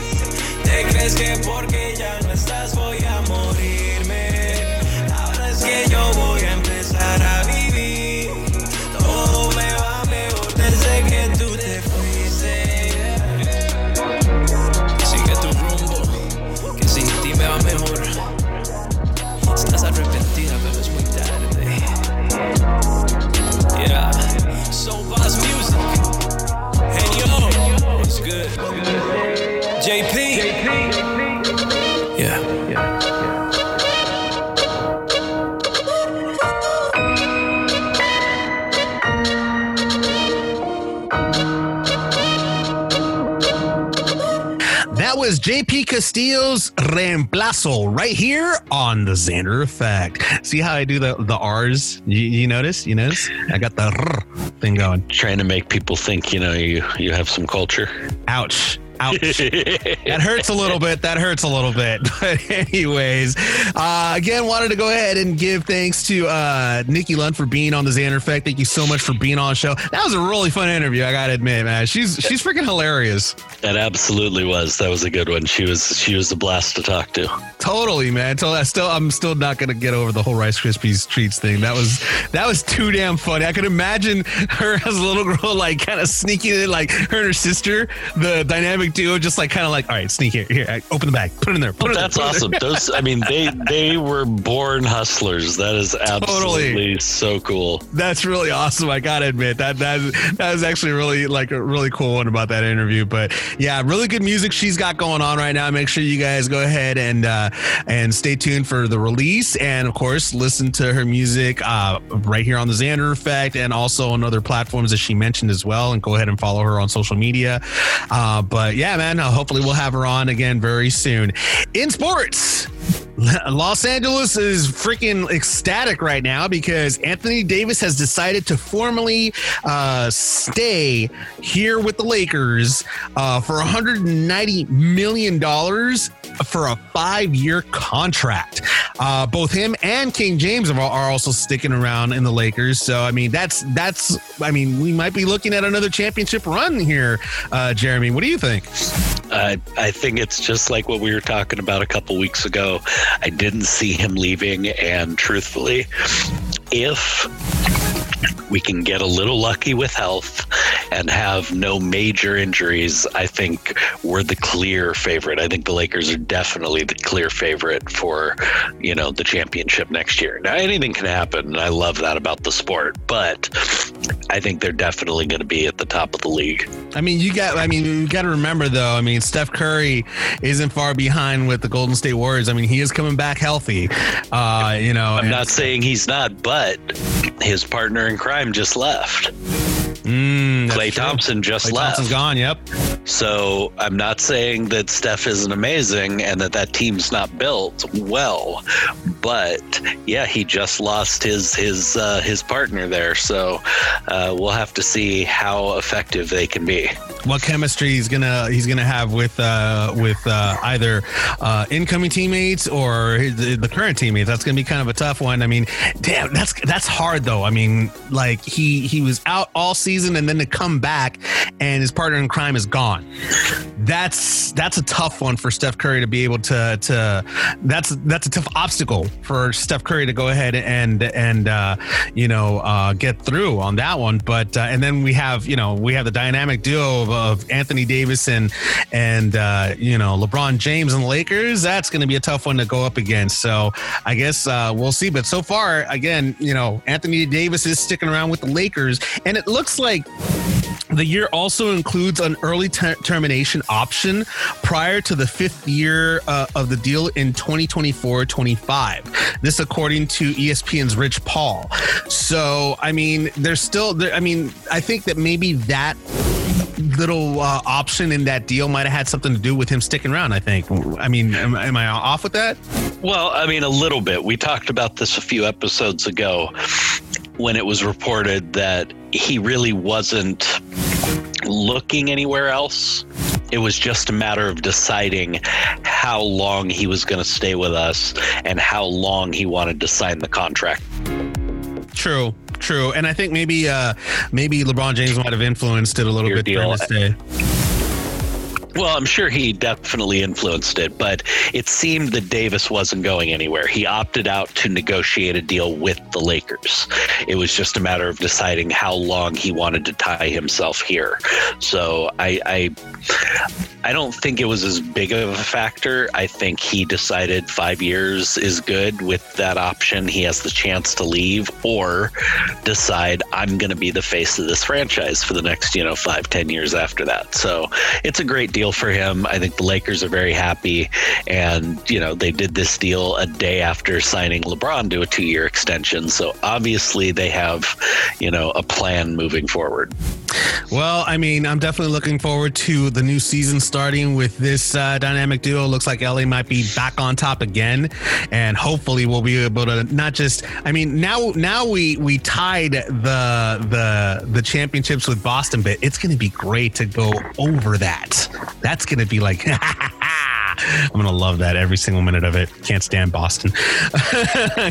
¿Te crees que porque ya no estás voy a morirme? Ahora es que yo voy a JP Castillo's Reemplazo right here on the Xander Effect. See how I do the, the R's? You, you notice? You notice? I got the R thing going. Trying to make people think, you know, you, you have some culture. Ouch. Ouch. that hurts a little bit. That hurts a little bit. But anyways, uh, again, wanted to go ahead and give thanks to uh, Nikki Lund for being on the Xander Effect. Thank you so much for being on the show. That was a really fun interview. I gotta admit, man. She's she's freaking hilarious. That absolutely was. That was a good one. She was she was a blast to talk to. Totally, man. So I still, I'm still not gonna get over the whole Rice Krispies treats thing. That was that was too damn funny. I could imagine her as a little girl, like kind of sneaking in, like her and her sister, the dynamic duo, just like kind of like, all right, sneak here, here, open the bag, put it in there. Put it in That's there, put it awesome. there." Those, I mean, they they were born hustlers. That is absolutely so cool. That's really awesome. I gotta admit that that that was actually really like a really cool one about that interview. But yeah, really good music she's got going on right now. Make sure you guys go ahead and uh, and stay tuned for the release, and of course listen to her music uh, right here on the Xander Effect, and also on other platforms that she mentioned as well. And go ahead and follow her on social media. Uh, but yeah, man, uh, hopefully we'll have her on again very soon. In sports. Los Angeles is freaking ecstatic right now because Anthony Davis has decided to formally uh, stay here with the Lakers uh, for 190 million dollars for a five-year contract. Uh, both him and King James are, are also sticking around in the Lakers. So I mean, that's that's I mean, we might be looking at another championship run here, uh, Jeremy. What do you think? I I think it's just like what we were talking about a couple weeks ago. I didn't see him leaving, and truthfully, if we can get a little lucky with health and have no major injuries, I think we're the clear favorite. I think the Lakers are definitely the clear favorite for, you know, the championship next year. Now anything can happen, and I love that about the sport, but I think they're definitely going to be at the top of the league. I mean, you got. I mean, you got to remember though. I mean, Steph Curry isn't far behind with the Golden State Warriors. I mean, he is coming back healthy. Uh, you know, I'm not saying he's not, but his partner in crime just left. Mm, Mm, Klay Thompson just Klay left. Thompson's gone. Yep. So I'm not saying that Steph isn't amazing and that that team's not built well, but yeah, he just lost his his uh, his partner there. So uh, we'll have to see how effective they can be. What chemistry he's gonna he's gonna have with uh, with uh, either uh, incoming teammates or his, the current teammates? That's gonna be kind of a tough one. I mean, damn, that's that's hard though. I mean, like he he was out all season and then to come back and his partner in crime is gone. That's that's a tough one for Steph Curry to be able to to that's that's a tough obstacle for Steph Curry to go ahead and and uh, you know uh, get through on that one. But uh, and then we have you know we have the dynamic duo of, of Anthony Davis and and uh, you know LeBron James and the Lakers. That's going to be a tough one to go up against. So I guess uh, we'll see. But so far, again, you know Anthony Davis is sticking around with the Lakers, and it looks like. The year also includes an early ter- termination option prior to the fifth year uh, of the deal in 2024 25. This, according to ESPN's Rich Paul. So, I mean, there's still, there, I mean, I think that maybe that little uh, option in that deal might have had something to do with him sticking around. I think. I mean, am, am I off with that? Well, I mean, a little bit. We talked about this a few episodes ago when it was reported that he really wasn't looking anywhere else. It was just a matter of deciding how long he was going to stay with us and how long he wanted to sign the contract. True, true, and I think maybe uh maybe LeBron James might have influenced it a little Your bit during deal. Well, I'm sure he definitely influenced it, but it seemed that Davis wasn't going anywhere. He opted out to negotiate a deal with the Lakers. It was just a matter of deciding how long he wanted to tie himself here. So I, I, I don't think it was as big of a factor. I think he decided five years is good with that option. He has the chance to leave or decide I'm going to be the face of this franchise for the next, you know, five, ten years after that. So it's a great deal for him. I think the Lakers are very happy. And, you know, they did this deal a day after signing LeBron to a two year extension. So obviously they have, you know, a plan moving forward. Well, I mean, I'm definitely looking forward to the new season starting with this uh, dynamic duo. Looks like LA might be back on top again, and hopefully we'll be able to not just. I mean, now now we we tied the the the championships with Boston, but it's going to be great to go over that. That's going to be like. I'm gonna love that every single minute of it. Can't stand Boston.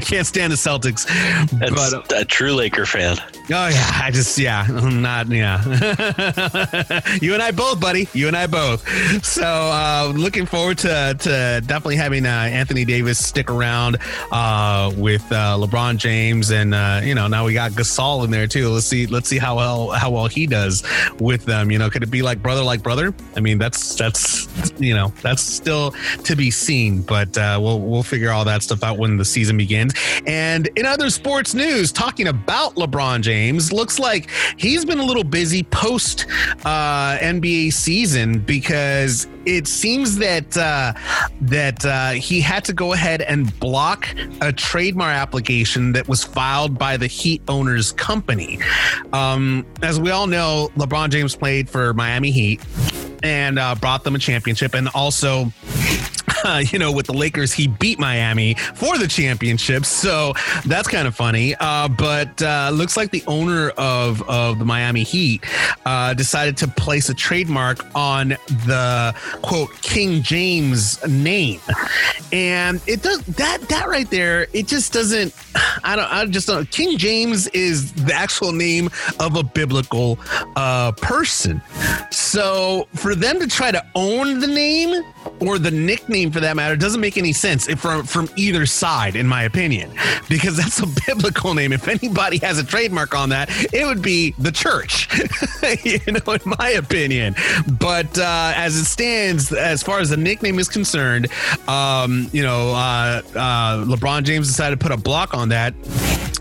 Can't stand the Celtics. That's but a true Laker fan. Oh yeah, I just yeah, I'm not yeah. you and I both, buddy. You and I both. So uh, looking forward to to definitely having uh, Anthony Davis stick around uh, with uh, LeBron James, and uh, you know now we got Gasol in there too. Let's see let's see how well how well he does with them. You know, could it be like brother like brother? I mean, that's that's you know that's still to be seen, but uh, we'll we'll figure all that stuff out when the season begins. And in other sports news, talking about LeBron James, looks like he's been a little busy post uh, NBA season because it seems that uh, that uh, he had to go ahead and block a trademark application that was filed by the Heat owners company. Um, as we all know, LeBron James played for Miami Heat and uh, brought them a championship, and also. Uh, you know, with the Lakers, he beat Miami for the championship, so that's kind of funny. Uh, but uh, looks like the owner of of the Miami Heat uh, decided to place a trademark on the quote King James name, and it does that that right there. It just doesn't. I don't. I just don't. King James is the actual name of a biblical uh, person. So for them to try to own the name or the nickname for that matter doesn't make any sense from from either side in my opinion because that's a biblical name. If anybody has a trademark on that it would be the church you know in my opinion. But uh, as it stands as far as the nickname is concerned um, you know uh, uh, lebron james decided to put a block on that.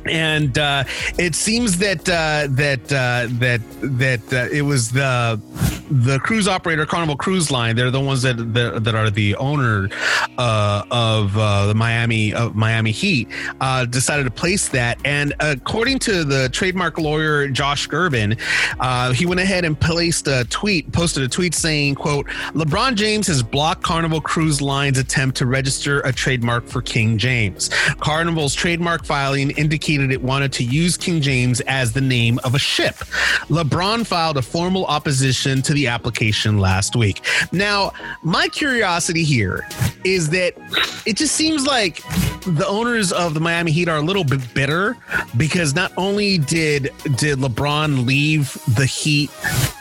And uh, it seems that uh, that uh, that that uh, it was the the cruise operator Carnival Cruise Line, they're the ones that that, that are the owner uh, of uh, the Miami of Miami Heat, uh, decided to place that. And according to the trademark lawyer Josh Gerben, uh, he went ahead and placed a tweet, posted a tweet saying, "quote LeBron James has blocked Carnival Cruise Line's attempt to register a trademark for King James. Carnival's trademark filing indicated it wanted to use King James as the name of a ship. LeBron filed a formal opposition to the application last week. Now, my curiosity here is that it just seems like the owners of the Miami Heat are a little bit bitter because not only did did LeBron leave the Heat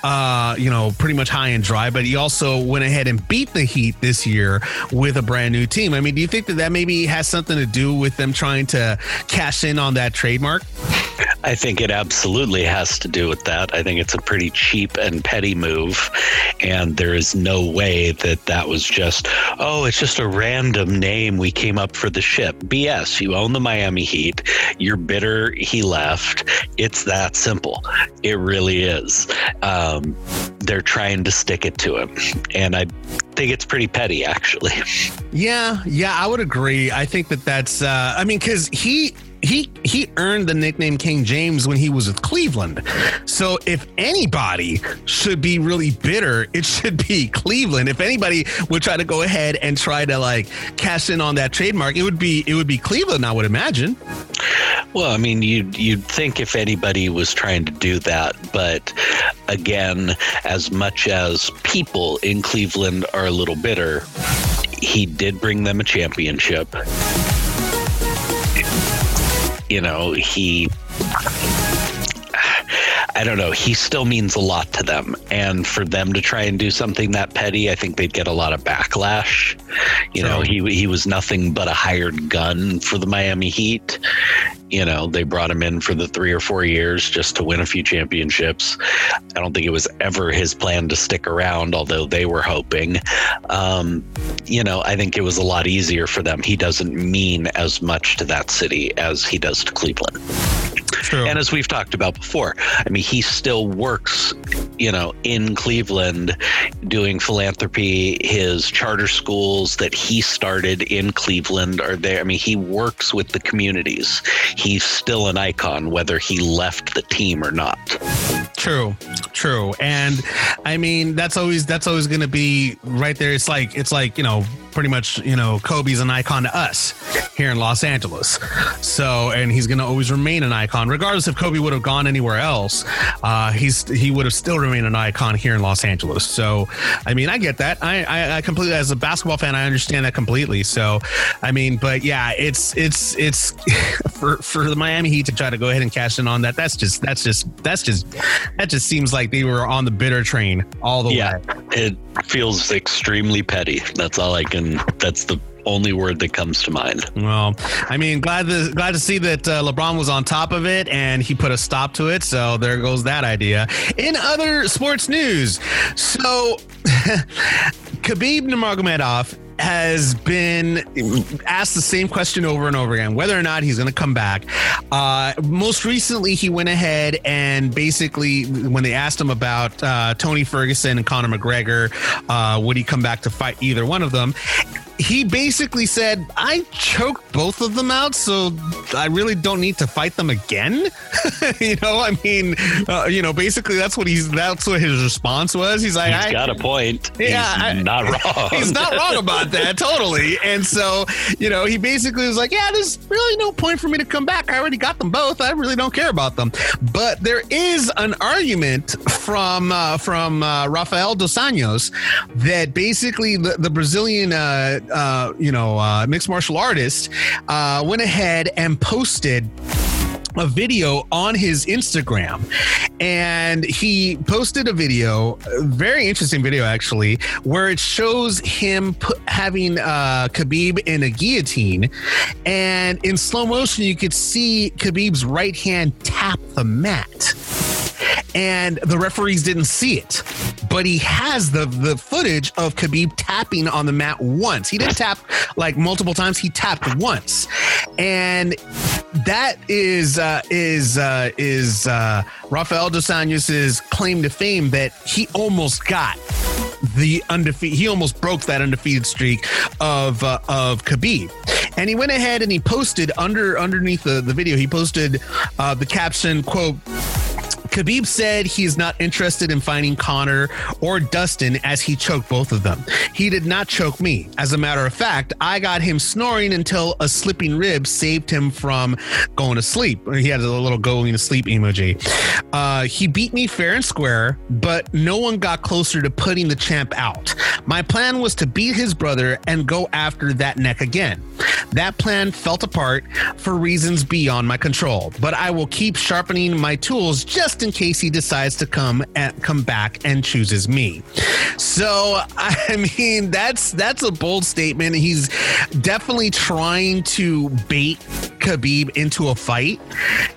uh, you know, pretty much high and dry, but he also went ahead and beat the Heat this year with a brand new team. I mean, do you think that that maybe has something to do with them trying to cash in on that trademark? I think it absolutely has to do with that. I think it's a pretty cheap and petty move. And there is no way that that was just, oh, it's just a random name we came up for the ship. BS. You own the Miami Heat. You're bitter he left. It's that simple. It really is. Um, they're trying to stick it to him. And I think it's pretty petty, actually. Yeah, yeah, I would agree. I think that that's, uh, I mean, because he, he he earned the nickname King James when he was with Cleveland. So if anybody should be really bitter, it should be Cleveland. If anybody would try to go ahead and try to like cash in on that trademark, it would be it would be Cleveland, I would imagine. Well, I mean, you'd you'd think if anybody was trying to do that, but again, as much as people in Cleveland are a little bitter, he did bring them a championship you know, he I don't know. He still means a lot to them. And for them to try and do something that petty, I think they'd get a lot of backlash. You know, he he was nothing but a hired gun for the Miami Heat. You know, they brought him in for the three or four years just to win a few championships. I don't think it was ever his plan to stick around, although they were hoping. Um, you know, I think it was a lot easier for them. He doesn't mean as much to that city as he does to Cleveland. True. And as we've talked about before, I mean, he still works, you know, in Cleveland doing philanthropy. His charter schools that he started in Cleveland are there. I mean, he works with the communities. He's still an icon, whether he left the team or not. True, true, and I mean that's always that's always going to be right there. It's like it's like you know pretty much you know Kobe's an icon to us here in Los Angeles. So and he's going to always remain an icon, regardless if Kobe would have gone anywhere else. Uh, he's he would have still remained an icon here in Los Angeles. So I mean I get that. I, I I completely as a basketball fan I understand that completely. So I mean, but yeah, it's it's it's for for the Miami Heat to try to go ahead and cash in on that. That's just that's just that's just that just seems like they were on the bitter train all the yeah, way. it feels extremely petty. That's all I can. That's the only word that comes to mind. Well, I mean, glad to glad to see that uh, LeBron was on top of it and he put a stop to it. So there goes that idea. In other sports news, so Khabib Nurmagomedov has been asked the same question over and over again whether or not he's going to come back. Uh, most recently, he went ahead and basically, when they asked him about uh, Tony Ferguson and Conor McGregor, uh, would he come back to fight either one of them? He basically said, I choked both of them out, so I really don't need to fight them again. you know, I mean, uh, you know, basically that's what he's, that's what his response was. He's like, He's I, got a point. Yeah, He's I- not wrong. He's not wrong about that, totally. And so, you know, he basically was like, "Yeah, there's really no point for me to come back. I already got them both. I really don't care about them." But there is an argument from uh, from uh, Rafael dos Anjos that basically the, the Brazilian, uh, uh, you know, uh, mixed martial artist uh, went ahead and posted a video on his Instagram and he posted a video, a very interesting video actually, where it shows him pu- having uh, Khabib in a guillotine. And in slow motion, you could see Khabib's right hand tap the mat and the referees didn't see it. But he has the the footage of Khabib tapping on the mat once. He didn't tap like multiple times. He tapped once, and that is uh, is uh, is uh, Rafael dos Anjos's claim to fame that he almost got the undefeated. He almost broke that undefeated streak of uh, of Khabib, and he went ahead and he posted under underneath the the video. He posted uh, the caption quote. Khabib said he is not interested in fighting Conor or Dustin as he choked both of them. He did not choke me. As a matter of fact, I got him snoring until a slipping rib saved him from going to sleep. He had a little going to sleep emoji. Uh, he beat me fair and square, but no one got closer to putting the champ out. My plan was to beat his brother and go after that neck again. That plan fell apart for reasons beyond my control, but I will keep sharpening my tools just in case he decides to come and come back and chooses me. So I mean that's that's a bold statement. He's definitely trying to bait Khabib into a fight.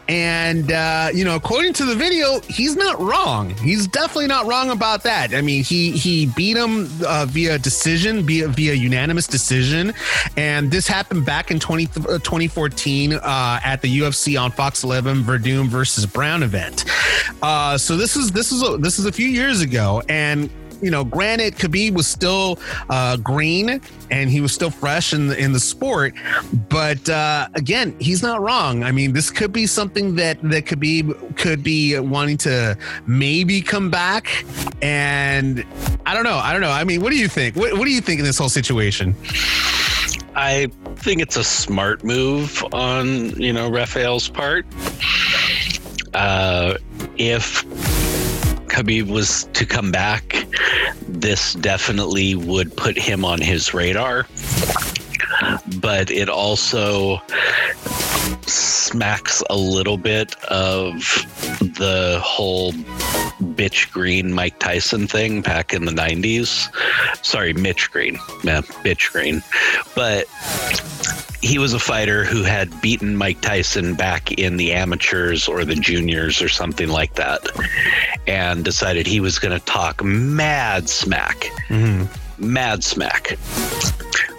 And, uh, you know, according to the video, he's not wrong. He's definitely not wrong about that. I mean, he he beat him uh, via decision, via, via unanimous decision. And this happened back in 20, uh, 2014 uh, at the UFC on Fox 11 Werdum versus Browne event. Uh, so this is this is a, this is a few years ago. And you know, granted, Khabib was still uh, green and he was still fresh in the in the sport, but uh, again, he's not wrong. I mean, this could be something that that Khabib could be wanting to maybe come back, and I don't know. I don't know. I mean, what do you think? What, what do you think in this whole situation? I think it's a smart move on you know Raphael's part. Uh, if Khabib was to come back, this definitely would put him on his radar. But it also smacks a little bit of the whole bitch green Mike Tyson thing back in the 90s. Sorry, Mitch Green. Yeah, bitch green. But he was a fighter who had beaten Mike Tyson back in the amateurs or the juniors or something like that and decided he was going to talk mad smack. Mm-hmm. Mad smack.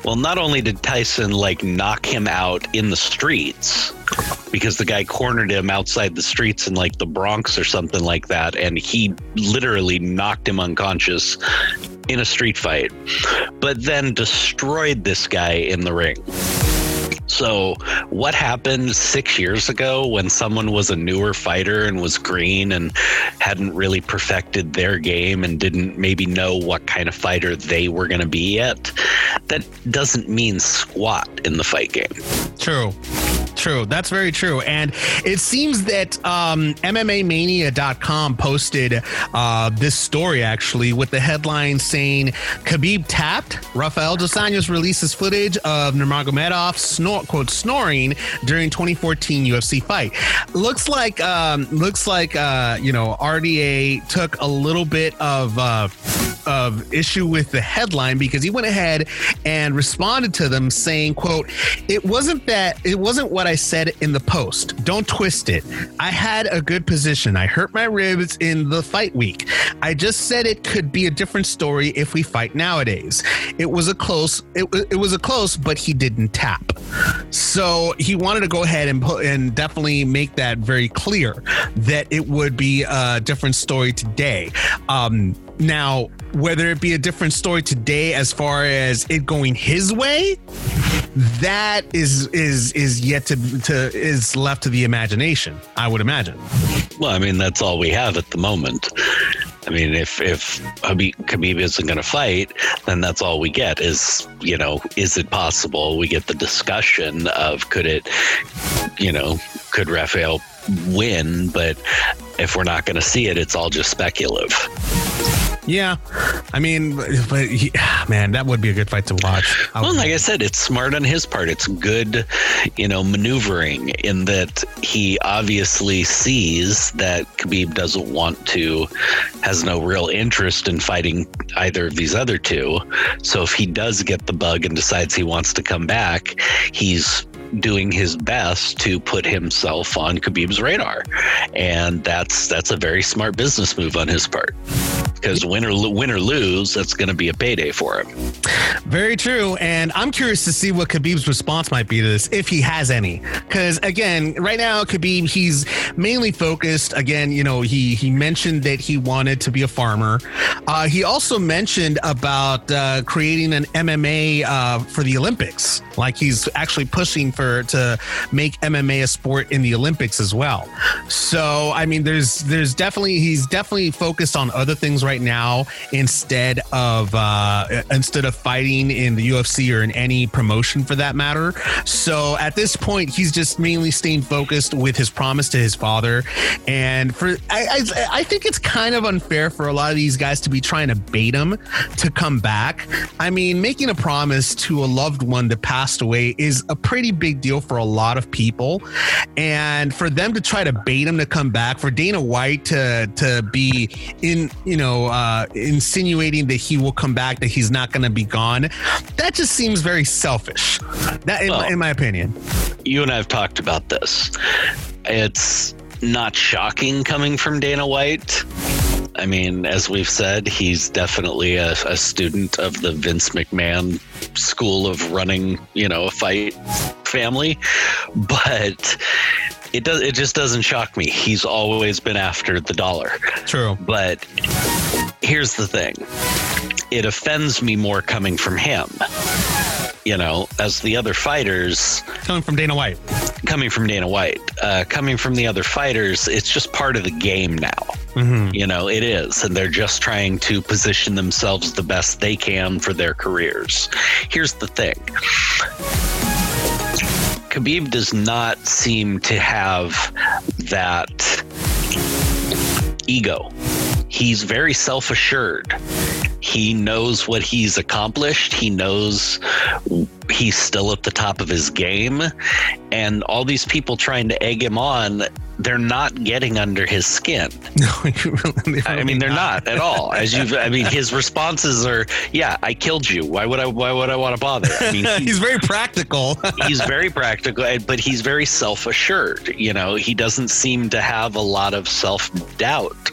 Well, not only did Tyson like knock him out in the streets because the guy cornered him outside the streets in like the Bronx or something like that, and he literally knocked him unconscious in a street fight, but then destroyed this guy in the ring. So, what happened six years ago when someone was a newer fighter and was green and hadn't really perfected their game and didn't maybe know what kind of fighter they were going to be yet? That doesn't mean squat in the fight game. True. True. That's very true. And it seems that um, MMAmania.com posted uh, this story actually with the headline saying Khabib tapped. Rafael Dos Anjos releases footage of Nurmagomedov snort, quote, snoring during 2014 UFC fight. Looks like, um, looks like, uh, you know, RDA took a little bit of, uh, of issue with the headline because he went ahead and responded to them saying, quote, it wasn't that, it wasn't what I said in the post. Don't twist it. I had a good position. I hurt my ribs in the fight week. I just said it could be a different story if we fight nowadays. It was a close. It, it was a close, but he didn't tap. So he wanted to go ahead and put and definitely make that very clear that it would be a different story today. Um, now, whether it be a different story today as far as it going his way, that is is is yet to to is left to the imagination. I would imagine. Well, I mean, that's all we have at the moment. I mean, if if Habib, Khabib isn't going to fight, then that's all we get is you know, is it possible? We get the discussion of could it, you know, could Rafael win? But if we're not going to see it, it's all just speculative. Yeah, I mean, but he, ah, man, that would be a good fight to watch. I Well, like I said, it's smart on his part. It's good, you know, maneuvering in that he obviously sees that Khabib doesn't want to, has no real interest in fighting either of these other two. So if he does get the bug and decides he wants to come back, he's doing his best to put himself on Khabib's radar. And that's that's a very smart business move on his part. because win or win or lose, that's going to be a payday for him. Very true. And I'm curious to see what Khabib's response might be to this, if he has any. Because again, right now, Khabib, he's mainly focused. Again, you know, he he mentioned that he wanted to be a farmer. Uh, he also mentioned about uh, creating an MMA uh, for the Olympics. Like he's actually pushing for to make MMA a sport in the Olympics as well. So I mean, there's there's definitely he's definitely focused on other things right now instead of uh, instead of fighting in the UFC or in any promotion for that matter. So at this point, he's just mainly staying focused with his promise to his father. And for I, I, I think it's kind of unfair for a lot of these guys to be trying to bait him to come back. I mean, making a promise to a loved one that passed away is a pretty big deal for a lot of people. And for them to try to bait him to come back, for Dana White to to be in, you know, uh, insinuating that he will come back, that he's not going to be gone, that just seems very selfish. That, in, Well- in my opinion. You and I have talked about this. It's not shocking coming from Dana White. I mean, as we've said, he's definitely a, a student of the Vince McMahon school of running, you know, a fight family. But it does it just doesn't shock me. He's always been after the dollar. True. But here's the thing. It offends me more coming from him. You know, as the other fighters coming from Dana White. Coming from Dana White. Uh, coming from the other fighters, it's just part of the game now. Mhm. You know, it is. And they're just trying to position themselves the best they can for their careers. Here's the thing Khabib does not seem to have that ego. He's very self assured. He knows what he's accomplished. He knows he's still at the top of his game. And all these people trying to egg him on, they're not getting under his skin. No, I mean, they're not at all. As you've, I mean, his responses are, "Yeah, I killed you. Why would I? Why would I want to bother?" I mean, he's very practical. he's very practical, but he's very self-assured. You know, he doesn't seem to have a lot of self-doubt,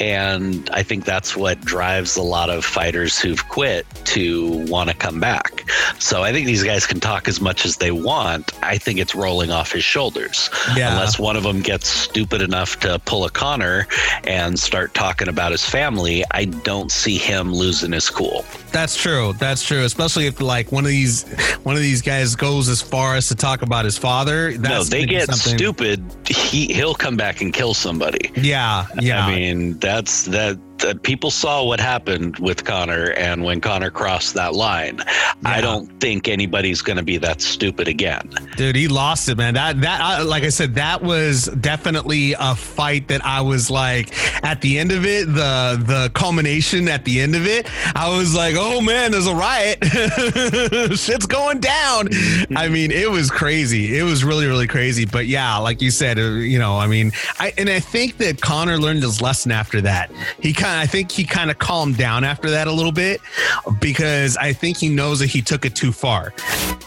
and I think that's what drives a lot of fighters who've quit to want to come back. So I think these guys can talk as much as they want. I think it's rolling off his shoulders, Yeah. unless one of them gets stupid enough to pull a Conor and start talking about his family. I don't see him losing his cool. That's true. That's true. Especially if like one of these one of these guys goes as far as to talk about his father. That's no, they get something- stupid. He he'll come back and kill somebody. Yeah, yeah. I mean, that's that. That people saw what happened with Conor, and when Conor crossed that line, I don't think anybody's going to be that stupid again. Dude, he lost it, man. That that I, like I said, that was definitely a fight that I was like at the end of it, the the culmination at the end of it, I was like, oh man, there's a riot, shit's going down. I mean, it was crazy. It was really really crazy. But yeah, like you said, uh, you know, I mean, I and I think that Conor learned his lesson after that. He kind, I think he kind of calmed down after that a little bit because I think he knows that he took it too far,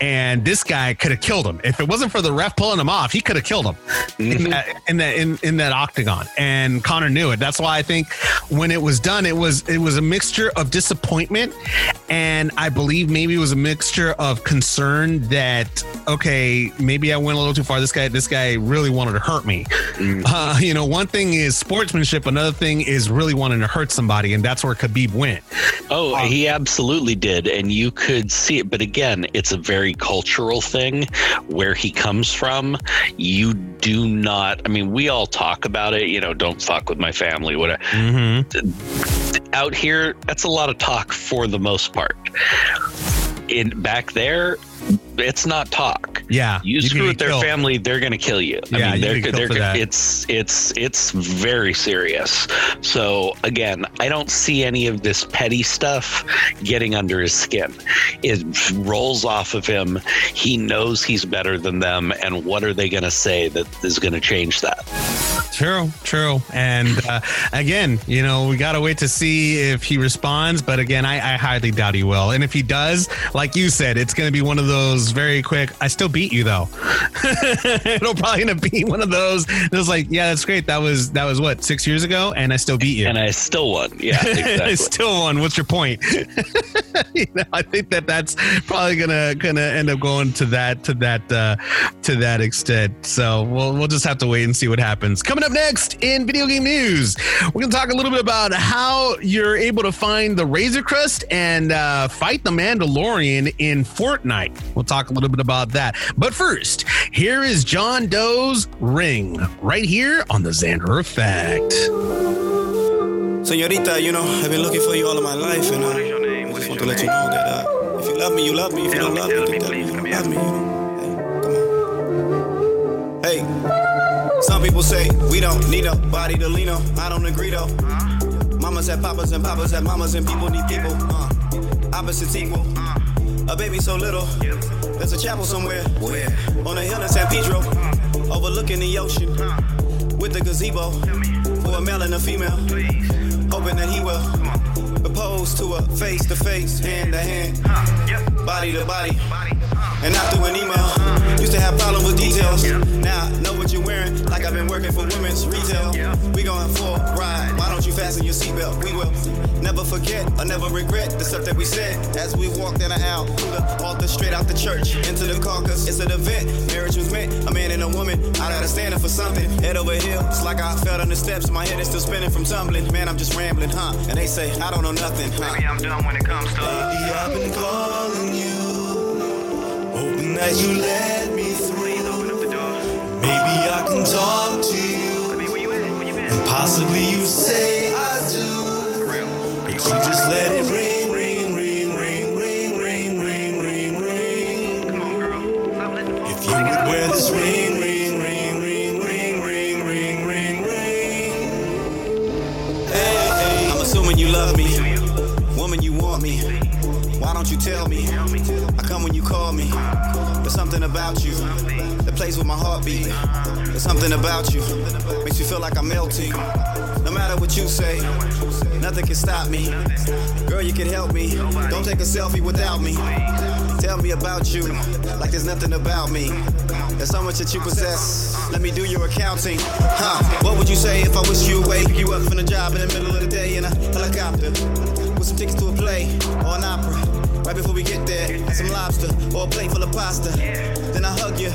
and this guy could have killed him if it wasn't for the ref pulling him off. He could have killed him in that in that in, in that octagon, and Conor knew it. That's why I think when it was done, it was it was a mixture of disappointment, and I believe maybe it was a mixture of concern that okay, maybe I went a little too far. This guy, this guy really wanted to hurt me. Uh, you know, one thing is sportsmanship, another thing is really wanting to hurt somebody, and that's where Khabib went. Oh, um, he absolutely did. And you could see it. But again, it's a very cultural thing where he comes from. You do not, I mean, we all talk about it, you know, don't fuck with my family, whatever. Mm-hmm. Out here, that's a lot of talk for the most part. In back there, it's not talk. Yeah, You, you screw with their killed. family, they're going to kill you. Yeah, I mean, you they're, they're, it's it's it's very serious. So again, I don't see any of this petty stuff getting under his skin. It rolls off of him. He knows he's better than them, and what are they going to say that is going to change that? True, true. And uh, again, you know, we got to wait to see if he responds. But again, I, I highly doubt he will. And if he does, like you said, it's going to be one of those very quick. I still beat you though. It'll probably end up being one of those. It was like, yeah, that's great. That was that was what six years ago, and I still beat you. And I still won. Yeah, exactly. I still won. What's your point? you know, I think that that's probably gonna gonna end up going to that to that uh, to that extent. So we'll we'll just have to wait and see what happens. Coming up next in video game news, we're gonna talk a little bit about how you're able to find the Razor Crest and uh, fight the Mandalorian in Fortnite. We'll talk a little bit about that. But first, here is John Doe's Ring right here on the Xander Effect. Senorita, you know, I've been looking for you all of my life, and uh, I just want to let you know that uh, if you love me, you love me. If you don't love me, then tell me you don't love me. You know? Hey, come on. Hey, some people say we don't need nobody to lean on. I don't agree though. Mamas have papas and papas have mamas, and people need people. Uh, opposites equal. A baby so little. There's a chapel somewhere. Where? On a hill in San Pedro, overlooking the ocean, with a gazebo. For a male and a female. Hoping that he will propose to a face to face, hand to hand, body to body, and not through an email. Used to have problems with details. Now I know what you're wearing, like I've been working for women's retail. We going for a ride. Why don't you fasten your seatbelt? We will never forget or never regret the stuff that we said as we walked in the aisle through the altar, straight out the church into the caucus. It's an event. Marriage was meant. A man and a woman. I gotta stand up for something. Head over here. It's like I fell on the steps. My head is still spinning from tumbling. Man, I'm just rambling, huh? And they say I don't know nothing, nothing, huh? Maybe I'm done when it comes to Baby, I've been calling you, hoping that you let me through. Open up the door. Maybe I can talk to you. Baby, where you at? Where you ring, ring, possibly you say I do. For real. If you would wear this ring. ring, ring, ring, ring, ring, ring, ring, ring. Hey, I'm assuming you love me want me. Why don't you tell me? I come when you call me. There's something about you that plays with my heartbeat. There's something about you makes me feel like I'm melting. No matter what you say, nothing can stop me. Girl, you can help me. Don't take a selfie without me. Tell me about you like there's nothing about me. There's so much that you possess. Let me do your accounting. Huh? What would you say if I wish you away? Pick you up from the job in the middle of the day in a helicopter some tickets to a play or an opera. Right before we get there, some lobster or a plate full of pasta. Then I hug you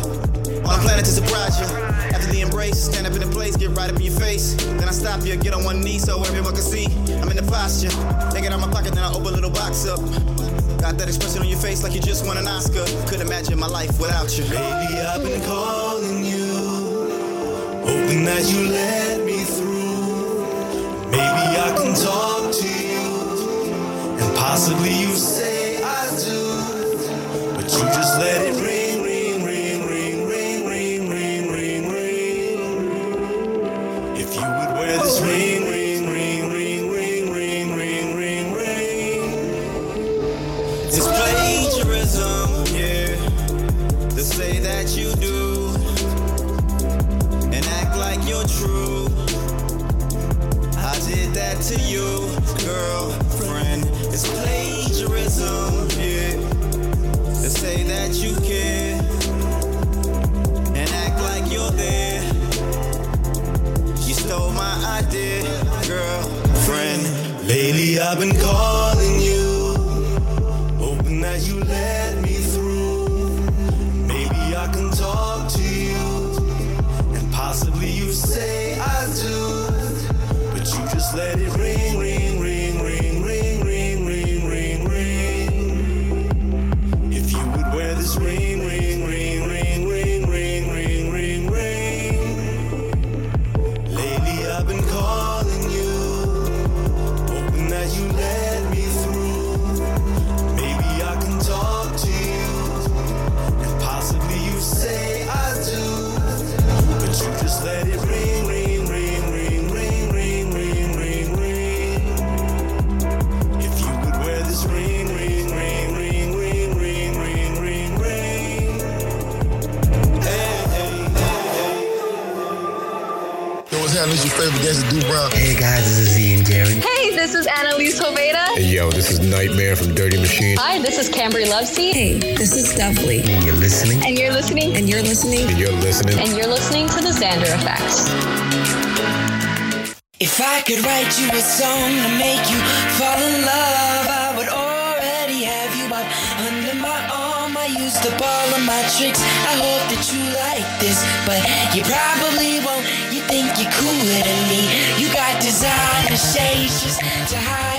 on a planet to surprise you. After the embrace, stand up in the place, get right up in your face. Then I stop you, get on one knee so everyone can see. I'm in the posture. Take it out my pocket, then I open a little box up. Got that expression on your face like you just won an Oscar. Couldn't imagine my life without you. Baby, I've been calling you, hoping that you let me through. Maybe I can talk and possibly you say I do, but you just let it is Cambry Loveseed. Hey, this is Dovely. And you're listening. And you're listening. And you're listening. And you're listening. And you're listening to the Xander Effects. If I could write you a song to make you fall in love, I would already have you up under my arm. I used up all of my tricks. I hope that you like this, but you probably won't. You think you're cooler than me. You got designer shades just to hide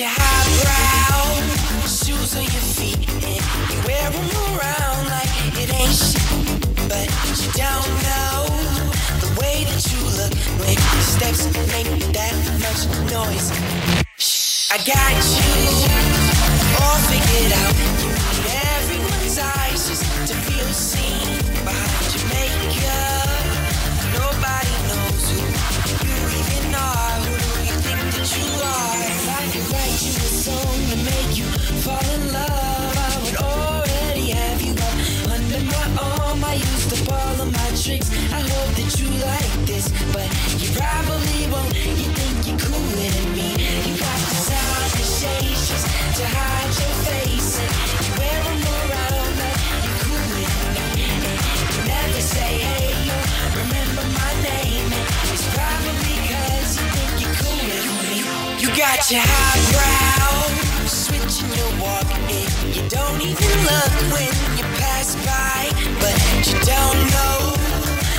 your highbrow shoes on your feet, and you wear them around like it ain't shit. But you don't know the way that you look when your steps make that much noise. Shh, I got you all figured out. You need everyone's eyes just to feel seen got your highbrow switching your walk, and you don't even look when you pass by, but you don't know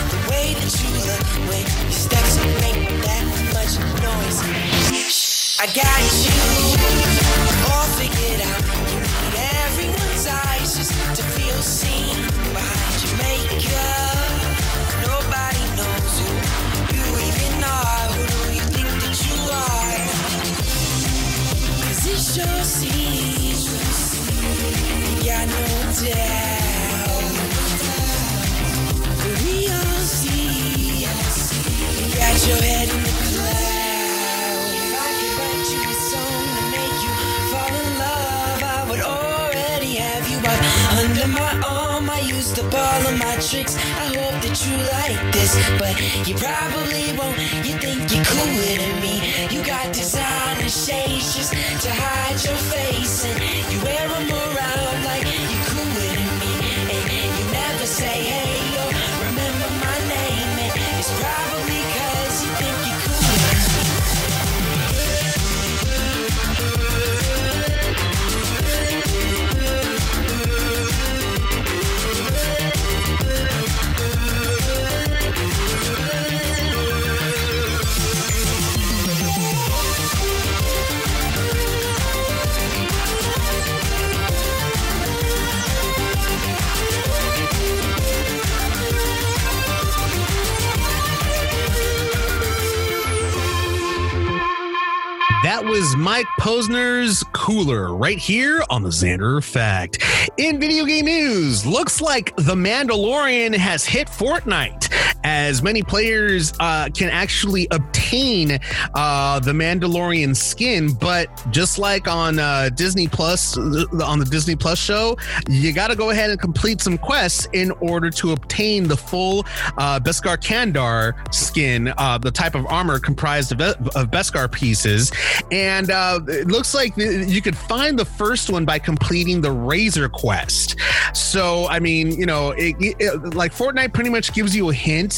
the way that you look when your steps make that much noise. I got you to get to you so and make you fall in love. I'm over have you by under my all my use the ball of my tricks. I hope that you like this, but you probably won't. You think you cool with me. You got to sign the shades just to hide your face, and you wear them around like That was Mike Posner's Cooler right here on the Xander Effect. In video game news, looks like The Mandalorian has hit Fortnite as many players uh, can actually obtain uh, the Mandalorian skin. But just like on uh, Disney Plus, on the Disney Plus show, you got to go ahead and complete some quests in order to obtain the full uh, Beskar Kandar skin, uh, the type of armor comprised of, of Beskar pieces. And uh, it looks like you could find the first one by completing the Razor quest. So, I mean, you know, it, it, like Fortnite pretty much gives you a hint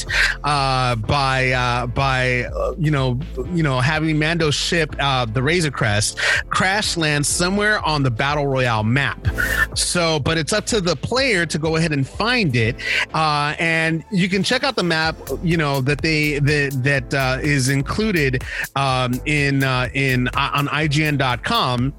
uh, by uh, by uh, you know you know having Mando ship uh, the Razor Crest crash land somewhere on the battle royale map. So, but it's up to the player to go ahead and find it, uh, and you can check out the map. You know that they that that is included um, in in on IGN.com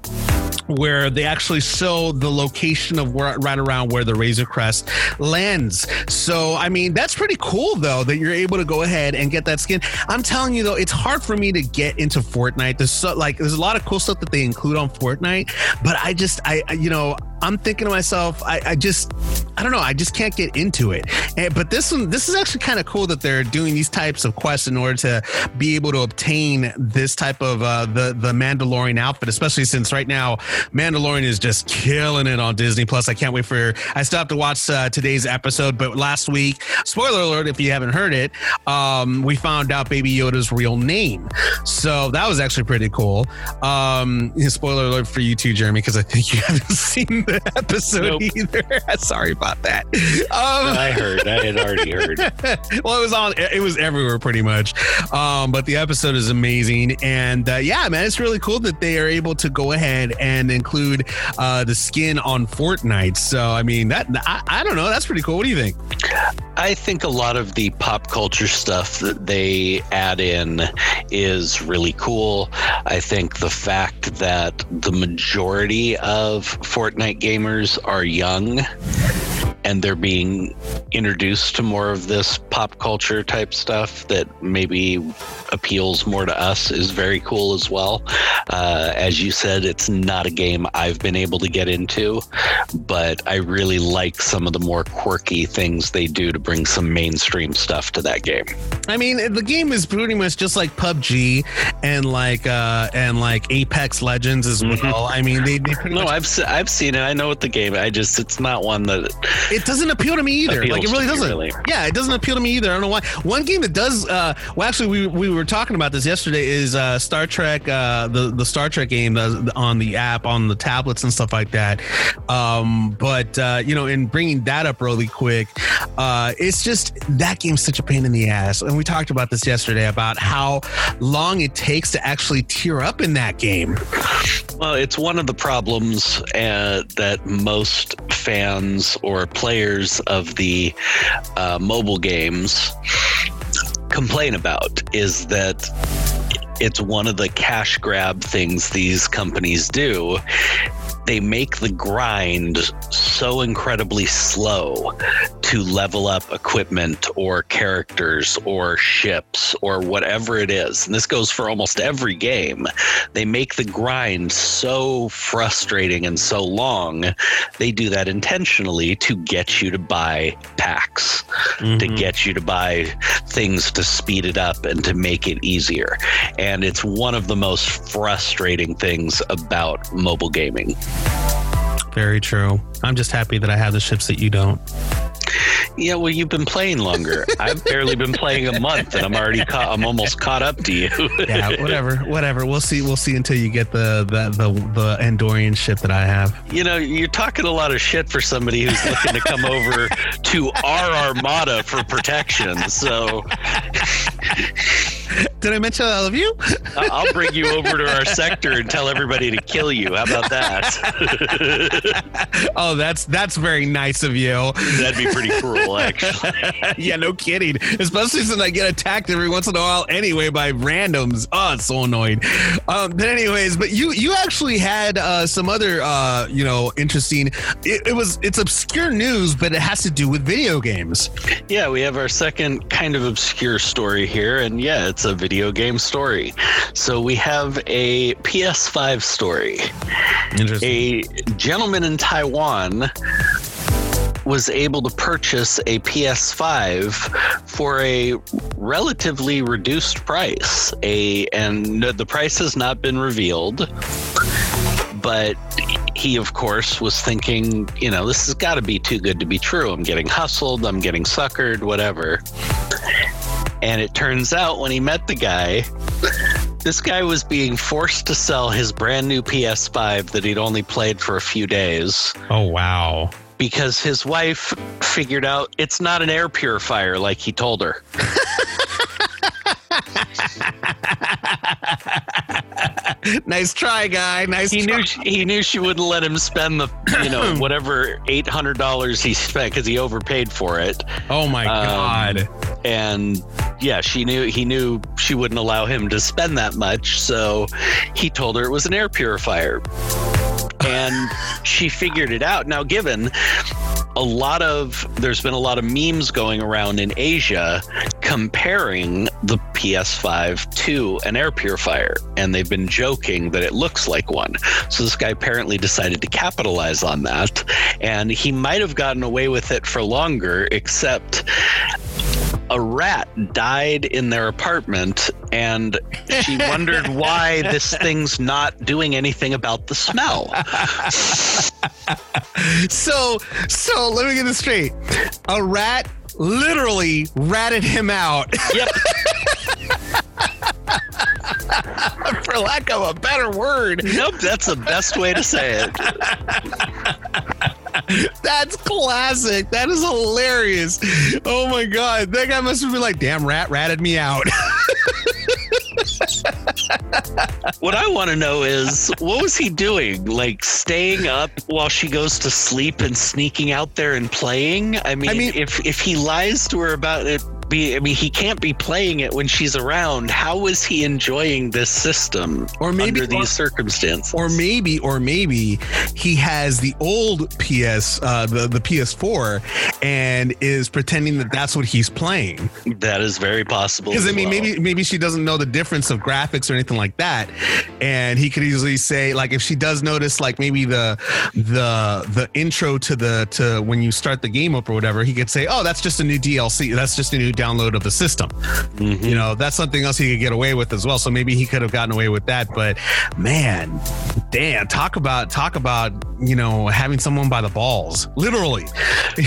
where they actually show the location of where right around where the Razor Crest lands. So I mean that's pretty cool though that you're able to go ahead and get that skin. I'm telling you though, it's hard for me to get into Fortnite. There's so like there's a lot of cool stuff that they include on Fortnite, but I just I I- you know I'm thinking to myself, I, I just, I don't know, I just can't get into it. And, but this one, this is actually kind of cool that they're doing these types of quests in order to be able to obtain this type of uh, the the Mandalorian outfit, especially since right now Mandalorian is just killing it on Disney Plus. I can't wait for. I still have to watch uh, today's episode, but last week, spoiler alert, if you haven't heard it, um, we found out Baby Yoda's real name. So that was actually pretty cool. Um, spoiler alert for you too, Jeremy, because I think you haven't seen the episode either. Sorry about that. Um, I heard. I had already heard. well, it was on. It was everywhere pretty much. Um, but the episode is amazing, and uh, yeah, man, it's really cool that they are able to go ahead and include uh, the skin on Fortnite. So, I mean, that I, I don't know. That's pretty cool. What do you think? I think a lot of the pop culture stuff that they add in is really cool. I think the fact that the majority of Fortnite gamers are young and they're being introduced to more of this pop culture type stuff that maybe appeals more to us is very cool as well. Uh, as you said, it's not a game I've been able to get into, but I really like some of the more quirky things they do to bring some mainstream stuff to that game. I mean, the game is pretty much just like PUBG and like uh and like Apex Legends as well. I mean, they, they No, much I've I've seen it. I know what the game. I just it's not one that it doesn't appeal to me either. Appeals Like it really doesn't. really. Yeah, it doesn't appeal to me either. I don't know why. One game that does. Uh, well, actually, we, we were talking about this yesterday. Is uh, Star Trek uh, the the Star Trek game on the app on the tablets and stuff like that. Um, but uh, you know, in bringing that up really quick, uh, it's just that game's such a pain in the ass. And we talked about this yesterday about how long it takes to actually tier up in that game. Well, it's one of the problems uh, that most fans or players of the uh, mobile games complain about is that it's one of the cash grab things these companies do. They make the grind so incredibly slow to level up equipment or characters or ships or whatever it is. And this goes for almost every game. They make the grind so frustrating and so long. They do that intentionally to get you to buy packs, to mm-hmm. get you to buy things to speed it up and to make it easier. And it's one of the most frustrating things about mobile gaming. Very true. I'm just happy that I have the ships that you don't. Yeah, well, you've been playing longer. I've barely been playing a month, and I'm already caught. I'm almost caught up to you. yeah, whatever, whatever. We'll see. We'll see until you get the the the, the Andorian ship that I have. You know, you're talking a lot of shit for somebody who's looking to come over to our armada for protection. So Did I mention I love you? I- I'll bring you over to our sector and tell everybody to kill you. How about that? oh, that's that's very nice of you. That'd be pretty cruel, actually. yeah, no kidding. Especially since I get attacked every once in a while anyway by randoms. Oh, it's so annoying. Um, but anyways, but you you actually had uh, some other uh, you know interesting. It, it was it's obscure news, but it has to do with video games. Yeah, we have our second kind of obscure story here, and yeah, it's a video game story. So we have a PS5 story. A gentleman in Taiwan was able to purchase a PS5 for a relatively reduced price. A and the price has not been revealed, but he of course was thinking, you know, this has got to be too good to be true. I'm getting hustled, I'm getting suckered, whatever. And it turns out when he met the guy, this guy was being forced to sell his brand new PS5 that he'd only played for a few days Oh wow. because his wife figured out it's not an air purifier like he told her. nice try, guy. Nice. He knew she, he knew she wouldn't let him spend the you know whatever eight hundred dollars he spent because he overpaid for it. Oh my Um, god. And yeah, she knew he knew she wouldn't allow him to spend that much, so he told her it was an air purifier. and she figured it out. Now, given a lot of there's been a lot of memes going around in Asia comparing the PS5 to an air purifier, and they've been joking that it looks like one. So this guy apparently decided to capitalize on that, and he might have gotten away with it for longer, except a rat died in their apartment and she wondered why this thing's not doing anything about the smell. so, so let me get this straight. A rat literally ratted him out. Yep. For lack of a better word. Nope, that's the best way to say it. That's classic. That is hilarious. Oh my god. That guy must have been like, damn rat ratted me out. what I want to know is what was he doing? Like staying up while she goes to sleep and sneaking out there and playing? I mean, I mean- if if he lies to her about it be I mean he can't be playing it when she's around. How is he enjoying this system Or maybe- under these circumstances? or maybe, or maybe he has the old PS, uh, the, the PS4 and is pretending that that's what he's playing. that is very possible. Because I mean, well. maybe maybe she doesn't know the difference of graphics or anything like that, and he could easily say like if she does notice like maybe the the the intro to the to when you start the game up or whatever, he could say, oh, that's just a new DLC, that's just a new download of the system. Mm-hmm. You know, that's something else he could get away with as well. So maybe he could have gotten away with that. But man, damn, talk about talk about you know having someone by the balls, literally.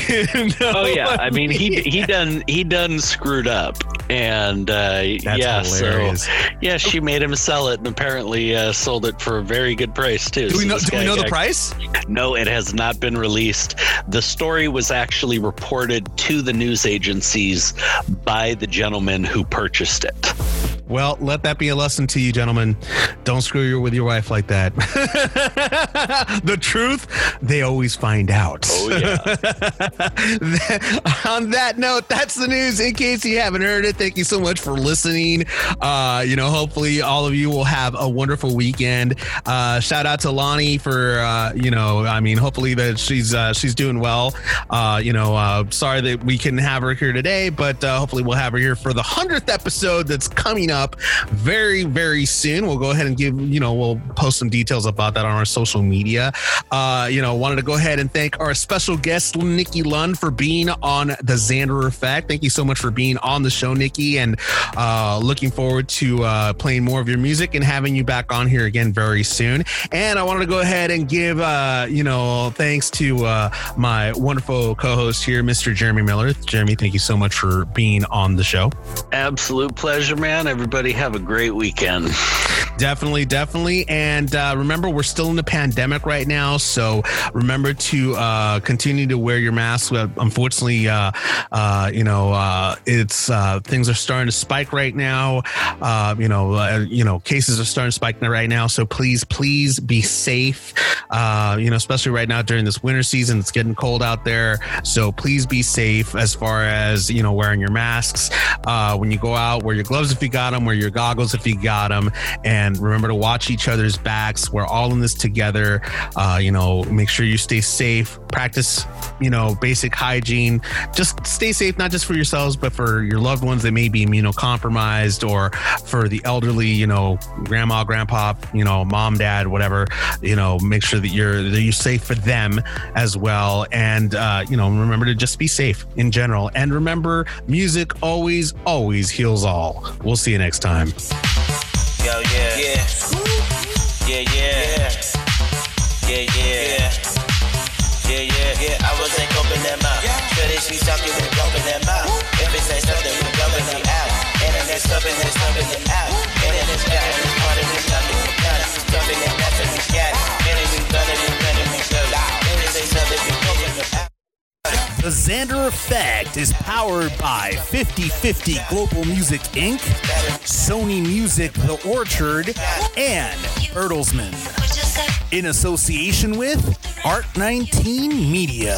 You know Oh yeah, I mean he he done he done screwed up, and uh, yeah, hilarious. so yeah, she made him sell it, and apparently uh, sold it for a very good price too. Do we So know? Do we know the price? No, it has not been released. The story was actually reported to the news agencies by the gentleman who purchased it. Well, let that be a lesson to you, gentlemen. Don't screw your with your wife like that. the truth, they always find out. Oh yeah. On that note, that's the news. In case you haven't heard it, thank you so much for listening. Uh, you know, hopefully all of you will have a wonderful weekend. Uh, shout out to Lonnie for uh, you know, I mean, hopefully that she's uh, she's doing well. Uh, you know, uh, sorry that we couldn't have her here today, but uh, hopefully we'll have her here for the hundredth episode that's coming up very very soon. We'll go ahead and give you know we'll post some details about that on our social media. Uh, you know, wanted to go ahead and thank our special guest Nikki Lund for being on the Xander Effect. Thank you so much for being on the show, Nikki, and uh, looking forward to uh, playing more of your music and having you back on here again very soon. And I wanted to go ahead and give uh, you know thanks to uh, my wonderful co-host here, Mr. Jeremy Miller. Jeremy, thank you so much for being on the show. Absolute pleasure, man. Have a great weekend. Definitely, definitely. And uh, remember, we're still in the pandemic right now. So remember to uh, continue to wear your mask. Unfortunately, uh, uh, you know, uh, it's uh, things are starting to spike right now. You know, you know, cases are starting to spike right now. So please, please be safe. You know, especially right now during this winter season, it's getting cold out there. So please be safe as far as you know wearing your masks. When you go out, wear your gloves if you got them, wear your goggles if you got them, and remember to watch each other's backs. We're all in this together. Uh, you know, make sure you stay safe. Practice, you know, basic hygiene. Just stay safe, not just for yourselves, but for your loved ones that may be immunocompromised, or for the elderly. You know, grandma, grandpa, you know, mom, dad, whatever. You know, make sure that you're that you're safe for them as well. And uh, you know, remember to just be safe in general. And remember, music always, always heals all. We'll see you next time. Yo, yeah. Yeah. Yeah, yeah. Yeah, yeah. Yeah, yeah. Yeah, I was ain't open that mouth. Sure that she talking, we open that mouth. If it say something, we open it out. Internet stuffing, it's stuffing it out. Internet got it, it's part of it, The Xander Effect is powered by 5050 Global Music Inc., Sony Music The Orchard, and Bertelsmann. In association with Art 19 Media.